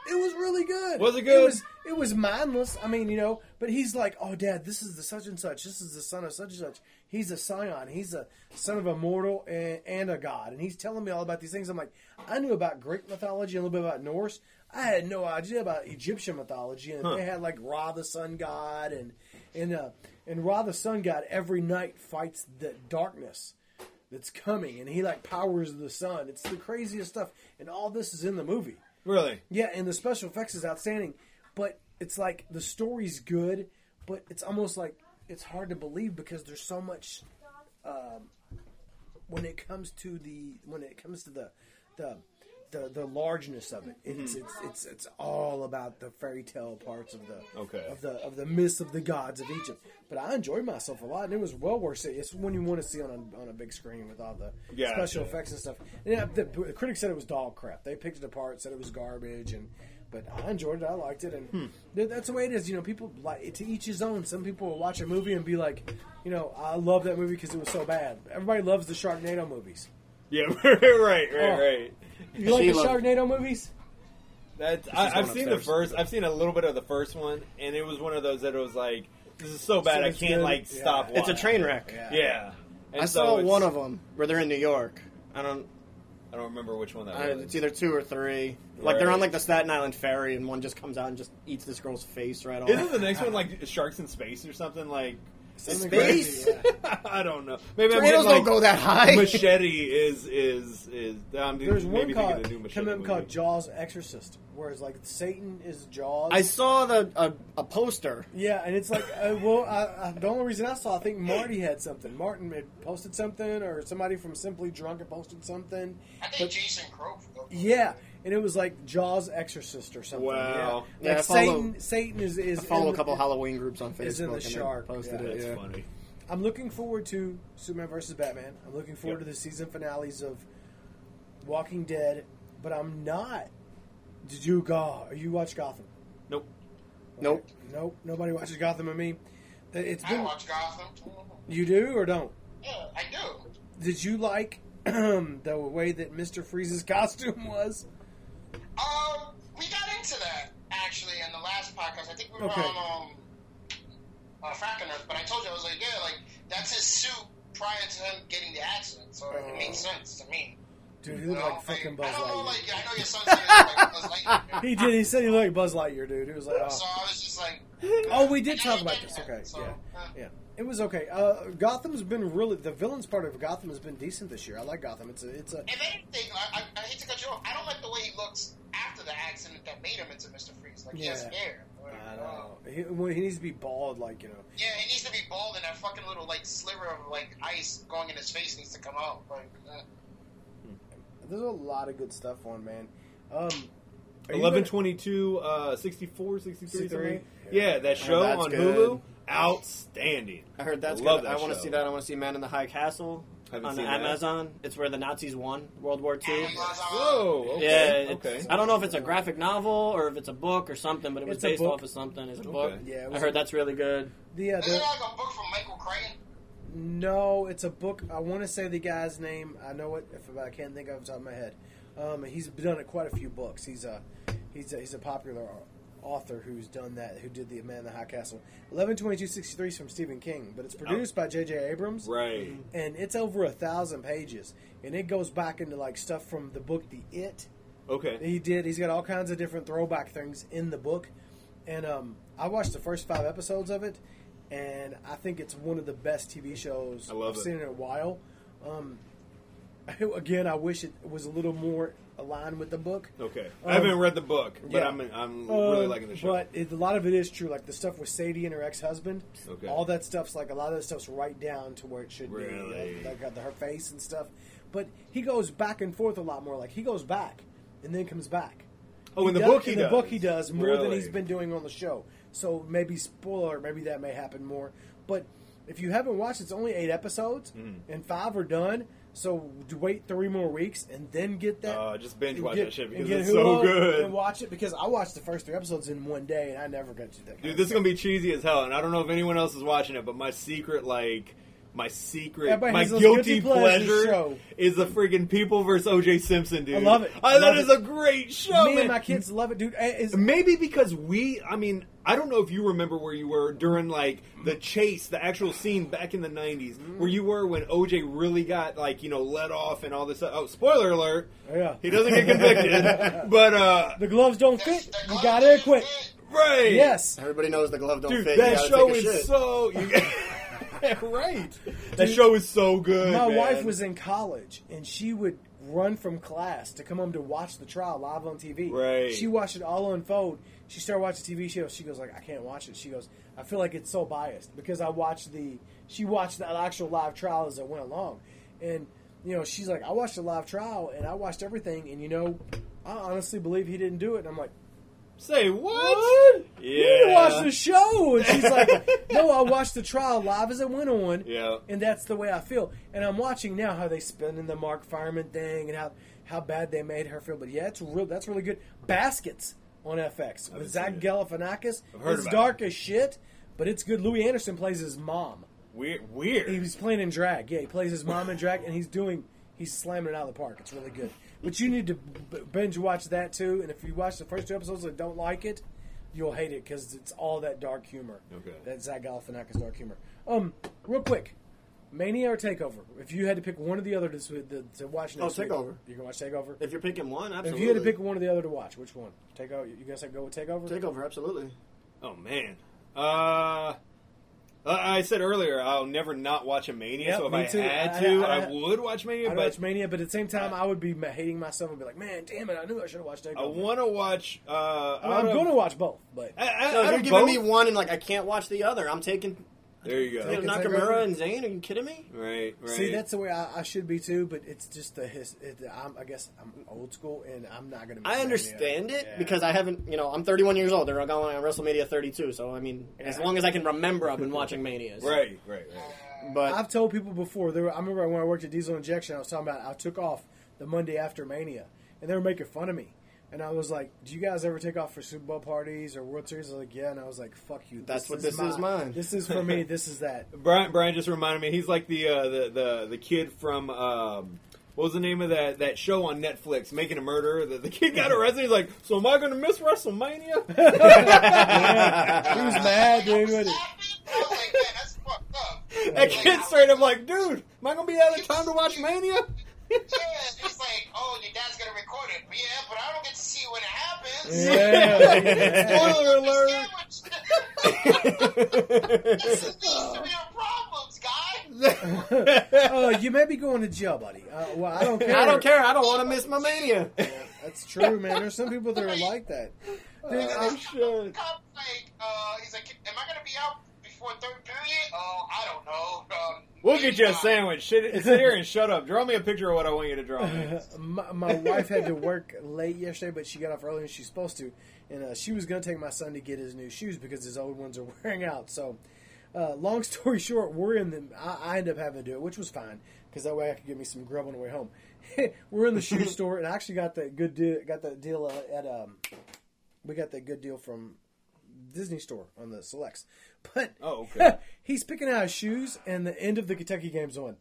It was really good. Was it good? It was, it was mindless. I mean, you know, but he's like, oh, Dad, this is the such and such. This is the son of such and such. He's a scion. He's a son of a mortal and, and a god. And he's telling me all about these things. I'm like, I knew about Greek mythology and a little bit about Norse. I had no idea about Egyptian mythology. And they had like Ra, the sun god, and and uh, and Ra, the sun god, every night fights the darkness that's coming, and he like powers the sun. It's the craziest stuff, and all this is in the movie. really? Yeah, and the special effects is outstanding, but it's like the story's good, but it's almost like it's hard to believe because there's so much um, when it comes to the when it comes to the the the, the largeness of it. It's, it's it's it's all about the fairy tale parts of the Okay. of the of the myths of the gods of Egypt. But I enjoyed myself a lot, and it was well worth it. It's when you want to see on on a big screen with all the Gotcha. special effects and stuff. And yeah, the, the critics said it was dog crap. They picked it apart, said it was garbage, and but I enjoyed it. I liked it, and Hmm. that's the way it is. You know, people like to each his own. Some people will watch a movie and be like, you know, I love that movie because it was so bad. Everybody loves the Sharknado movies. Yeah, right, right, Oh. right. You like the Sheila. Sharknado movies? That's I, I've seen the upstairs. first. I've seen a little bit of the first one, and it was one of those that it was like, this is so bad So I can't good. like Yeah. stop. It's a train wreck. Yeah, And I so saw it's- one of them where they're in New York. I don't. I don't remember which one that was. it's either two or three. Like they're on Right. like the Staten Island ferry, and one just comes out and just eats this girl's face right off. Isn't the next one like Sharks in Space or something like? Something Space? crazy, yeah. I don't know. Maybe I'm Tornadoes getting, like, don't go that high. Machete is is is. I'm There's maybe one called, of the new Machete movie. called Jaws Exorcist, whereas like Satan is Jaws. I saw the a, a poster. yeah, and it's like, uh, well, I, I, the only reason I saw, I think Marty had something. Martin had posted something, or somebody from Simply Drunk had posted something. I think But- Jason Crow. Yeah, and it was like Jaws Exorcist or something. Wow. yeah, Yeah, like I follow- Satan. Satan is is I follow in- a couple Halloween groups on Facebook. is in the and shark, Posted yeah. it. That's yeah. funny. I'm looking forward to Superman versus Batman. I'm looking forward Yep. to the season finales of Walking Dead, but I'm not. Did you go? You watch Gotham? Nope. Nope. Nope. Nobody watches Gotham and me. Uh, it's I been. watch Gotham. You do or don't? Yeah, I do. Did you like the way that Mister Freeze's costume was? Um, we got into that actually in the last podcast. I think we were Okay. on um, uh, Fracking Earth, but I told you I was like, yeah, like that's his suit prior to him getting the accident, so it makes sense to me. Dude, he looked like fucking Buzz I don't know, Lightyear. like I know your son said he like Buzz Lightyear. He did. He said he looked like Buzz Lightyear, dude. He was like, oh. So oh, I was just like, oh we did talk about this. Okay, so, yeah, uh, yeah. It was okay. Uh, Gotham's been really the villains part of Gotham has been decent this year. I like Gotham. It's a, it's a. If anything, I, I, I hate to cut you off. I don't like the way he looks after the accident that made him into Mister Freeze. Like he has hair. Like, I uh, don't know. He, well, he needs to be bald, like you know. Yeah, he needs to be bald, and that fucking little like sliver of like ice going in his face needs to come out. Like, uh, There's a lot of good stuff on, man. Um, 11, 22, uh, 64, 63, 63? something? Yeah, that show that's on good. Hulu, outstanding. I heard that's Love good. that I want to see that. I want to see Man in the High Castle Haven't on seen that. Amazon. It's where the Nazis won World War II. Amazon. Whoa. Okay. Yeah, okay. I don't know if it's a graphic novel or if it's a book or something, but it was It's based off of something. It's a Okay. book. Yeah, it I was heard that's really good. the, uh, Isn't the like a book from Michael Crichton? no, it's a book. I want to say the guy's name. I know it, if I can't think of it off the top of my head. Um, he's done quite a few books. He's a he's a, he's a popular author who's done that. Who did the Man in the High Castle? Eleven twenty two sixty three is from Stephen King, but it's produced by J.J. Abrams. Right. and it's over a thousand pages, and it goes back into like stuff from the book The It. Okay. He did. He's got all kinds of different throwback things in the book, and um, I watched the first five episodes of it, and I think it's one of the best TV shows I have seen in a while. Um, again, I wish it was a little more aligned with the book. Okay. Um, I haven't read the book, but yeah. I'm I'm really Um, liking the show. But it, a lot of it is true. Like the stuff with Sadie and her ex husband. Okay. All that stuff's like a lot of that stuff's right down to where it should Really? be. Like, like her face and stuff. But he goes back and forth a lot more. Like he goes back and then comes back. oh, in the does- book he in does. the book he does more than he's been doing on the show. So maybe spoiler, maybe that may happen more. But if you haven't watched, it's only eight episodes, Mm. and five are done. So wait three more weeks and then get that. Uh, just binge watch get- that shit because it's so good. And watch it because I watched the first three episodes in one day, and I never got to that. Dude, this is gonna be cheesy as hell, and I don't know if anyone else is watching it, but my secret, like, my secret, Everybody my has those guilty, guilty pleasure pleasure show. is the friggin' People versus O.J. Simpson, dude. I love it. I, I love is it. a great show, Me man. and my kids love it, dude. Is Maybe because we, I mean, I don't know if you remember where you were during like the chase, the actual scene back in the '90s, where you were when OJ really got like you know let off and all this. Stuff. Oh, spoiler alert! yeah, He doesn't get convicted, but uh, the gloves don't fit. You got it fit. quick. right? Yes, Everybody knows the glove don't dude, fit. You that gotta show take a is shit. so. You, right. That show is so good. my man. wife was in college, and she would run from class to come home to watch the trial live on TV. Right. She watched it all unfold. She started watching TV shows. She goes like, I can't watch it. She goes, I feel like it's so biased because I watched the. She watched the actual live trial as it went along, and you know she's like, I watched the live trial and I watched everything, and you know, I honestly believe he didn't do it. And I'm like. Say what? What? Yeah. You need to watch the show. And she's like, No, I watched the trial live as it went on. Yeah. And that's the way I feel. And I'm watching now how they spin in the Mark Fuhrman thing and how, how bad they made her feel. But yeah, it's real. That's really good. Baskets on FX with Zach it. Galifianakis. It's dark as shit, but it's good. Louie Anderson plays his mom. Weird. Weird. He was playing in drag. Yeah, he plays his mom in drag, and he's doing he's slamming it out of the park. It's really good. But you need to binge watch that too. And if you watch the first two episodes and don't like it, you'll hate it because it's all that dark humor. Okay. That Zach Galifianakis dark humor. Um, real quick, Mania or Takeover? If you had to pick one or the other to, to, to watch Oh, next week, Takeover. You can watch Takeover. If you're picking one, If you had to pick one or the other to watch, which one? Takeover. You guys have to go with Takeover? Takeover, absolutely. Oh man. Uh, uh, I said earlier I'll never not watch a Mania. Yep, so if me I too. had to, I- I, would watch Mania. I'd but watch Mania, but at the same time, I would be ma- hating myself and be like, "Man, damn it! I knew I should have watched Takeover." I want to watch. Uh, I mean, I'm going to watch both, but I, I, No, if you're giving both- me one and like I can't watch the other, I'm taking There you go. Take it. Nakamura and Zayn. Are you kidding me? Right, right. see, that's the way I, I should be too. But it's just the his. It, I'm, I guess I'm old school, and I'm not going to. I understand it Yeah. because I haven't, you know, I'm 31 years old. They're going on WrestleMania 32, so I mean, as long as I can remember, I've been watching Manias. right, right, right. But I've told people before. There, were, I remember when I worked at Diesel Injection, I was talking about I took off the Monday after Mania, and they were making fun of me. And I was like, "Do you guys ever take off for Super Bowl parties or World Series?" I was like, "Yeah." And I was like, "Fuck you." That's what this is mine. This is for me. This is that. Brian, Brian just reminded me. He's like the uh, the, the the kid from um, what was the name of that that show on Netflix, Making a Murderer. The, the kid got arrested. He's like, so am I going to miss WrestleMania? He was mad, dude. Was it. happening? I was like, that's fucked up. that kid straight up like, dude, am I going to be out of time to watch Mania? Yeah, Yeah. Spoiler alert. this is these severe problems, guy. Oh, you may be going to jail, buddy. Uh, well, I don't care. I don't care. I don't want to miss my Mania. That's true, man. There's some people that are like that. Dude, Oh, I, shit. Cop, like, uh, he's like, am I gonna be out before third period? Oh, I don't know. Um, We'll get you a sandwich. Sit, sit here and shut up. Draw me a picture of what I want you to draw me. my, my wife had to work late yesterday, but she got off earlier than she's supposed to, and uh, she was going to take my son to get his new shoes because his old ones are wearing out. So, uh, long story short, we're in the. I, I ended up having to do it, which was fine because that way I could get me some grub on the way home. we're in the shoe store, and I actually got that good deal. Got that deal uh, at um. We got that good deal from Disney store on the selects, but Oh, okay. he's picking out his shoes, and the end of the Kentucky game's on.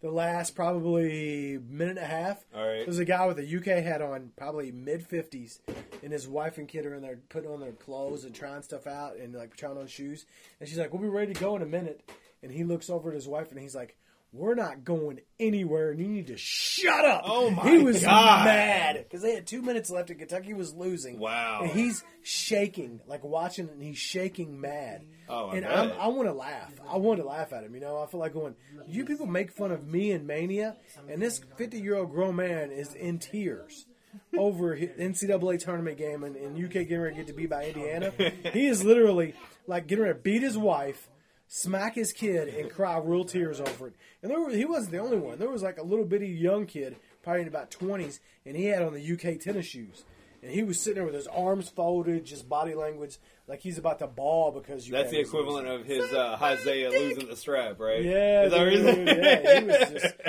The last probably minute and a half. All right. There's a guy with a UK hat on, probably mid fifties, and his wife and kid are in there putting on their clothes and trying stuff out and like trying on shoes. And she's like, "We'll be ready to go in a minute." And he looks over at his wife and he's like, "We're not going anywhere, and you need to shut up." Oh, my god. He was God. mad because they had two minutes left and Kentucky was losing. Wow. And he's shaking, like watching, and he's shaking mad. Oh, I and bet. I'm, I want to laugh. I want to laugh at him. You know, I feel like going. You people make fun of me and Mania, and this 50 year old grown man is in tears over his NCAA tournament game and, and UK getting ready to get to beat by Indiana. He is literally like getting ready to beat his wife, smack his kid, and cry real tears over it. And there were, he wasn't the only one. There was like a little bitty young kid, probably in about 20s, and he had on the UK tennis shoes. And he was sitting there with his arms folded, just body language, like he's about to ball because you. That's the equivalent of his uh, Isaiah losing the strap, right? Yeah, Is dude, yeah, he was just.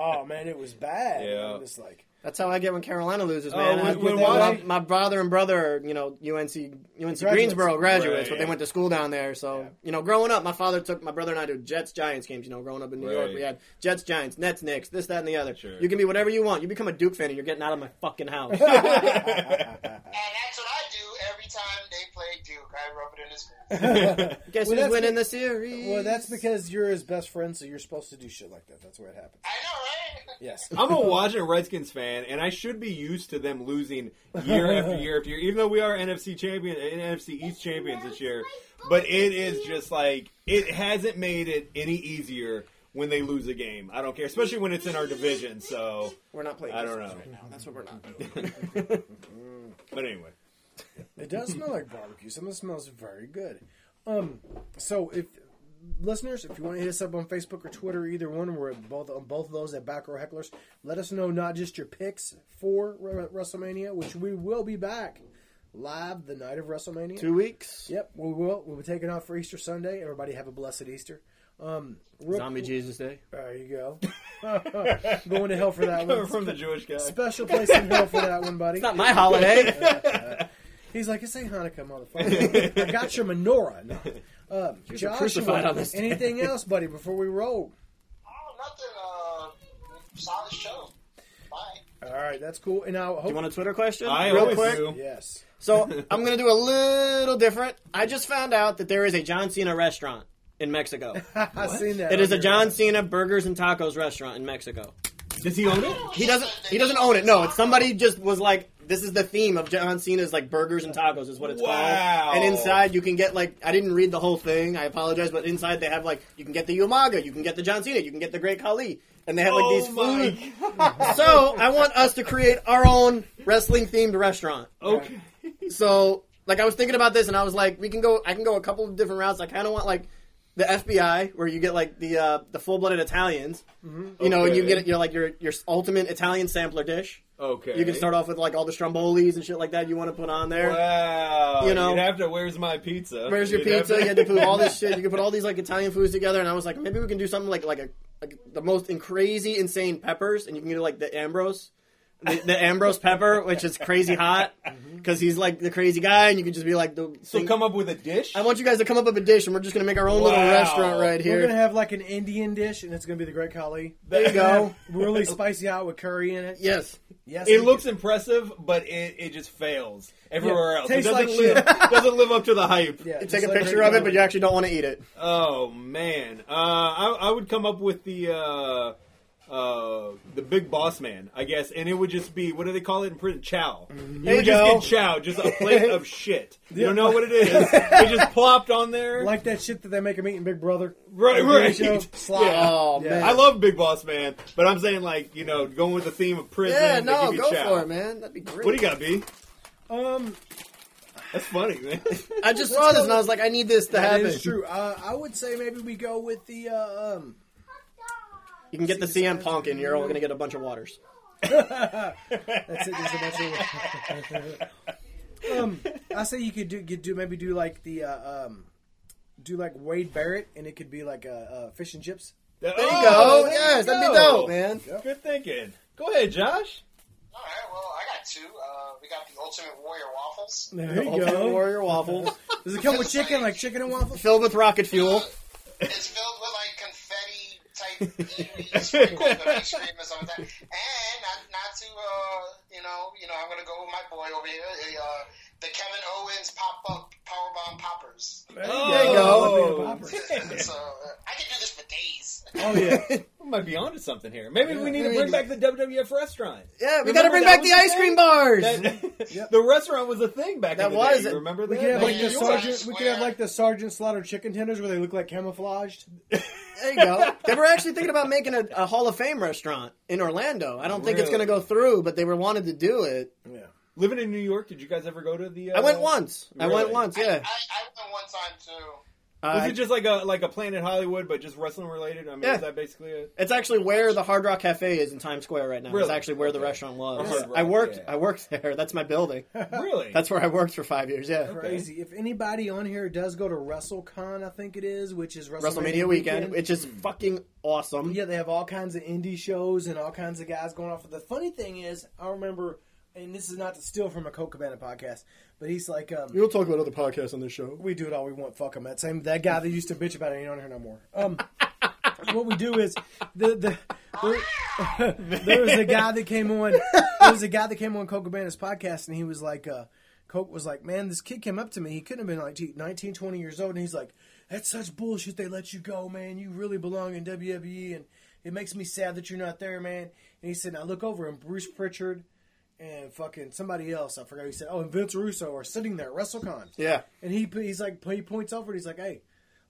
Oh man, it was bad. Yeah. I'm just like. That's how I get when Carolina loses, Oh, man. when- I- when my, what? my brother and brother, are, you know, UNC, UNC Greensboro graduates, Right, but they went to school down there. So, you know, growing up, my father took my brother and I to Jets Giants games. You know, growing up in New York, we had Jets Giants, Nets Knicks, this, that, and the other. Sure. You can be whatever you want. You become a Duke fan, and you're getting out of my fucking house. And that's what I do every time they play Duke. I rub it in his face. Guess Well, who's that's winning be- the series? Well, that's because you're his best friend, so you're supposed to do shit like that. That's where it happens. I know, right? Yes. I'm a Washington Redskins fan, and I should be used to them losing year after year after year. Even though we are NFC champion, NFC East champions this year, but it is just like it hasn't made it any easier when they lose a game. I don't care, especially when it's in our division. So, we're not playing. I don't know. right now. That's what we're not doing. but anyway, It does smell like barbecue. Some of it smells very good. Um, so if listeners, if you want to hit us up on Facebook or Twitter, either one, we're both on both of those at Back Row Hecklers. Let us know not just your picks for Re- WrestleMania, which we will be back live the night of WrestleMania. Two weeks. Yep, we will. We'll be taking off for Easter Sunday. Everybody have a blessed Easter. Um, real Zombie quick- Jesus Day. There you go. Going to hell for that one. from the Jewish guy. Special place in hell for that one, buddy. It's not my holiday. He's like, it's ain't Hanukkah, motherfucker. I got your menorah. No. Um, Joshua, crucified on this day. anything else, buddy, before we roll? Oh, nothing. Uh, solid show. Bye. All right, that's cool. And now, Do you want a Twitter question? I Real always quick. do. yes. So I'm going to do a little different. I just found out that there is a John Cena restaurant in Mexico. I've seen that. It is a there. John Cena Burgers and Tacos restaurant in Mexico. Does he own it? He doesn't. He doesn't own it. No, it's somebody just was like, this is the theme of John Cena's like burgers and tacos is what it's Wow. called. And inside you can get like I didn't read the whole thing. I apologize, but inside they have like you can get the Umaga, you can get the John Cena, you can get the Great Khali, and they have like Oh these food. So I want us to create our own wrestling themed restaurant. Okay. So like I was thinking about this and I was like, we can go. I can go a couple of different routes. I kind of want like. The FBI, where you get like the uh, the full blooded Italians, you know, and you Okay. get your like your your ultimate Italian sampler dish. Okay. You can start off with like all the strombolis and shit like that you want to put on there. Wow. You know. You'd have to. Where's my pizza? Where's your You'd pizza? You had to put all this shit. You can put all these like Italian foods together, and I was like, maybe we can do something like like a like the most in crazy insane peppers, and you can do like the Ambrose, the, the Ambrose pepper, which is crazy hot because he's like the crazy guy, and you can just be like the. So thing- come up with a dish. I want you guys to come up with a dish, and we're just gonna make our own little restaurant right here. We're gonna have like an Indian dish, and it's gonna be the Great Khali. There you go. Really spicy hot with curry in it. Yes. Yes, It looks can- impressive, but it, it just fails everywhere Yeah, else. It doesn't, like live, shit. doesn't live up to the hype. Yeah, You take a like picture of it, but you actually don't want to eat it. Oh man, uh, I, I would come up with the uh, uh, the big boss man, I guess, and it would just be what do they call it in prison? Chow. You Mm-hmm. There would you just go. get chow, just a plate of shit. You don't know what it is. It just plopped on there. like that shit that they make him eat in Big Brother. right, The right. Slop. Yeah. Oh Yeah. man. I love Big Boss Man, but I'm saying like you know going with the theme of prison. Yeah, they no, give you go chow. for it, man. That'd be great. What do you got, B? Um, That's funny, man. I just saw this and I was like, I need this to that happen. is true. Uh, I would say maybe we go with the uh, um. You can get the CM Punk, and you're only gonna get a bunch of waters. That's it. There's a bunch of. um, I say you could do, you do maybe do like the uh, um, do like Wade Barrett, and it could be like a, uh, fish and chips. There There you go. Yes, that'd be dope, man. Good thinking. Go ahead, Josh. All right, well, I got two. Uh, we got the Ultimate Warrior waffles. There you Ultimate go. Warrior waffles Does it come with chicken, like chicken and waffles? filled with rocket fuel. It's filled with like confetti type and stuff like. And not, not to, uh, you know, you know, I'm gonna go with my boy over here, uh, the Kevin Owens pop up powerbomb poppers. There you Oh, go. so uh, I can do this for days. Oh yeah. We might be onto something here. Maybe we need to bring back the WWF restaurant. Yeah, we gotta bring back the ice cream bars. That- The restaurant was a thing back then. That in the was day. it. You remember that? We could have like Hey, the you sergeant. guys We could have like the sergeant slaughter chicken tenders where they look like camouflaged. There you go. They were actually thinking about making a, a Hall of Fame restaurant in Orlando. I don't think it's gonna go through, but they were wanted to do it. Yeah. Living in New York, did you guys ever go to the? Uh, I went once. I went Really? once. I, I, Yeah. I went one time too. Was Uh, it just like a like a Planet Hollywood, but just wrestling related? I mean, Yeah. is that basically it? It's actually where the Hard Rock Cafe is in Times Square right now. It's actually where the Okay. restaurant was. Hard Rock, I worked. yeah. I worked there. That's my building. Really? That's where I worked for five years. Yeah. Crazy. If anybody on here does go to WrestleCon, I think it is, which is WrestleMania, WrestleMania weekend, which is fucking awesome. Yeah, they have all kinds of indie shows and all kinds of guys going off. The funny thing is, I remember, and this is not to steal from a Colt Cabana podcast, but he's like, um, We'll talk about other podcasts on this show. we do it all we want. Fuck him. That same that guy that used to bitch about it ain't on here no more. Um, what we do is the the. There, there was a guy that came on. There was a guy that came on Colt Cabana's podcast, and he was like, uh, Colt was like, "Man, this kid came up to me. He couldn't have been like 19, 20 years old, and he's like, that's such bullshit. They let you go, man. You really belong in WWE, and it makes me sad that you're not there, man." And he said, "I look over, and Bruce Pritchard." And fucking somebody else, I forgot. He said, "Oh, and Vince Russo are sitting there at WrestleCon." Yeah. And he he's like he points over. And he's like, "Hey,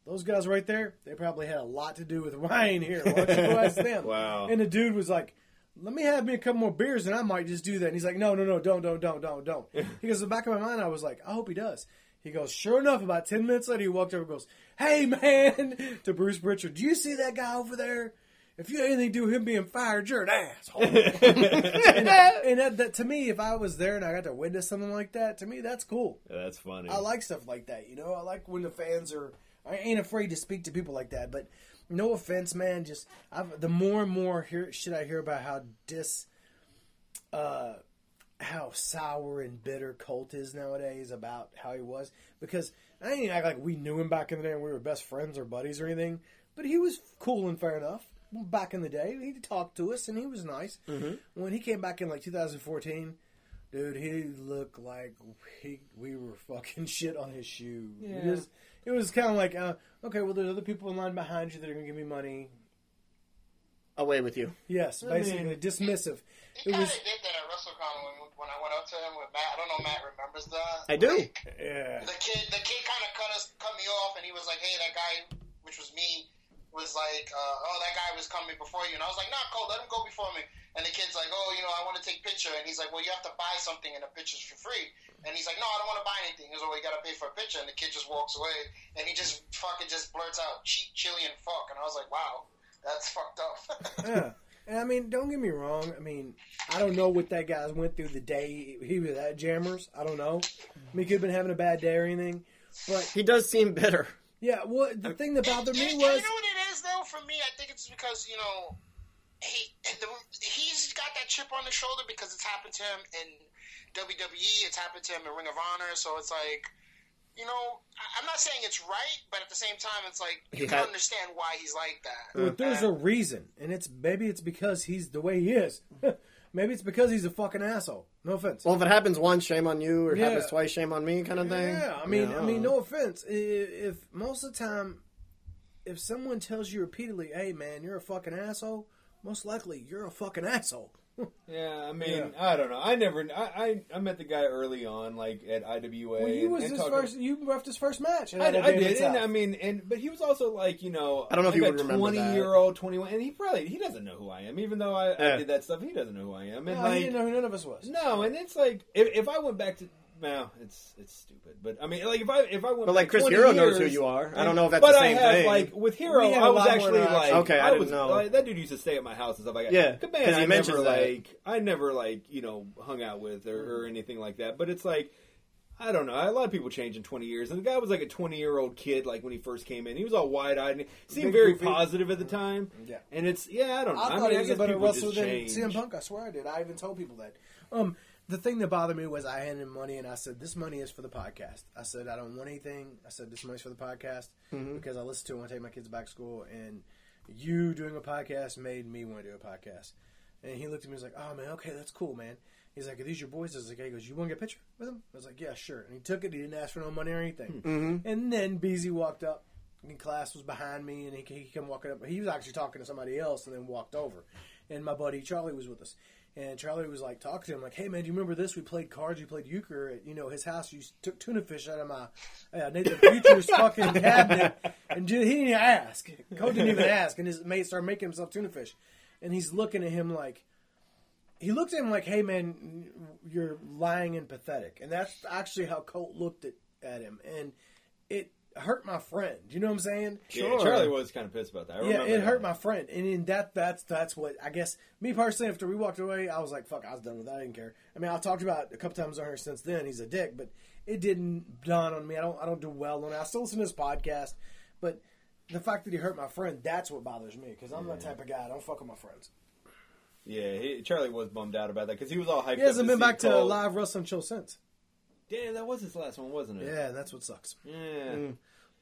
those guys right there, they probably had a lot to do with ain't here. Why don't you go ask them?" Wow. And the dude was like, "Let me have me a couple more beers, and I might just do that." And he's like, "No, no, no, don't, don't, don't, don't, don't." he goes, "In the back of my mind, I was like, I hope he does." He goes, "Sure enough." About ten minutes later, he walked over, and goes, "Hey, man," to Bruce Prichard, "Do you see that guy over there?" If you had anything to do with him being fired, you're an asshole. and and that, that, to me, if I was there and I got to witness something like that, to me, that's cool. Yeah, that's funny. I like stuff like that. You know, I like when the fans are. I ain't afraid to speak to people like that. But no offense, man. Just I've, the more and more hear, shit I hear about how dis, uh, how sour and bitter Colt is nowadays about how he was. Because I ain't act like we knew him back in the day and we were best friends or buddies or anything. But he was cool and fair enough back in the day. He talked to us and he was nice. When he came back in like 2014, dude, he looked like he, we were fucking shit on his shoe. Yeah. It was, it was kind of like, uh, okay, well, there's other people in line behind you that are going to give me money. Away with you. Yes, I basically mean- dismissive. He It kind was, of did that at WrestleCon when, when I went up to him with Matt. I don't know if Matt remembers that. I do. Like, yeah. the kid, the kid kind of cut us, cut me off, and he was like, "Hey, that guy, which was me, was like, uh, oh, that guy was coming before you." And I was like, "Nah, Colt, let him go before me." And the kid's like, "Oh, you know, I want to take picture." And he's like, "Well, you have to buy something, and the picture's for free." And he's like, "No, I don't want to buy anything." He's like, "Oh, you got to pay for a picture." And the kid just walks away, and he just fucking just blurts out, "Cheap Chilean fuck," and I was like, "Wow, that's fucked up." yeah. And I mean, don't get me wrong. I mean, I don't know what that guy went through the day he was at Jammers. I don't know. I mean, he could have been having a bad day or anything. But He does seem bitter. yeah, what the thing that bothered me You- was you know what it is though. For me, I think it's because you know he the, he's got that chip on his shoulder because it's happened to him in WWE. It's happened to him in Ring of Honor. So it's like. You know, I- I'm not saying it's right, but at the same time, it's like you He can understand why he's like that. Well, uh, there's a reason, and it's maybe it's because he's the way he is. maybe it's because he's a fucking asshole. No offense. Well, if it happens once, shame on you, or Yeah. happens twice, shame on me, kind of thing. yeah, I mean, Yeah, I mean, no offense. I- If most of the time, if someone tells you repeatedly, "Hey, man, you're a fucking asshole," most likely you're a fucking asshole. Yeah, I mean, Yeah. I don't know. I never, I, I, I met the guy early on, like at IWA. Well, you and- was and his talked- first. You left his first match. I, I did, and I mean, and but he was also like, you know, I don't know if like you would remember that. year old, twenty one, and he probably he doesn't know who I am, even though I, I did that stuff. He doesn't know who I am, and no, like, he didn't know who none of us was. no, and it's like if, if I went back to. Well, it's it's stupid, but I mean, like if I if I went, But, like, Chris 20 Hero knows who you are. I don't know if that's but the same I have, thing. Like with Hero, We had I a was actually like. Okay, I was, didn't know. like, that dude used to stay at my house and stuff like that. Yeah, Cabana, 'cause he I never that. like I never like you know hung out with or, or anything like that. But it's like I don't know. A lot of people change in 20 years. And the guy was like a 20 year old kid, like when he first came in. He was all wide eyed and he seemed very positive at the time. Yeah. And it's, yeah, I don't know. I I, thought mean, he I was a better wrestler than. CM Punk. I swear I did. I even told people that. Um, the thing that bothered me was I handed him money and I said, "This money is for the podcast." I said, "I don't want anything." I said, "This money's for the podcast mm-hmm. because I listen to it when I take my kids back to school." And you doing a podcast made me want to do a podcast. And he looked at me and was like, "Oh man, okay, that's cool, man." He's like, "Are these your boys?" I was like, "He goes, you want to get a picture with them?" I was like, "Yeah, sure." And he took it. He didn't ask for no money or anything. Mm-hmm. Mm-hmm. And then Beezy walked up. And class was behind me, and he, he came walking up. He was actually talking to somebody else, and then walked over. And my buddy Charlie was with us, and Charlie was like talking to him, like, "Hey man, do you remember this? We played cards. We played euchre at you know his house. You took tuna fish out of my uh, Nathan Future's fucking cabinet, and he didn't even ask. Colt didn't even ask, and his mate started making himself tuna fish, and he's looking at him like." He looked at him like, "Hey man, you're lying and pathetic," and that's actually how Colt looked at, at him, and hurt my friend. You know what I'm saying? Yeah, Charlie was kind of pissed about that. I Yeah, remember it that. hurt my friend, and in that that's that's what I guess me personally. After we walked away, I was like, "Fuck," I was done with that. I didn't care. I mean, I talked about it a couple times on here since then. He's a dick, but it didn't dawn on me. I don't I don't do well on it. I still listen to his podcast, but the fact that he hurt my friend, that's what bothers me because I'm that type of guy. I don't fuck with my friends. Yeah, he, Charlie was bummed out about that because he was all hyped He hasn't up been see back to Colt. live wrestling show since. Damn, that was his last one, wasn't it? Yeah, that's what sucks. Yeah. Mm.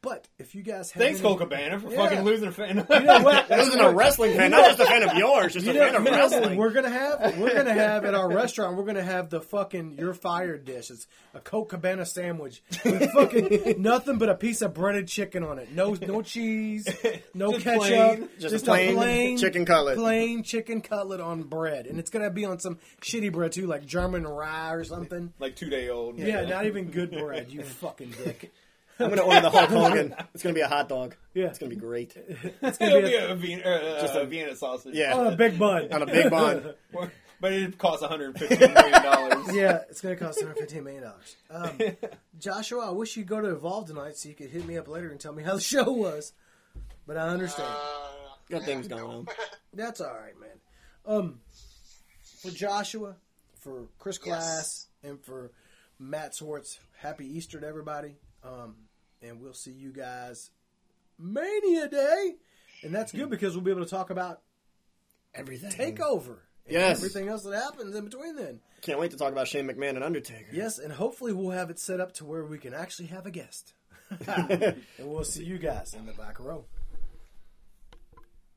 But if you guys have Thanks, any- Colt Cabana, for Yeah. fucking losing a fan. You know what? Losing a wrestling fan, not just a fan of yours, just You a know, fan of you know wrestling. we're gonna have we're gonna have at our restaurant. We're gonna have the fucking you're fired dish. It's a Colt Cabana sandwich with fucking nothing but a piece of breaded chicken on it. No no cheese, no Just ketchup, plain. Just a plain chicken cutlet. plain chicken cutlet on bread, and it's gonna be on some shitty bread too, like German rye or something. like two day old. Yeah, not even good bread. You fucking dick. I'm going to order the Hulk Hogan. It's going to be a hot dog. Yeah. It's going to be great. It's gonna be be a, a, Vienna, uh, just a Vienna sausage. Yeah. on a big bun. On a big bun. but it costs 150 million dollars. Yeah, it's going to cost 115 million dollars. Um, Joshua, I wish you'd go to Evolve tonight so you could hit me up later and tell me how the show was. But I understand. Uh, Got things going on. That's all right, man. Um, for Joshua, for Chris Class, and for Matt Schwartz, happy Easter to everybody. Um, and we'll see you guys Mania Day, and that's good because we'll be able to talk about Everything. Takeover. and Yes. everything else that happens in between then. Can't wait to talk about Shane McMahon and Undertaker. Yes, and hopefully we'll have it set up to where we can actually have a guest. and we'll see you guys in the back row.